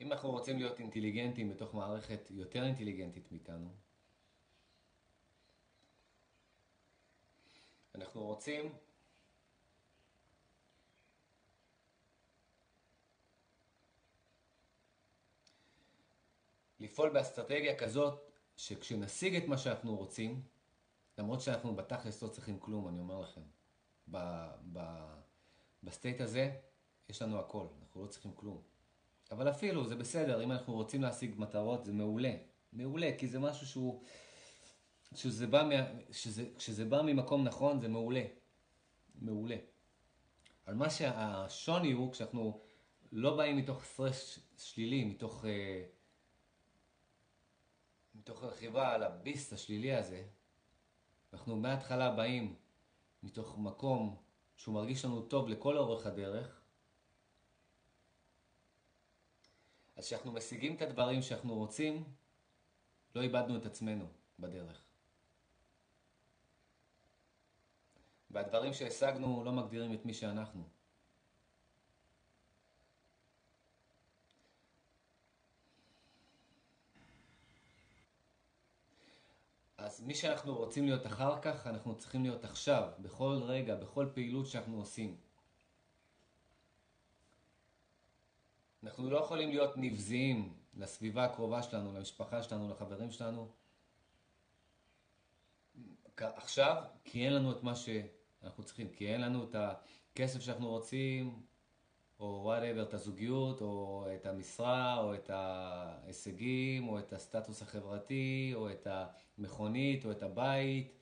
[SPEAKER 1] אם אנחנו רוצים להיות אינטליגנטים בתוך מערכת יותר אינטליגנטית מאיתנו, אנחנו רוצים לפעול באסטרטגיה כזאת שכשנשיג את מה שאנחנו רוצים, למרות שאנחנו בתכלס לא צריכים כלום, אני אומר לכם, ב, ב, ב state הזה יש לנו הכל, אנחנו לא צריכים כלום. אבל אפילו, זה בסדר, אם אנחנו רוצים להשיג מטרות, זה מעולה. מעולה, כי זה משהו שהוא... שזה בא, שזה, כשזה בא ממקום נכון, זה מעולה. מעולה. אלא מה שהשוני הוא, כשאנחנו לא באים מתוך סטרס שלילי, מתוך, אה, מתוך רכיבה על הביסט השלילי הזה, אנחנו מההתחלה באים מתוך מקום שהוא מרגיש לנו טוב לכל אורך הדרך, אז כשאנחנו משיגים את הדברים שאנחנו רוצים, לא איבדנו את עצמנו בדרך. והדברים שהשגנו לא מגדירים את מי שאנחנו. אז מי שאנחנו רוצים להיות אחר כך, אנחנו צריכים להיות עכשיו, בכל רגע, בכל פעילות שאנחנו עושים. אנחנו לא יכולים להיות נבזיים לסביבה הקרובה שלנו, למשפחה שלנו, לחברים שלנו, עכשיו, כי אין לנו את מה שאנחנו צריכים, כי אין לנו את הכסף שאנחנו רוצים, או וואטאבר, את הזוגיות, או את המשרה, או את ההישגים, או את הסטטוס החברתי, או את המכונית, או את הבית,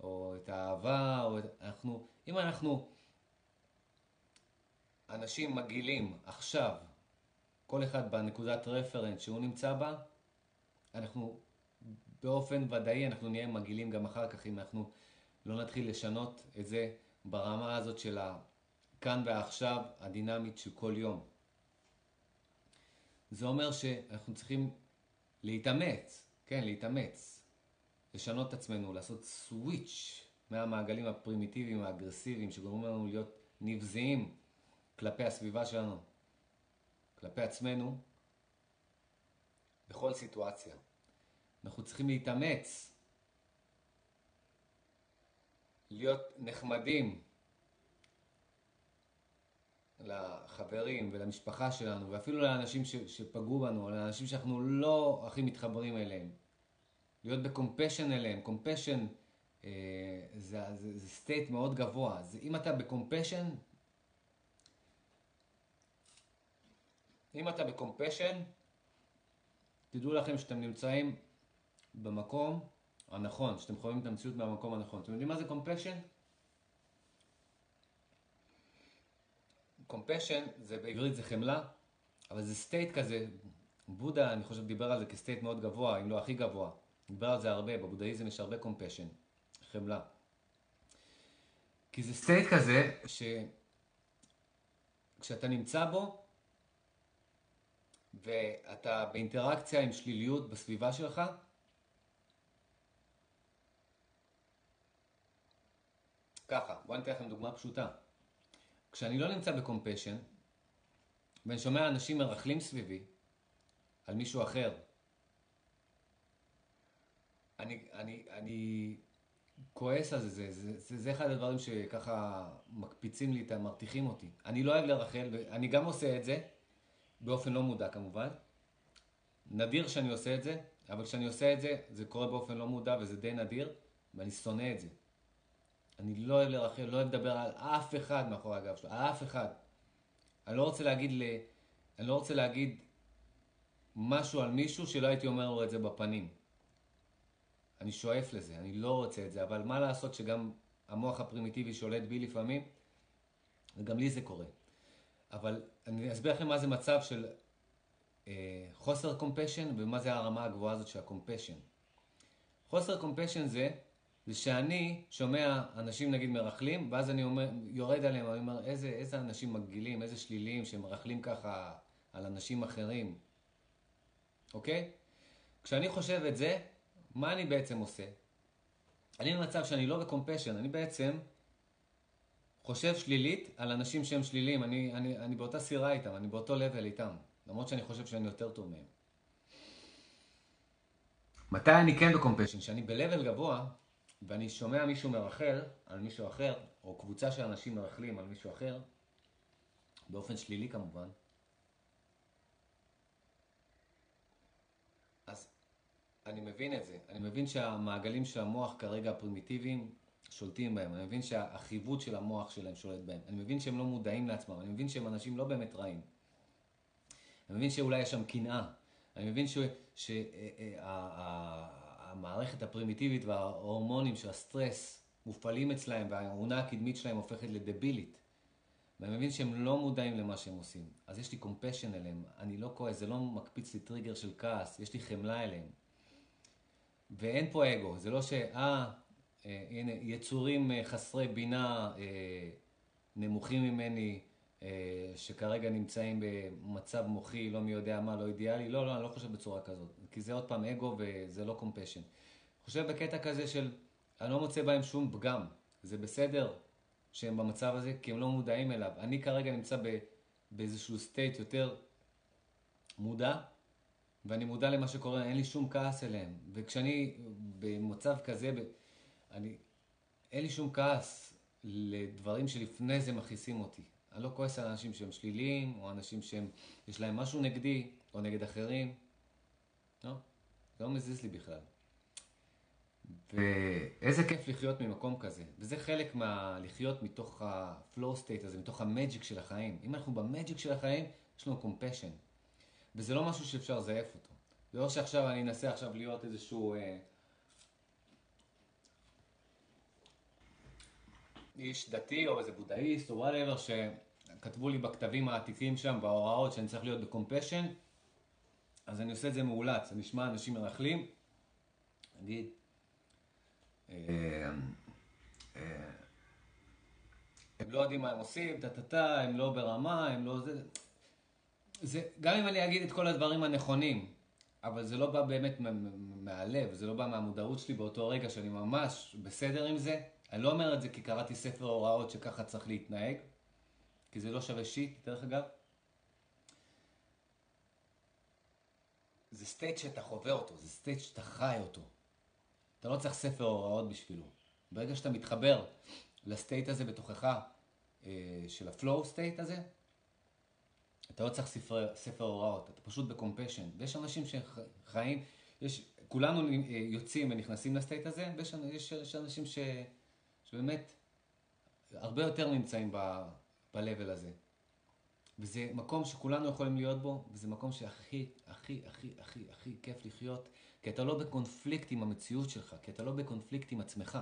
[SPEAKER 1] או את האהבה, או את... אנחנו, אם אנחנו אנשים מגעילים עכשיו, כל אחד בנקודת רפרנס שהוא נמצא בה, אנחנו באופן ודאי אנחנו נהיה מגעילים גם אחר כך אם אנחנו לא נתחיל לשנות את זה ברמה הזאת של הכאן ועכשיו הדינמית של כל יום. זה אומר שאנחנו צריכים להתאמץ, כן, להתאמץ, לשנות את עצמנו, לעשות סוויץ' מהמעגלים הפרימיטיביים, האגרסיביים, שגורמים לנו להיות נבזיים כלפי הסביבה שלנו, כלפי עצמנו, בכל סיטואציה. אנחנו צריכים להתאמץ, להיות נחמדים לחברים ולמשפחה שלנו, ואפילו לאנשים ש, שפגעו בנו, לאנשים שאנחנו לא הכי מתחברים אליהם. להיות ב compassion אליהם, compassion אה, זה, זה, זה state מאוד גבוה. זה, אם אתה ב compassion, אם אתה ב compassion, תדעו לכם שאתם נמצאים במקום הנכון, שאתם חווים את המציאות מהמקום הנכון. אתם יודעים מה זה compassion? compassion זה בעברית זה חמלה, אבל זה state כזה, בודה אני חושב דיבר על זה כ state מאוד גבוה, אם לא הכי גבוה. דיבר על זה הרבה, בבודהיזם יש הרבה compassion, חמלה. כי זה state כזה שכשאתה נמצא בו ואתה באינטראקציה עם שליליות בסביבה שלך, ככה, בואו אני אתן לכם דוגמה פשוטה. כשאני לא נמצא בקומפשן, ואני שומע אנשים מרכלים סביבי על מישהו אחר, אני, אני, אני כועס על זה, זה, זה, זה, אחד הדברים שככה מקפיצים לי, מרתיחים אותי. אני לא אוהב לרחל, ואני גם עושה את זה, באופן לא מודע כמובן. נדיר שאני עושה את זה, אבל כשאני עושה את זה, זה קורה באופן לא מודע וזה די נדיר, ואני שונא את זה. אני לא אוהב לרכל, לא אוהב לדבר על אף אחד מאחורי הגב שלו, על אף אחד. אני לא רוצה להגיד, ל... אני לא רוצה להגיד משהו על מישהו שלא הייתי אומר לו את זה בפנים. אני שואף לזה, אני לא רוצה את זה, אבל מה לעשות שגם המוח הפרימיטיבי שולט בי לפעמים, וגם לי זה קורה. אבל אני אסביר לכם מה זה מצב של אה, חוסר compassion ומה זה הרמה הגבוהה הזאת של ה compassion. חוסר קומפשן זה זה שאני שומע אנשים נגיד מרכלים, ואז אני אומר, יורד עליהם, אני אומר, איזה, איזה אנשים מגעילים, איזה שליליים שמרכלים ככה על אנשים אחרים, אוקיי? כשאני חושב את זה, מה אני בעצם עושה? אני במצב שאני לא בקומפשן, אני בעצם חושב שלילית על אנשים שהם שליליים, אני, אני, אני באותה סירה איתם, אני באותו לבל איתם, למרות שאני חושב שאני יותר טוב מהם. מתי אני כן בקומפשן? כשאני ב-level גבוה, ואני שומע מישהו מרחל על מישהו אחר, או קבוצה של אנשים מרחלים על מישהו אחר, באופן שלילי כמובן, אז אני מבין את זה. אני מבין שהמעגלים של המוח כרגע הפרימיטיביים שולטים בהם. אני מבין שהחיווט של המוח שלהם שולט בהם. אני מבין שהם לא מודעים לעצמם. אני מבין שהם אנשים לא באמת רעים. אני מבין שאולי יש שם קנאה. אני מבין ש... ש... המערכת הפרימיטיבית וההורמונים של הסטרס מופעלים אצלהם והאונה הקדמית שלהם הופכת לדבילית. ואני מבין שהם לא מודעים למה שהם עושים. אז יש לי compassion אליהם, אני לא כועס, זה לא מקפיץ לי טריגר של כעס, יש לי חמלה אליהם. ואין פה אגו, זה לא ש... אה, אה הנה, יצורים אה, חסרי בינה אה, נמוכים ממני, אה, שכרגע נמצאים במצב מוחי, לא מי יודע מה, לא אידיאלי, לא, לא, אני לא חושב בצורה כזאת. כי זה עוד פעם אגו וזה לא compassion. חושב בקטע כזה של, אני לא מוצא בהם שום פגם. זה בסדר שהם במצב הזה, כי הם לא מודעים אליו. אני כרגע נמצא ב, באיזשהו state יותר מודע, ואני מודע למה שקורה, אין לי שום כעס אליהם. וכשאני במצב כזה, אני, אין לי שום כעס לדברים שלפני זה מכעיסים אותי. אני לא כועס על אנשים שהם שליליים, או אנשים שיש להם משהו נגדי, או נגד אחרים. לא, זה לא מזיז לי בכלל. ואיזה כיף לחיות ממקום כזה. וזה חלק מהלחיות מתוך ה-flow state הזה, מתוך המג'יק של החיים. אם אנחנו במג'יק של החיים, יש לנו compassion. וזה לא משהו שאפשר לזייף אותו. זה לא שעכשיו אני אנסה עכשיו להיות איזשהו... אה, איש דתי או איזה בודהיסט או whatever שכתבו לי בכתבים העתיקים שם, בהוראות שאני צריך להיות ב compassion, אז אני עושה את זה מאולץ, אני אשמע אנשים מרכלים, אגיד, אה, אה, הם לא יודעים מה הם עושים, טה-טה-טה, הם לא ברמה, הם לא זה. זה, גם אם אני אגיד את כל הדברים הנכונים, אבל זה לא בא באמת מהלב, זה לא בא מהמודעות שלי באותו רגע שאני ממש בסדר עם זה, אני לא אומר את זה כי קראתי ספר הוראות שככה צריך להתנהג, כי זה לא שווה shit, דרך אגב. זה state שאתה חווה אותו, זה state שאתה חי אותו. אתה לא צריך ספר הוראות בשבילו. ברגע שאתה מתחבר ל state הזה בתוכך, אה, של ה flow state הזה, אתה לא צריך ספר, ספר הוראות, אתה פשוט ב compassion. ויש אנשים שחיים, יש, כולנו אה, יוצאים ונכנסים ל state הזה, ויש יש, יש אנשים ש, שבאמת הרבה יותר נמצאים ב-level הזה. וזה מקום שכולנו יכולים להיות בו, וזה מקום שהכי, הכי, הכי, הכי, הכי כיף לחיות, כי אתה לא בקונפליקט עם המציאות שלך, כי אתה לא בקונפליקט עם עצמך.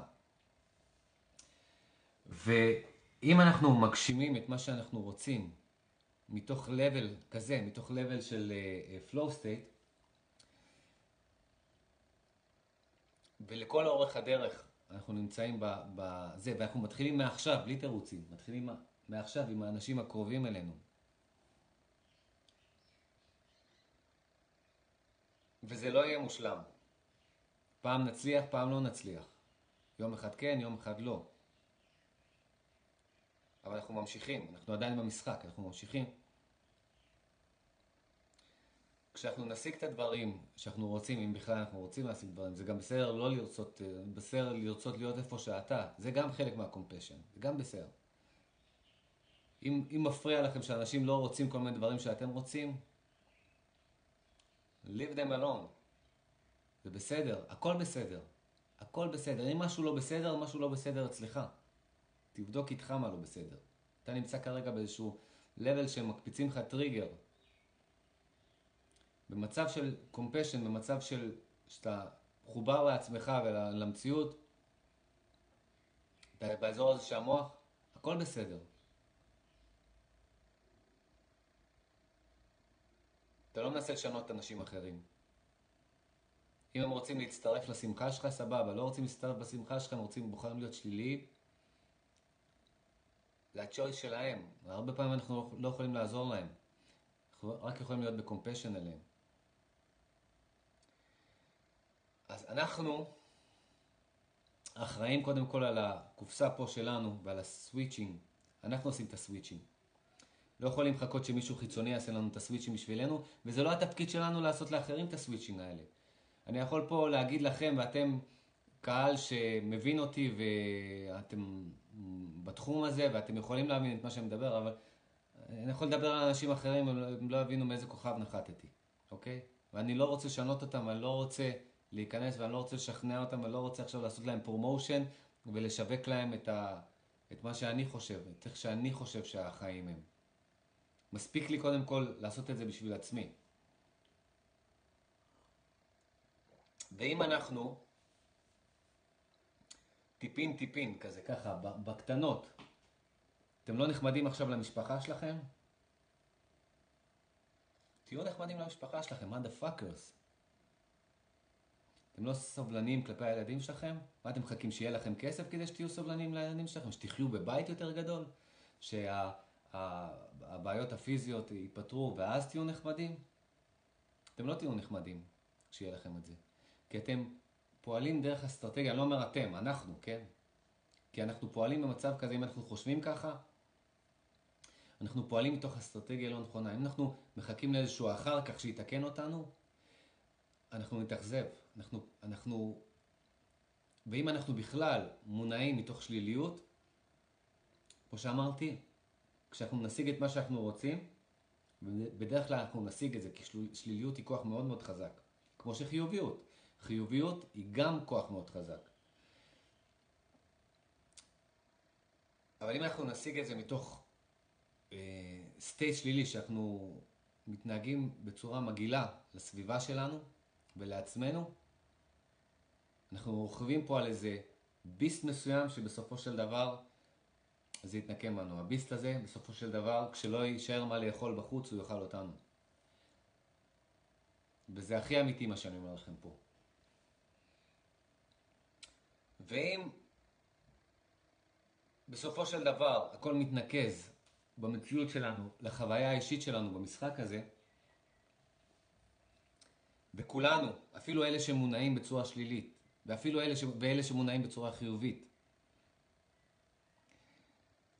[SPEAKER 1] ואם אנחנו מגשימים את מה שאנחנו רוצים, מתוך level כזה, מתוך level של uh, flow state, ולכל אורך הדרך אנחנו נמצאים בזה, ואנחנו מתחילים מעכשיו, בלי תירוצים, מתחילים מעכשיו עם האנשים הקרובים אלינו. וזה לא יהיה מושלם. פעם נצליח, פעם לא נצליח. יום אחד כן, יום אחד לא. אבל אנחנו ממשיכים, אנחנו עדיין במשחק, אנחנו ממשיכים. כשאנחנו נשיג את הדברים שאנחנו רוצים, אם בכלל אנחנו רוצים להשיג דברים, זה גם בסדר לא לרצות, אה, בסדר לרצות להיות איפה שאתה, זה גם חלק מהקומפשן, זה גם בסדר. אם, אם מפריע לכם שאנשים לא רוצים כל מיני דברים שאתם רוצים, leave them alone. זה בסדר, הכל בסדר. הכל בסדר. אם משהו לא בסדר, משהו לא בסדר אצלך. תבדוק איתך מה לא בסדר. אתה נמצא כרגע באיזשהו level שמקפיצים לך טריגר. במצב של קומפשן, במצב של שאתה מחובר לעצמך ולמציאות, אתה באזור הזה שהמוח, הכל בסדר. אתה לא מנסה לשנות אנשים אחרים. אם הם רוצים להצטרף לשמחה שלך, סבבה. לא רוצים להצטרף בשמחה שלך, הם רוצים, בוחרים להיות שליליים. זה הצ'ויס שלהם. הרבה פעמים אנחנו לא יכולים לעזור להם. אנחנו רק יכולים להיות בקומפשן אליהם. אז אנחנו אחראים קודם כל על הקופסה פה שלנו ועל הסוויצ'ינג. אנחנו עושים את ה switching. לא יכולים לחכות שמישהו חיצוני יעשה לנו את הסוויצ'ים בשבילנו, וזה לא התפקיד שלנו לעשות לאחרים את הסוויצ'ים האלה. אני יכול פה להגיד לכם, ואתם קהל שמבין אותי ואתם בתחום הזה, ואתם יכולים להבין את מה שאני מדבר, אבל אני יכול לדבר על אנשים אחרים, הם לא יבינו מאיזה כוכב נחתתי, אוקיי? ואני לא רוצה לשנות אותם, אני לא רוצה להיכנס ואני לא רוצה לשכנע אותם, אני לא רוצה עכשיו לעשות להם promotion ולשווק להם את, ה, את מה שאני חושב, את איך שאני חושב שהחיים הם. מספיק לי קודם כל לעשות את זה בשביל עצמי. ואם אנחנו טיפין טיפין, כזה ככה, בקטנות, אתם לא נחמדים עכשיו למשפחה שלכם? תהיו נחמדים למשפחה שלכם, מה the fuckers? אתם לא סובלניים כלפי הילדים שלכם? מה אתם מחכים, שיהיה לכם כסף כדי שתהיו סובלניים לילדים שלכם? שתחיו בבית יותר גדול? שה... הבעיות הפיזיות ייפתרו ואז תהיו נחמדים? אתם לא תהיו נחמדים כשיהיה לכם את זה. כי אתם פועלים דרך אסטרטגיה, אני לא אומר אתם, אנחנו, כן? כי אנחנו פועלים במצב כזה, אם אנחנו חושבים ככה, אנחנו פועלים מתוך אסטרטגיה לא נכונה. אם אנחנו מחכים לאיזשהו אחר כך שיתקן אותנו, אנחנו נתאכזב. אנחנו, אנחנו, ואם אנחנו בכלל מונעים מתוך שליליות, כמו שאמרתי, כשאנחנו נשיג את מה שאנחנו רוצים, בדרך כלל אנחנו נשיג את זה, כי שליליות היא כוח מאוד מאוד חזק. כמו שחיוביות. חיוביות היא גם כוח מאוד חזק. אבל אם אנחנו נשיג את זה מתוך אה, סטייט שלילי, שאנחנו מתנהגים בצורה מגעילה לסביבה שלנו ולעצמנו, אנחנו רוכבים פה על איזה ביסט מסוים שבסופו של דבר זה יתנקם בנו. הביסט הזה, בסופו של דבר, כשלא יישאר מה לאכול בחוץ, הוא יאכל אותנו. וזה הכי אמיתי מה שאני אומר לכם פה. ואם בסופו של דבר הכל מתנקז במציאות שלנו, לחוויה האישית שלנו במשחק הזה, וכולנו, אפילו אלה שמונעים בצורה שלילית, ואפילו אלה, ש... ואלה שמונעים בצורה חיובית,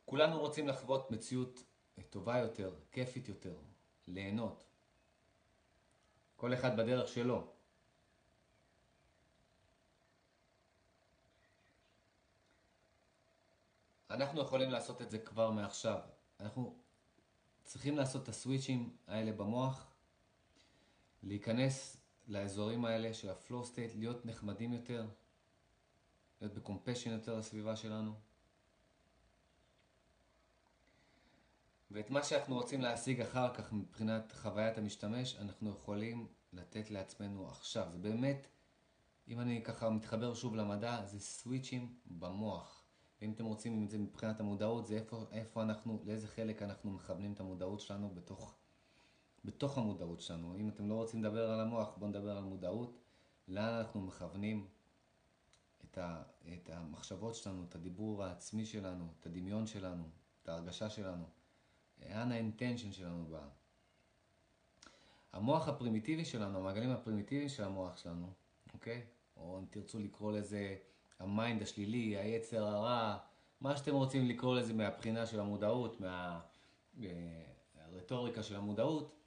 [SPEAKER 1] כולנו רוצים לחוות מציאות טובה יותר, כיפית יותר, ליהנות. כל אחד בדרך שלו. אנחנו יכולים לעשות את זה כבר מעכשיו. אנחנו צריכים לעשות את הסוויצ'ים האלה במוח, להיכנס לאזורים האלה של ה flow state, להיות נחמדים יותר, להיות ב compassion יותר לסביבה שלנו. ואת מה שאנחנו רוצים להשיג אחר כך מבחינת חוויית המשתמש, אנחנו יכולים לתת לעצמנו עכשיו. זה באמת, אם אני ככה מתחבר שוב למדע, זה סוויצ'ים במוח. ואם אתם רוצים את זה מבחינת המודעות, זה איפה, איפה אנחנו, לאיזה חלק אנחנו מכוונים את המודעות שלנו בתוך, בתוך המודעות שלנו. אם אתם לא רוצים לדבר על המוח, בואו נדבר על מודעות. לאן אנחנו מכוונים את, ה, את המחשבות שלנו, את הדיבור העצמי שלנו, את הדמיון שלנו, את ההרגשה שלנו. לאן האינטנשן שלנו בא. המוח הפרימיטיבי שלנו, המעגלים הפרימיטיביים של המוח שלנו, אוקיי? או אם תרצו לקרוא לזה ה mind השלילי, היצר הרע, מה שאתם רוצים לקרוא לזה מהבחינה של המודעות, מהרטוריקה של המודעות.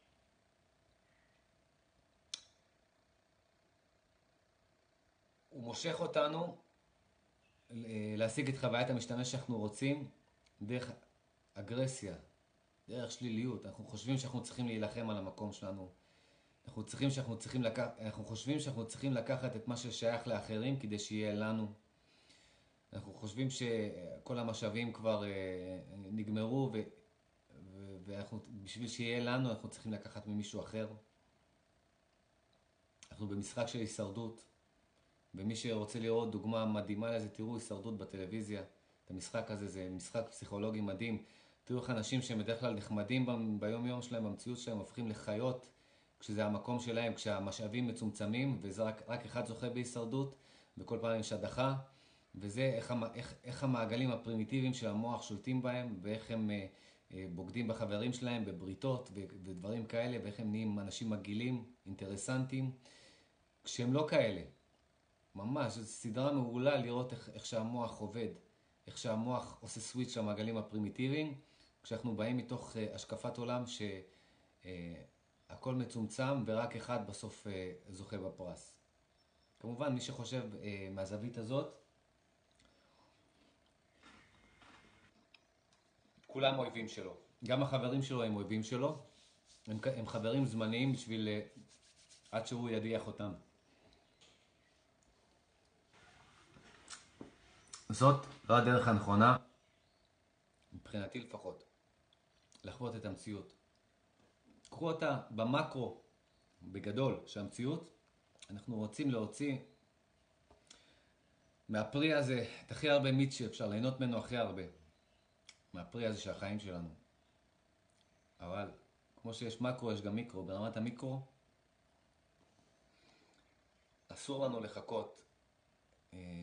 [SPEAKER 1] הוא מושך אותנו להשיג את חוויית המשתמש שאנחנו רוצים דרך אגרסיה, דרך שליליות. אנחנו חושבים שאנחנו צריכים להילחם על המקום שלנו. אנחנו, צריכים שאנחנו, צריכים לקח... אנחנו חושבים שאנחנו צריכים לקחת את מה ששייך לאחרים כדי שיהיה לנו. אנחנו חושבים שכל המשאבים כבר אה, נגמרו ו... ו... ואנחנו, בשביל שיהיה לנו אנחנו צריכים לקחת ממישהו אחר. אנחנו במשחק של הישרדות. ומי שרוצה לראות דוגמה מדהימה לזה, תראו הישרדות בטלוויזיה. את המשחק הזה, זה משחק פסיכולוגי מדהים. תראו איך אנשים שהם בדרך כלל נחמדים ביום יום שלהם, במציאות שלהם, הופכים לחיות כשזה המקום שלהם, כשהמשאבים מצומצמים, וזה רק, רק אחד זוכה בהישרדות, וכל פעם יש הדחה, וזה איך, איך, איך המעגלים הפרימיטיביים של המוח שולטים בהם, ואיך הם אה, אה, בוגדים בחברים שלהם, בבריתות ו, ודברים כאלה, ואיך הם נהיים אנשים מגעילים, אינטרסנטים, כשהם לא כאלה. ממש, זו סדרה מעולה לראות איך, איך שהמוח עובד, איך שהמוח עושה סוויץ' למעגלים הפרימיטיביים. כשאנחנו באים מתוך uh, השקפת עולם שהכל uh, מצומצם ורק אחד בסוף uh, זוכה בפרס. כמובן, מי שחושב uh, מהזווית הזאת, כולם אויבים שלו. גם החברים שלו הם אויבים שלו. הם, הם חברים זמניים בשביל... uh, עד שהוא ידיח אותם. זאת לא הדרך הנכונה, מבחינתי לפחות. לחוות את המציאות. קחו אותה במקרו, בגדול, שהמציאות, אנחנו רוצים להוציא מהפרי הזה את הכי הרבה מיץ שאפשר, ליהנות ממנו הכי הרבה. מהפרי הזה של החיים שלנו. אבל כמו שיש מקרו, יש גם מיקרו. ברמת המיקרו, אסור לנו לחכות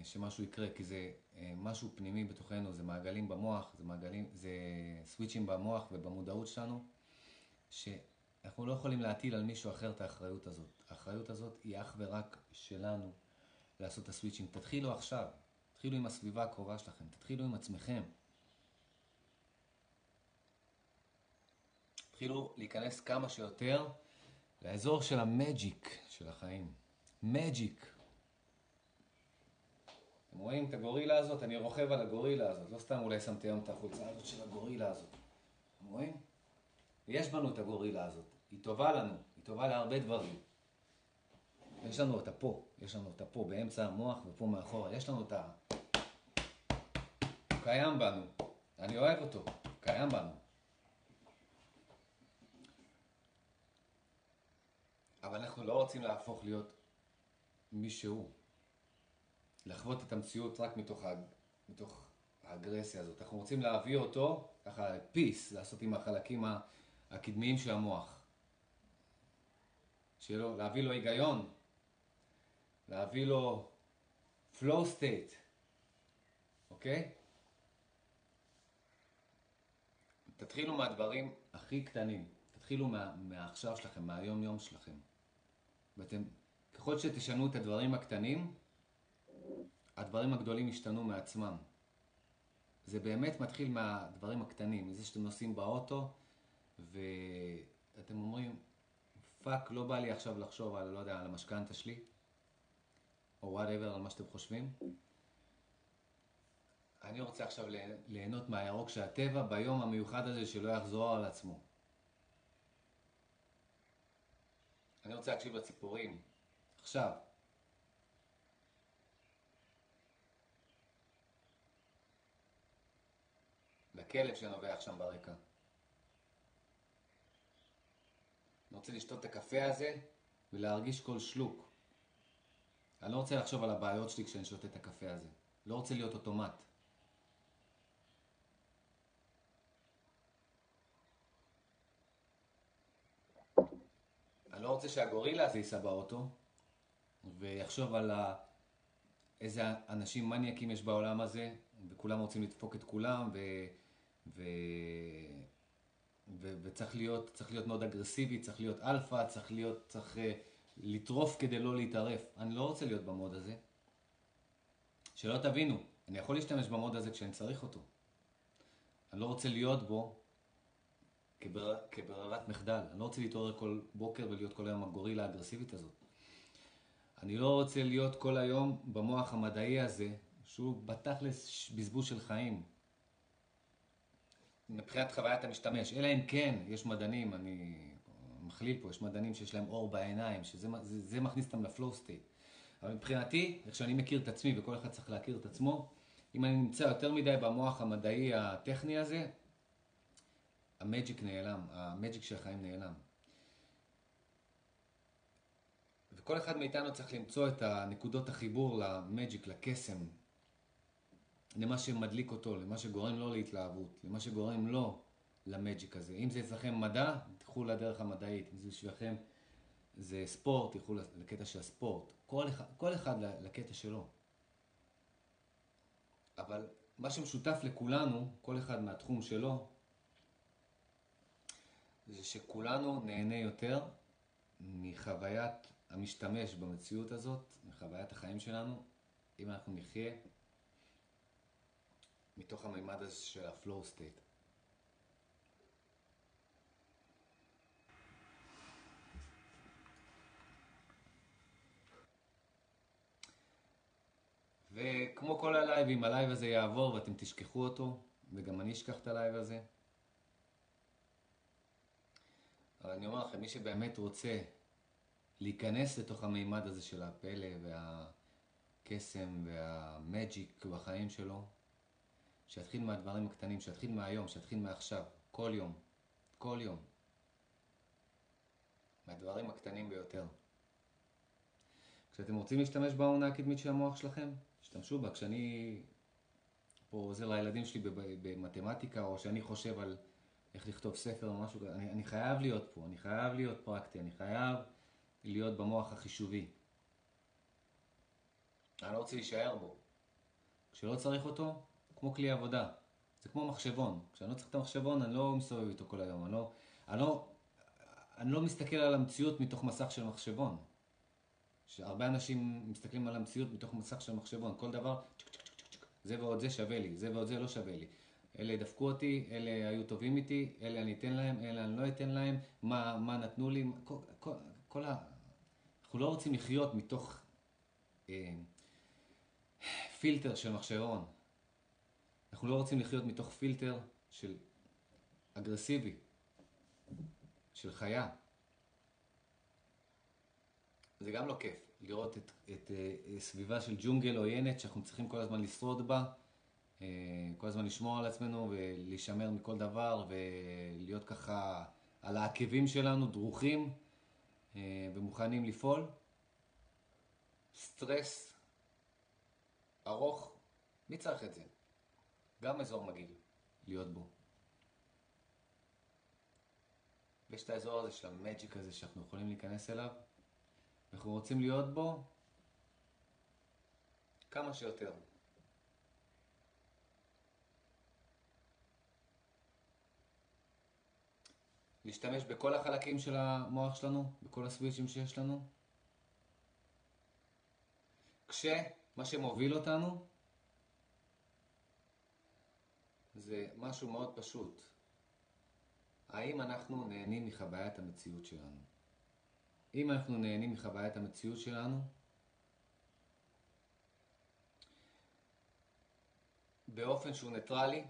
[SPEAKER 1] שמשהו יקרה, כי זה אה, משהו פנימי בתוכנו, זה מעגלים במוח, זה מעגלים, זה סוויצ'ים במוח ובמודעות שלנו, שאנחנו לא יכולים להטיל על מישהו אחר את האחריות הזאת. האחריות הזאת היא אך ורק שלנו לעשות את הסוויצ'ים. תתחילו עכשיו, תתחילו עם הסביבה הקרובה שלכם, תתחילו עם עצמכם. תתחילו להיכנס כמה שיותר לאזור של המג'יק של החיים. מג'יק. אתם רואים את הגורילה הזאת? אני רוכב על הגורילה הזאת. לא סתם אולי שמתי היום את החולצה הזאת של הגורילה הזאת. אתם רואים? יש בנו את הגורילה הזאת. היא טובה לנו. היא טובה להרבה דברים. יש לנו אותה פה. יש לנו אותה פה באמצע המוח ופה מאחורה. יש לנו את ה... הוא קיים בנו. אני אוהב אותו. הוא קיים בנו. אבל אנחנו לא רוצים להפוך להיות מי שהוא. לחוות את המציאות רק מתוך, הג... מתוך האגרסיה הזאת. אנחנו רוצים להביא אותו, ככה, פיס, לעשות עם החלקים הקדמיים של המוח. שלו, להביא לו היגיון, להביא לו flow state, אוקיי? תתחילו מהדברים הכי קטנים, תתחילו מה, מהעכשיו שלכם, מהיום יום שלכם. ואתם, ככל שתשנו את הדברים הקטנים, הדברים הגדולים השתנו מעצמם. זה באמת מתחיל מהדברים הקטנים, מזה שאתם נוסעים באוטו ואתם אומרים, fuck, לא בא לי עכשיו לחשוב על, לא יודע, על המשכנתה שלי, או whatever, על מה שאתם חושבים. אני רוצה עכשיו ליהנות מהירוק של הטבע ביום המיוחד הזה שלא יחזור על עצמו. אני רוצה להקשיב לציפורים, עכשיו. לכלב שנובח שם ברקע. אני רוצה לשתות את הקפה הזה ולהרגיש כל שלוק. אני לא רוצה לחשוב על הבעיות שלי כשאני שותה את הקפה הזה. לא רוצה להיות אוטומט. אני לא רוצה שהגורילה הזה ייסע באוטו ויחשוב על ה... איזה אנשים מניאקים יש בעולם הזה, וכולם רוצים לדפוק את כולם, ו... ו... ו... וצריך להיות, צריך להיות מאוד אגרסיבי, צריך להיות אלפא, צריך להיות, צריך uh, לטרוף כדי לא להיטרף. אני לא רוצה להיות ב mode הזה. שלא תבינו, אני יכול להשתמש ב mode הזה כשאני צריך אותו. אני לא רוצה להיות בו כבר... כברירת מחדל. אני לא רוצה להתעורר כל בוקר ולהיות כל היום הגורילה האגרסיבית הזאת. אני לא רוצה להיות כל היום במוח המדעי הזה, שהוא בתכלס בזבוז של חיים. מבחינת חוויית המשתמש, אלא אם כן יש מדענים, אני מכליל פה, יש מדענים שיש להם אור בעיניים, שזה זה, זה מכניס אותם ל flow state. אבל מבחינתי, איך שאני מכיר את עצמי וכל אחד צריך להכיר את עצמו, אם אני נמצא יותר מדי במוח המדעי הטכני הזה, ה magic נעלם, ה magic של החיים נעלם. וכל אחד מאיתנו צריך למצוא את הנקודות החיבור למג'יק, לקסם, למה שמדליק אותו, למה שגורם לו להתלהבות, למה שגורם לו למג'יק הזה. אם זה אצלכם מדע, תלכו לדרך המדעית. אם זה בשבילכם זה ספורט, תלכו לקטע של הספורט. כל אחד, כל אחד לקטע שלו. אבל מה שמשותף לכולנו, כל אחד מהתחום שלו, זה שכולנו נהנה יותר מחוויית המשתמש במציאות הזאת, מחוויית החיים שלנו, אם אנחנו נחיה מתוך המימד הזה של ה-flow state. וכמו כל הלייבים, ה live הזה יעבור ואתם תשכחו אותו, וגם אני אשכח את הלייב הזה. אבל אני אומר לכם, מי שבאמת רוצה להיכנס לתוך המימד הזה של הפלא והקסם וה magic בחיים שלו, שיתחיל מהדברים הקטנים, שיתחיל מהיום, שיתחיל מעכשיו, כל יום, כל יום. מהדברים הקטנים ביותר. כשאתם רוצים להשתמש באונה הקדמית של המוח שלכם, תשתמשו בה. כשאני פה עוזר לילדים שלי במתמטיקה, או שאני חושב על איך לכתוב ספר או משהו, אני, אני חייב להיות פה, אני חייב להיות פרקטי, אני חייב להיות במוח החישובי. אני לא רוצה להישאר בו. כשלא צריך אותו, כמו כלי עבודה. זה כמו מחשבון. כשאני לא צריך את המחשבון, אני לא מסתובב איתו כל היום. אני לא, אני לא, אני לא מסתכל על המציאות מתוך מסך של מחשבון. שהרבה אנשים מסתכלים על המציאות מתוך מסך של מחשבון. כל דבר, צ'ק צ'ק צ'ק צ'ק, זה ועוד זה שווה לי, זה ועוד זה לא שווה לי. אלה דפקו אותי, אלה היו טובים איתי, אלה אני אתן להם, אלה אני לא אתן להם, מה, מה נתנו לי, כל, כל, כל ה... אנחנו לא רוצים לחיות מתוך אה, פילטר של מחשבון. אנחנו לא רוצים לחיות מתוך פילטר של אגרסיבי, של חיה. זה גם לא כיף, לראות את, את, את אה, סביבה של ג'ונגל עוינת שאנחנו צריכים כל הזמן לשרוד בה, אה, כל הזמן לשמור על עצמנו ולהישמר מכל דבר ולהיות ככה על העקבים שלנו, דרוכים. אה, ומוכנים לפעול. סטרס ארוך, מי צריך את זה? גם אזור מגעיל להיות בו. ויש את האזור הזה של המג'יק הזה שאנחנו יכולים להיכנס אליו, אנחנו רוצים להיות בו כמה שיותר. להשתמש בכל החלקים של המוח שלנו, בכל הסוויצ'ים שיש לנו. כשמה שמוביל אותנו זה משהו מאוד פשוט. האם אנחנו נהנים מחוויית המציאות שלנו? אם אנחנו נהנים מחוויית המציאות שלנו, באופן שהוא ניטרלי,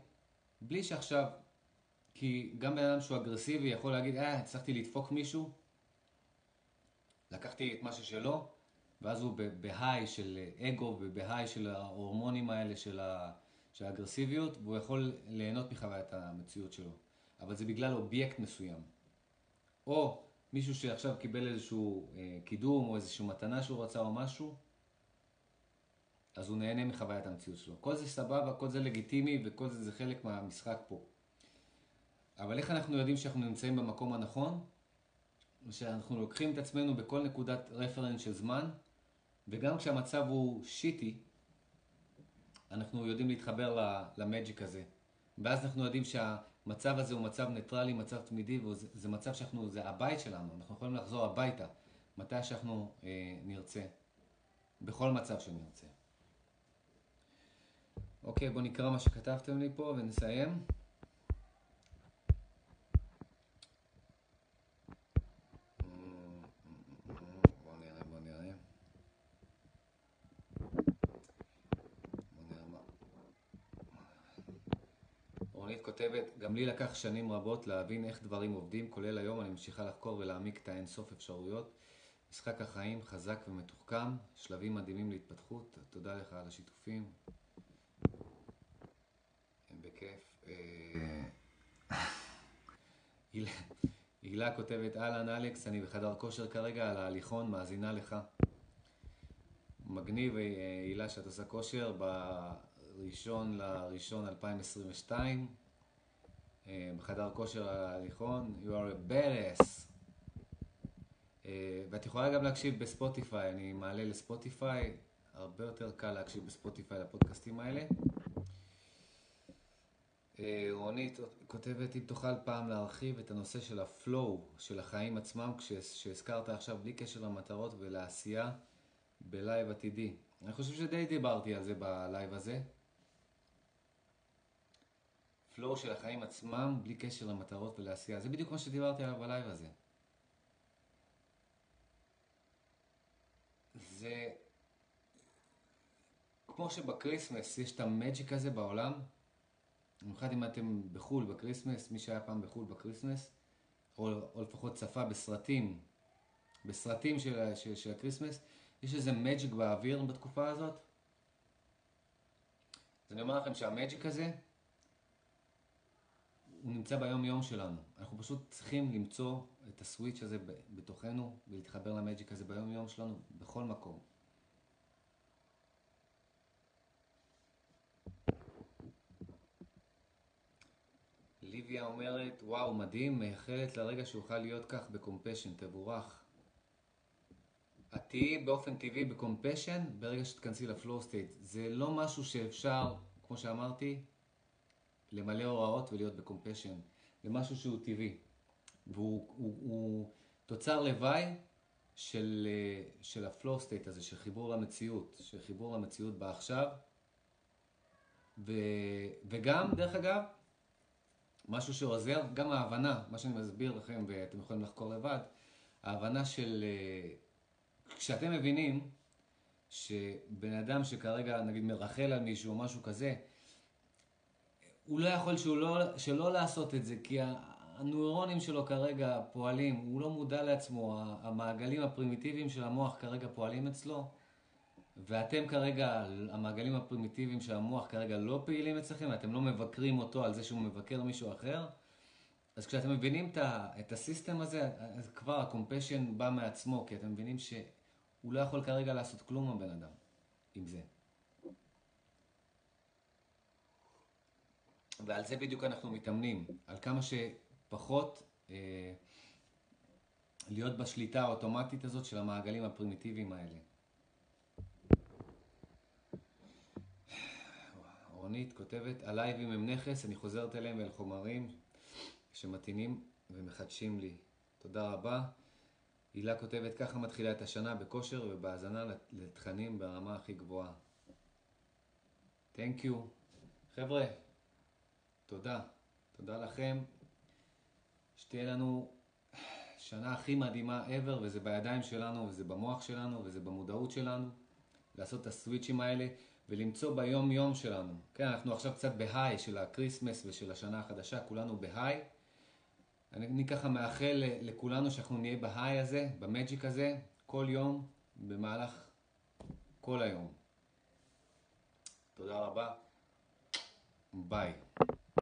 [SPEAKER 1] בלי שעכשיו כי גם בן אדם שהוא אגרסיבי יכול להגיד, אה, הצלחתי לדפוק מישהו, לקחתי את מה ששלו, ואז הוא בהיי של אגו ובהיי של ההורמונים האלה של, ה, של האגרסיביות, והוא יכול ליהנות מחוויית המציאות שלו. אבל זה בגלל אובייקט מסוים. או מישהו שעכשיו קיבל איזשהו אה, קידום או איזושהי מתנה שהוא רצה או משהו, אז הוא נהנה מחוויית המציאות שלו. כל זה סבבה, כל זה לגיטימי וכל זה זה חלק מהמשחק פה. אבל איך אנחנו יודעים שאנחנו נמצאים במקום הנכון? שאנחנו לוקחים את עצמנו בכל נקודת רפרנס של זמן, וגם כשהמצב הוא שיטי, אנחנו יודעים להתחבר למג'יק הזה. ואז אנחנו יודעים שהמצב הזה הוא מצב ניטרלי, מצב תמידי, וזה זה מצב שאנחנו, זה הבית שלנו, אנחנו יכולים לחזור הביתה מתי שאנחנו אה, נרצה, בכל מצב שנרצה. אוקיי, בואו נקרא מה שכתבתם לי פה ונסיים. בוא נראה, בוא נראה. בוא נראה מה... רונית כותבת, גם לי לקח שנים רבות להבין איך דברים עובדים, כולל היום אני ממשיכה לחקור ולהעמיק את האינסוף אפשרויות. משחק החיים חזק ומתוחכם, שלבים מדהימים להתפתחות, תודה לך על השיתופים. בכיף. אה, הילה- כותבת, אהלן אלכס, אני בחדר כושר כרגע על ההליכון, מאזינה לך. מגניב, אה, הילה, שאת עושה כושר בראשון לראשון 2022. אה, בחדר כושר ההליכון, you are a badass. אה, ואת יכולה גם להקשיב בספוטיפיי, אני מעלה לספוטיפיי, הרבה יותר קל להקשיב בספוטיפיי לפודקאסטים האלה. אה, רונית כותבת, אם תוכל פעם להרחיב את הנושא של ה flow, של החיים עצמם, שהזכרת עכשיו בלי קשר למטרות ולעשייה בלייב עתידי. אני חושב שדי דיברתי על זה בלייב הזה. flow של החיים עצמם בלי קשר למטרות ולעשייה. זה בדיוק מה שדיברתי עליו בלייב הזה. זה כמו שב Christmas יש את ה magic הזה בעולם, במיוחד אם אתם בחו"ל ב Christmas, מי שהיה פעם בחו"ל ב Christmas, או, או לפחות צפה בסרטים, בסרטים של, של, של ה Christmas, יש איזה magic באוויר בתקופה הזאת. אז אני אומר לכם שה magic הזה, הוא נמצא ביום יום שלנו. אנחנו פשוט צריכים למצוא את ה switch הזה בתוכנו ולהתחבר ל magic הזה ביום יום שלנו, בכל מקום. ליביה אומרת, וואו, מדהים, מייחלת לרגע שאוכל להיות כך ב compassion, תבורך. את תהיי באופן טבעי ב compassion ברגע שתכנסי ל flow state. זה לא משהו שאפשר, כמו שאמרתי, למלא הוראות ולהיות ב compassion. זה משהו שהוא טבעי. והוא הוא, הוא תוצר לוואי של, של ה flow state הזה, של חיבור למציאות, של חיבור למציאות בעכשיו. ו, וגם, דרך אגב, משהו שעוזר, גם ההבנה, מה שאני מסביר לכם ואתם יכולים לחקור לבד, ההבנה של, אה, כשאתם מבינים שבן אדם שכרגע נגיד מרחל על מישהו או משהו כזה, הוא לא יכול שהוא לא, שלא לעשות את זה, כי הנוירונים שלו כרגע פועלים, הוא לא מודע לעצמו, המעגלים הפרימיטיביים של המוח כרגע פועלים אצלו, ואתם כרגע, המעגלים הפרימיטיביים של המוח כרגע לא פעילים אצלכם, אתם לא מבקרים אותו על זה שהוא מבקר מישהו אחר, אז כשאתם מבינים את ה system הזה, אז כבר ה compassion בא מעצמו, כי אתם מבינים שהוא לא יכול כרגע לעשות כלום הבן אדם עם זה. ועל זה בדיוק אנחנו מתאמנים, על כמה שפחות אה, להיות בשליטה האוטומטית הזאת של המעגלים הפרימיטיביים האלה. רונית כותבת, הלייבים הם נכס, אני חוזרת אליהם ואל חומרים שמתאינים ומחדשים לי. תודה רבה. הילה כותבת, ככה מתחילה את השנה בכושר ובהאזנה לתכנים ברמה הכי גבוהה. Thank you. חבר'ה, תודה. תודה לכם. שתהיה לנו שנה הכי מדהימה ever, וזה בידיים שלנו, וזה במוח שלנו, וזה במודעות שלנו. לעשות את הסוויצ'ים האלה, ולמצוא ביום יום שלנו. כן, אנחנו עכשיו קצת ב high של ה Christmas ושל השנה החדשה, כולנו ב high. אני, אני ככה מאחל לכולנו שאנחנו נהיה ב high הזה, ב magic הזה, כל יום במהלך כל היום. תודה רבה. ביי.